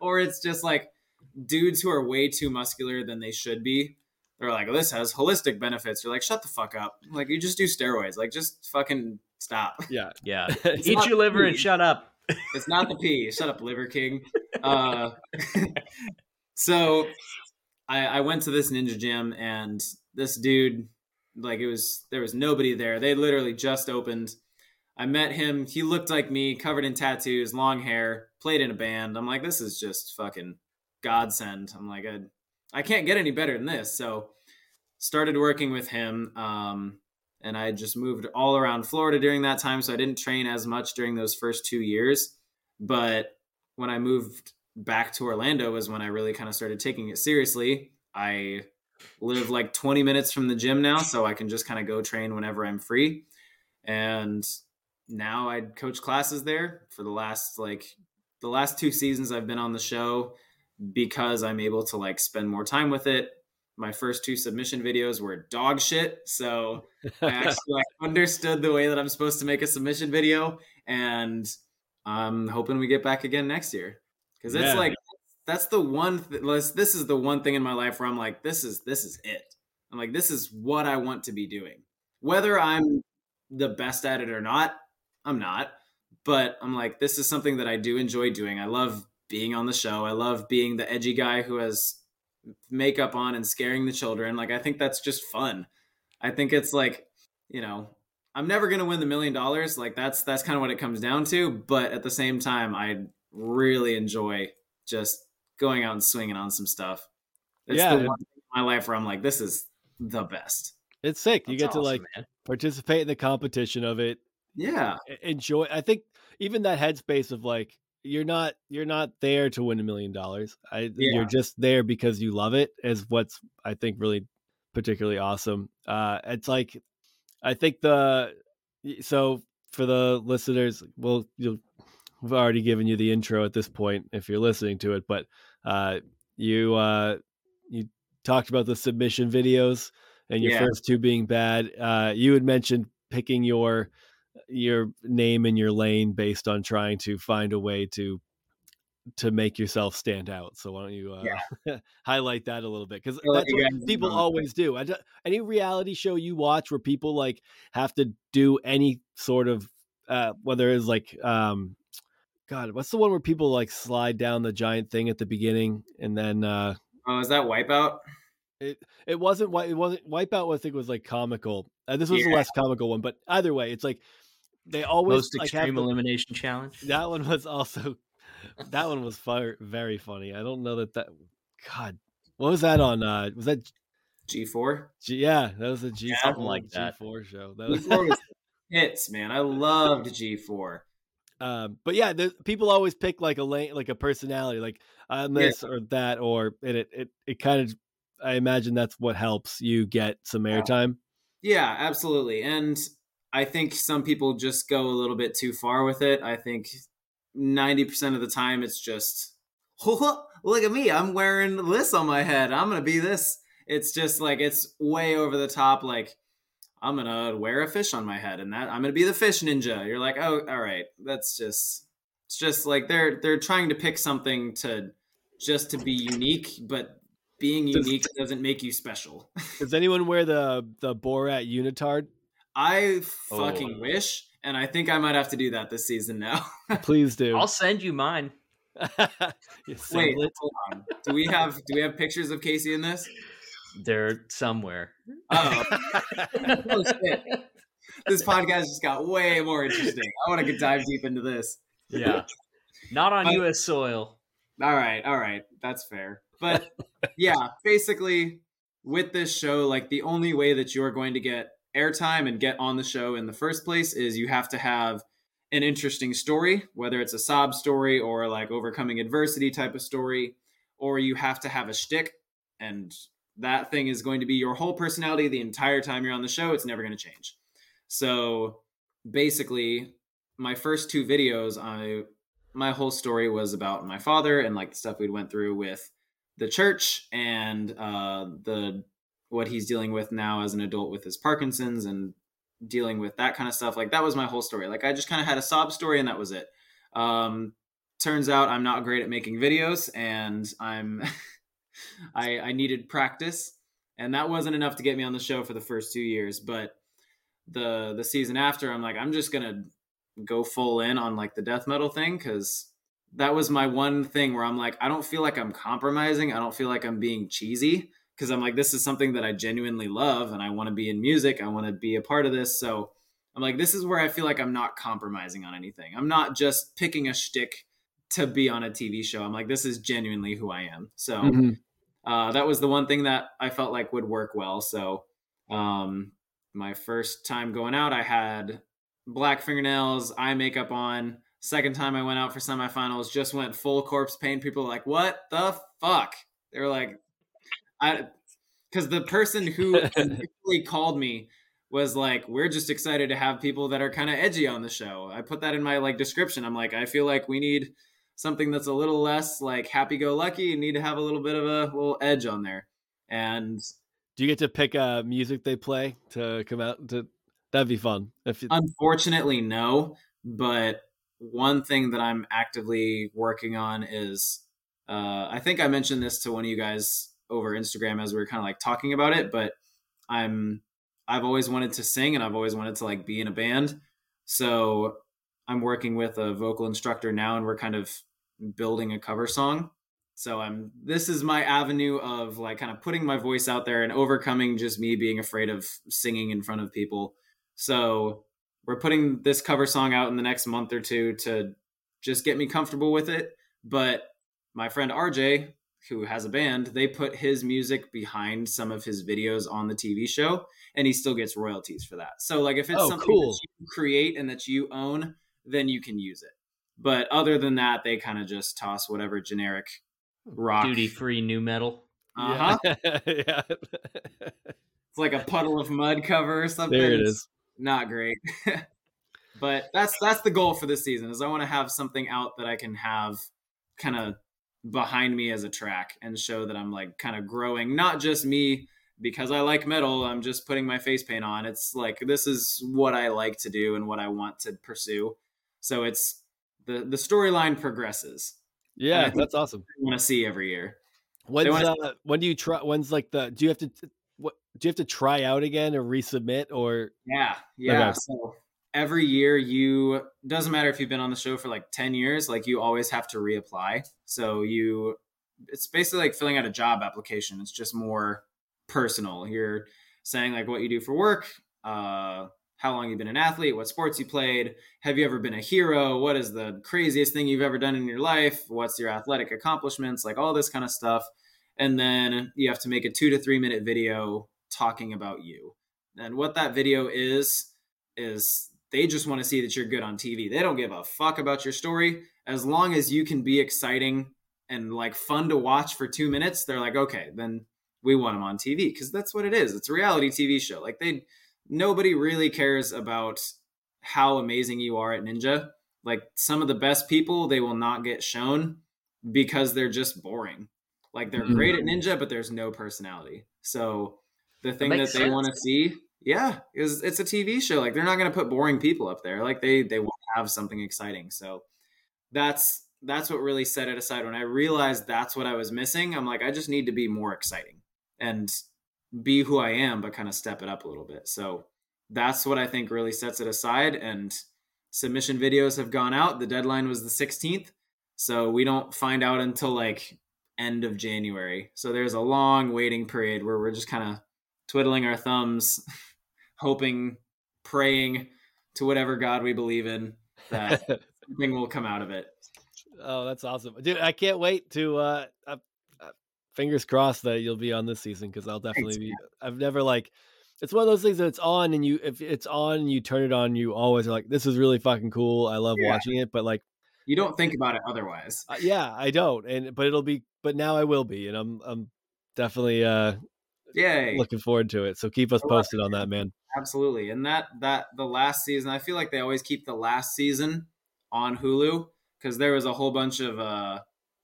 Or it's just like dudes who are way too muscular than they should be. They're like, oh, this has holistic benefits. You're like, shut the fuck up. Like, you just do steroids. Like, just fucking stop. Yeah. Yeah. Eat your liver and shut up. It's not the pee. Shut up, Liver King. Uh, so I, I went to this ninja gym and this dude like it was there was nobody there. They literally just opened. I met him. He looked like me, covered in tattoos, long hair, played in a band. I'm like, this is just fucking godsend. I'm like, I, I can't get any better than this. So started working with him. Um, and I just moved all around Florida during that time. So I didn't train as much during those first two years. But when I moved back to Orlando was when I really kind of started taking it seriously. I live like 20 minutes from the gym now, so I can just kind of go train whenever I'm free. And now I coach classes there for the last like the last two seasons I've been on the show because I'm able to like spend more time with it. My first two submission videos were dog shit, so I actually like understood the way that I'm supposed to make a submission video, and I'm hoping we get back again next year because it's Yeah. like that's the one. Th- this is the one thing in my life where I'm like, this is this is it. I'm like, this is what I want to be doing. Whether I'm the best at it or not, I'm not. But I'm like, this is something that I do enjoy doing. I love being on the show. I love being the edgy guy who has makeup on and scaring the children. Like, I think that's just fun. I think it's like, you know, I'm never gonna win the million dollars. Like that's that's kind of what it comes down to. But at the same time, I really enjoy just going out and swinging on some stuff. It's Yeah, the one thing in my life where I'm like, this is the best. It's sick. You That's get to like man. participate in the competition of it. Yeah. enjoy i think even that headspace of like you're not you're not there to win a million dollars i Yeah. you're just there because you love it is what's i think really particularly awesome uh it's like i think the so for the listeners well you'll we've already given you the intro at this point if you're listening to it but uh you uh you talked about the submission videos and your Yeah. first two being bad uh you had mentioned picking your your name in your lane based on trying to find a way to to make yourself stand out. So why don't you uh, highlight that a little bit because I'll that's what people always do. I, any reality show you watch where people like have to do any sort of uh, whether it's like um, God, what's the one where people like slide down the giant thing at the beginning and then uh, Oh, is that Wipeout? it it wasn't it wasn't Wipeout. I think was like comical. Uh, this was the Yeah. less comical one, but either way, it's like they always Most like, extreme to- elimination challenge. that one was also that one was fire, very funny. I don't know that that God, what was that on? Uh, was that G4? G, yeah, that was a G something like. G4 show. That was, was hits, man. I loved G4. um, but yeah, the, people always pick like a lane, like a personality, like on Yeah. this or that, or and it it it kind of. I imagine that's what helps you get some Yeah. airtime. Yeah, absolutely. And I think some people just go a little bit too far with it. I think 90% of the time it's just, look at me. I'm wearing this on my head. I'm going to be this. It's just like, it's way over the top. Like, I'm going to wear a fish on my head and that I'm going to be the fish ninja. You're like, oh, all right. That's just, it's just like they're, they're trying to pick something to just to be unique, but being Does- unique doesn't make you special. Does anyone wear the the Borat unitard? I oh. fucking Oh. wish, and I think I might have to do that this season now. Please do. I'll send you mine. You Wait, hold on. Do we have do we have pictures of Casey in this? They're somewhere. Oh, oh shit! This podcast just got way more interesting. I want to dive deep into this. Yeah. Not on I- U.S. soil. All right, all right, that's fair. But yeah, basically, with this show, like the only way that you're going to get airtime and get on the show in the first place is you have to have an interesting story, whether it's a sob story or like overcoming adversity type of story, or you have to have a shtick, and that thing is going to be your whole personality the entire time you're on the show. It's never going to change. So basically, my first two videos, I my whole story was about my father and like the stuff we went through with the church and uh, the what he's dealing with now as an adult with his Parkinson's and dealing with that kind of stuff. Like that was my whole story. Like I just kind of had a sob story and that was it. Um, turns out I'm not great at making videos and I'm I, I needed practice and that wasn't enough to get me on the show for the first two years. But the the season after, I'm like I'm just gonna go full in on like the death metal thing because that was my one thing where I'm like, I don't feel like I'm compromising. I don't feel like I'm being cheesy because I'm like, this is something that I genuinely love and I want to be in music. I want to be a part of this. So I'm like, this is where I feel like I'm not compromising on anything. I'm not just picking a shtick to be on a TV show. I'm like, this is genuinely who I am. So Mhm. uh, that was the one thing that I felt like would work well. So, um, my first time going out, I had black fingernails, eye makeup on. Second time I went out for semifinals, just went full corpse paint. People were like, "What the fuck?" They were like, "I," because the person who initially called me was like, we're just excited to have people that are kind of edgy on the show. I put that in my like description. I'm like, I feel like we need something that's a little less like happy go lucky and need to have a little bit of a little edge on there. And do you get to pick uh music they play to come out to that'd be fun. If you... Unfortunately, no. But one thing that I'm actively working on is uh, I think I mentioned this to one of you guys over Instagram as we were kind of like talking about it, but I'm I've always wanted to sing and I've always wanted to like be in a band. So I'm working with a vocal instructor now and we're kind of building a cover song. So I'm this is my avenue of like kind of putting my voice out there and overcoming just me being afraid of singing in front of people. So we're putting this cover song out in the next month or two to just get me comfortable with it. But my friend RJ, who has a band, they put his music behind some of his videos on the TV show, and he still gets royalties for that. So, like, if it's oh, something cool. that you create and that you own, then you can use it. But other than that, they kind of just toss whatever generic rock duty free nu metal. Uh huh. yeah. it's like a Puddle of Mudd cover or something. There it is. Not great. but that's that's the goal for this season. Is I want to have something out that I can have kind of behind me as a track and show that I'm like kind of growing, not just me because I like metal, I'm just putting my face paint on. It's like this is what I like to do and what I want to pursue. So it's the the storyline progresses. Yeah, that's awesome. I want to see every year. When's uh, when do you try? When's like the? Do you have to? What do you have to try out again or resubmit or? Yeah, yeah. Okay. So every year you doesn't matter if you've been on the show for like 10 years like you always have to reapply. So you it's basically like filling out a job application. It's just more personal. You're saying like what you do for work uh how long you've been an athlete what sports you played have you ever been a hero what is the craziest thing you've ever done in your life what's your athletic accomplishments like all this kind of stuff. And then you have to make a two to three minute video talking about you. And what that video is is they just want to see that you're good on TV. They don't give a fuck about your story. As long as you can be exciting and like fun to watch for two minutes, they're like, okay, then we want them on TV because that's what it is. It's a reality TV show. Like they, nobody really cares about how amazing you are at Ninja. Like some of the best people, they will not get shown because they're just boring. Like they're mm-hmm. great at Ninja, but there's no personality. So the thing that, that they want to see yeah, it's it's a TV show. Like they're not going to put boring people up there. Like they they want to have something exciting. So that's that's what really set it aside. When I realized that's what I was missing, I'm like, I just need to be more exciting and be who I am, but kind of step it up a little bit. So that's what I think really sets it aside. And submission videos have gone out. The deadline was the 16th. So we don't find out until like end of January. So there's a long waiting period where we're just kind of twiddling our thumbs hoping, praying to whatever God we believe in that something will come out of it. Oh, that's awesome, dude! I can't wait to. uh, uh, Fingers crossed that you'll be on this season because I'll definitely Thanks, be. I've never like. It's one of those things that it's on and you if it's on and you turn it on, you always are like, "This is really fucking cool. I love yeah. watching it." But like, you don't think about it otherwise. Uh, yeah, I don't, and but it'll be. But now I will be, and I'm I'm definitely uh Yay. looking forward to it. So keep us posted on that, man. Absolutely. And that that the last season, I feel like they always keep the last season on Hulu because there was a whole bunch of uh,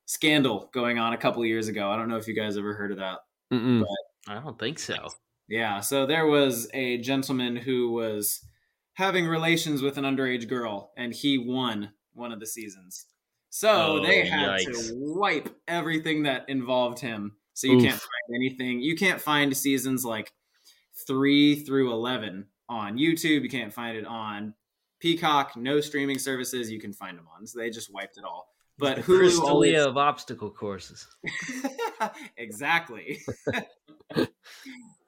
scandal going on a couple years ago. I don't know if you guys ever heard of that. I don't think so. Yeah. So there was a gentleman who was having relations with an underage girl, and he won one of the seasons. So oh, they had yikes. to wipe everything that involved him. So you Oof. can't find anything. You can't find seasons like three through 11 on YouTube. You can't find it on Peacock, no streaming services you can find them on. So they just wiped it all. But the Hulu always... of obstacle courses. exactly.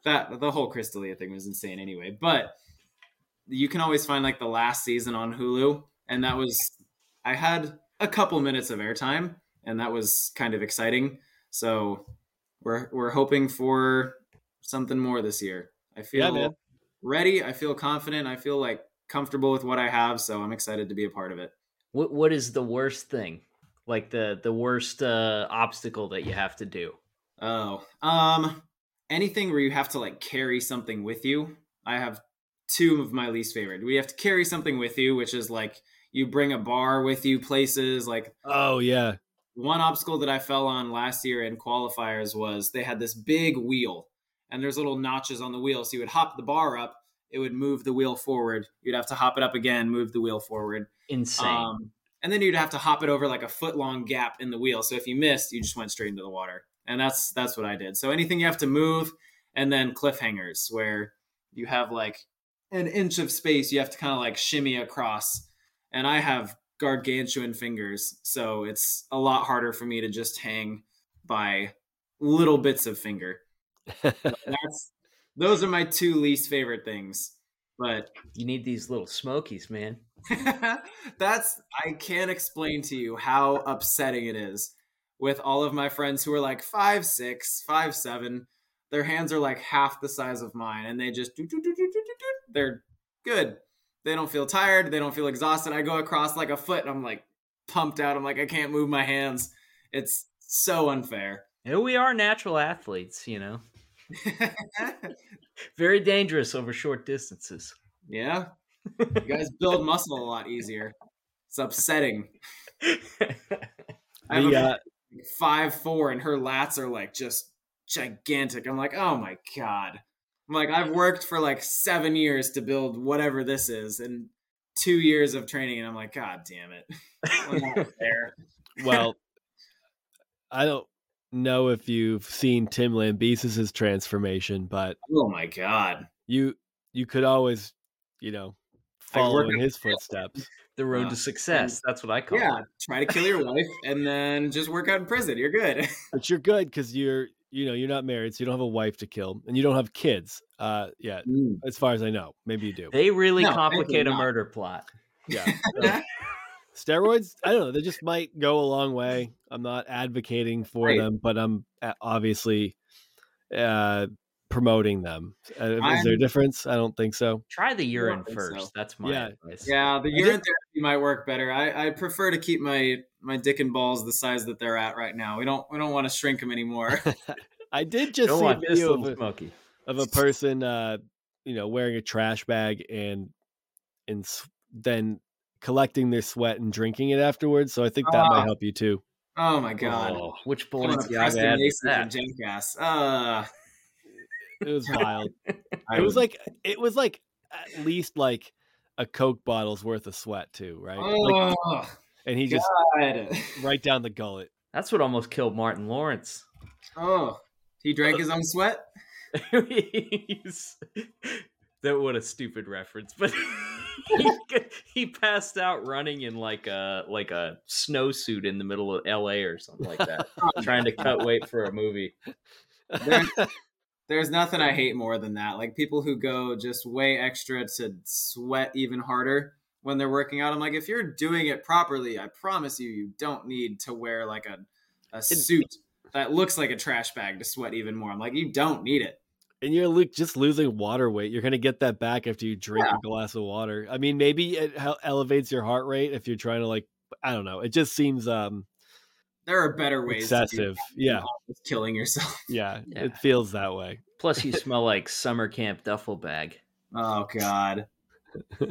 that the whole Crystalia thing was insane anyway. But you can always find like the last season on Hulu, and that was I had a couple minutes of airtime, and that was kind of exciting. So we're we're hoping for something more this year. I feel yeah, ready. I feel confident. I feel like comfortable with what I have, so I'm excited to be a part of it. What What is the worst thing? Like the the worst uh, obstacle that you have to do? Oh, um, anything where you have to like carry something with you. I have two of my least favorite. We have to carry something with you, which is like you bring a bar with you places. Like Oh yeah. One obstacle that I fell on last year in qualifiers was they had this big wheel and there's little notches on the wheel. So you would hop the bar up, it would move the wheel forward. You'd have to hop it up again, move the wheel forward. Insane. Um, and then you'd have to hop it over like a foot long gap in the wheel. So if you missed, you just went straight into the water. And that's that's what I did. So anything you have to move, and then cliffhangers where you have like an inch of space, you have to kind of like shimmy across. And I have gargantuan fingers, so it's a lot harder for me to just hang by little bits of finger. That's those are my two least favorite things. But you need these little smokies, man. That's I can't explain to you how upsetting it is with all of my friends who are like five six, five seven. Their hands are like half the size of mine, and they just do, do, do, do, do, do, do. they're good. They don't feel tired. They don't feel exhausted. I go across like a foot, and I'm like pumped out. I'm like I can't move my hands. It's so unfair. We are, natural athletes. You know, very dangerous over short distances. yeah, you guys build muscle a lot easier. It's upsetting. I have The, a uh, five four, and her lats are like just gigantic. I'm like, oh my god. I'm like, I've worked for like seven years to build whatever this is, and two years of training, and I'm like, god damn it. We're not there. well, I don't know if you've seen Tim Lambesis' transformation, but Oh my god. you you could always, you know, follow in his footsteps. the road Uh, to success. That's what I call Yeah, it. try to kill your wife and then just work out in prison. You're good. But you're good because you're you know you're not married, so you don't have a wife to kill, and you don't have kids. Uh, yeah, as far as I know, maybe you do. They really No, complicate a murder plot. Yeah. So, steroids, I don't know. They just might go a long way. I'm not advocating for Right. them, but I'm uh, obviously uh, promoting them. Uh, is there a I'm- difference? I don't think so. Try the urine first. so. That's my Yeah. advice. Yeah, the I urine therapy might work better. I, I prefer to keep my my dick and balls the size that they're at right now. We don't we don't want to shrink them anymore. I did just Don't see a video of a, smoky. of a person, uh, you know, wearing a trash bag and and then collecting their sweat and drinking it afterwards. So I think that Ah. might help you too. oh my god. Oh, which I'm gonna Preston Mason that? from Jackass. Uh, It was wild. I it was would- like it was like at least like a Coke bottle's worth of sweat too, right? Like, oh and he just god. right down the gullet. That's what almost killed Martin Lawrence. Oh, he drank uh, his own sweat. He's- that what a stupid reference, but he, he passed out running in like a like a snowsuit in the middle of L.A. or something like that, trying to cut weight for a movie. There- There's nothing I hate more than that. Like people who go just way extra to sweat even harder when they're working out. I'm like, if you're doing it properly, I promise you, you don't need to wear like a, a suit that looks like a trash bag to sweat even more. I'm like, you don't need it. and you're lo- just losing water weight. You're gonna get that back after you drink Yeah. a glass of water. I mean, maybe it elevates your heart rate if you're trying to like. I don't know. It just seems um There are better ways to do excessive. Yeah, killing yourself. yeah, Yeah. It feels that way. Plus, you smell like summer camp duffel bag. Oh God.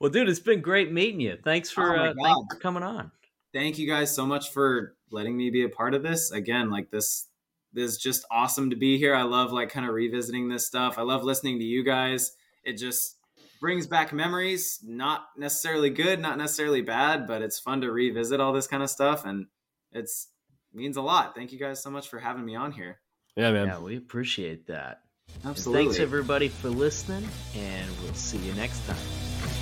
Well, dude, it's been great meeting you. Thanks for Oh uh, thanks for coming on. thank you guys so much for letting me be a part of this again like this this is just awesome to be here i love like kind of revisiting this stuff i love listening to you guys it just brings back memories not necessarily good not necessarily bad but it's fun to revisit all this kind of stuff and it's means a lot thank you guys so much for having me on here Yeah, man. Yeah, we appreciate that. And absolutely thanks everybody for listening, and we'll see you next time.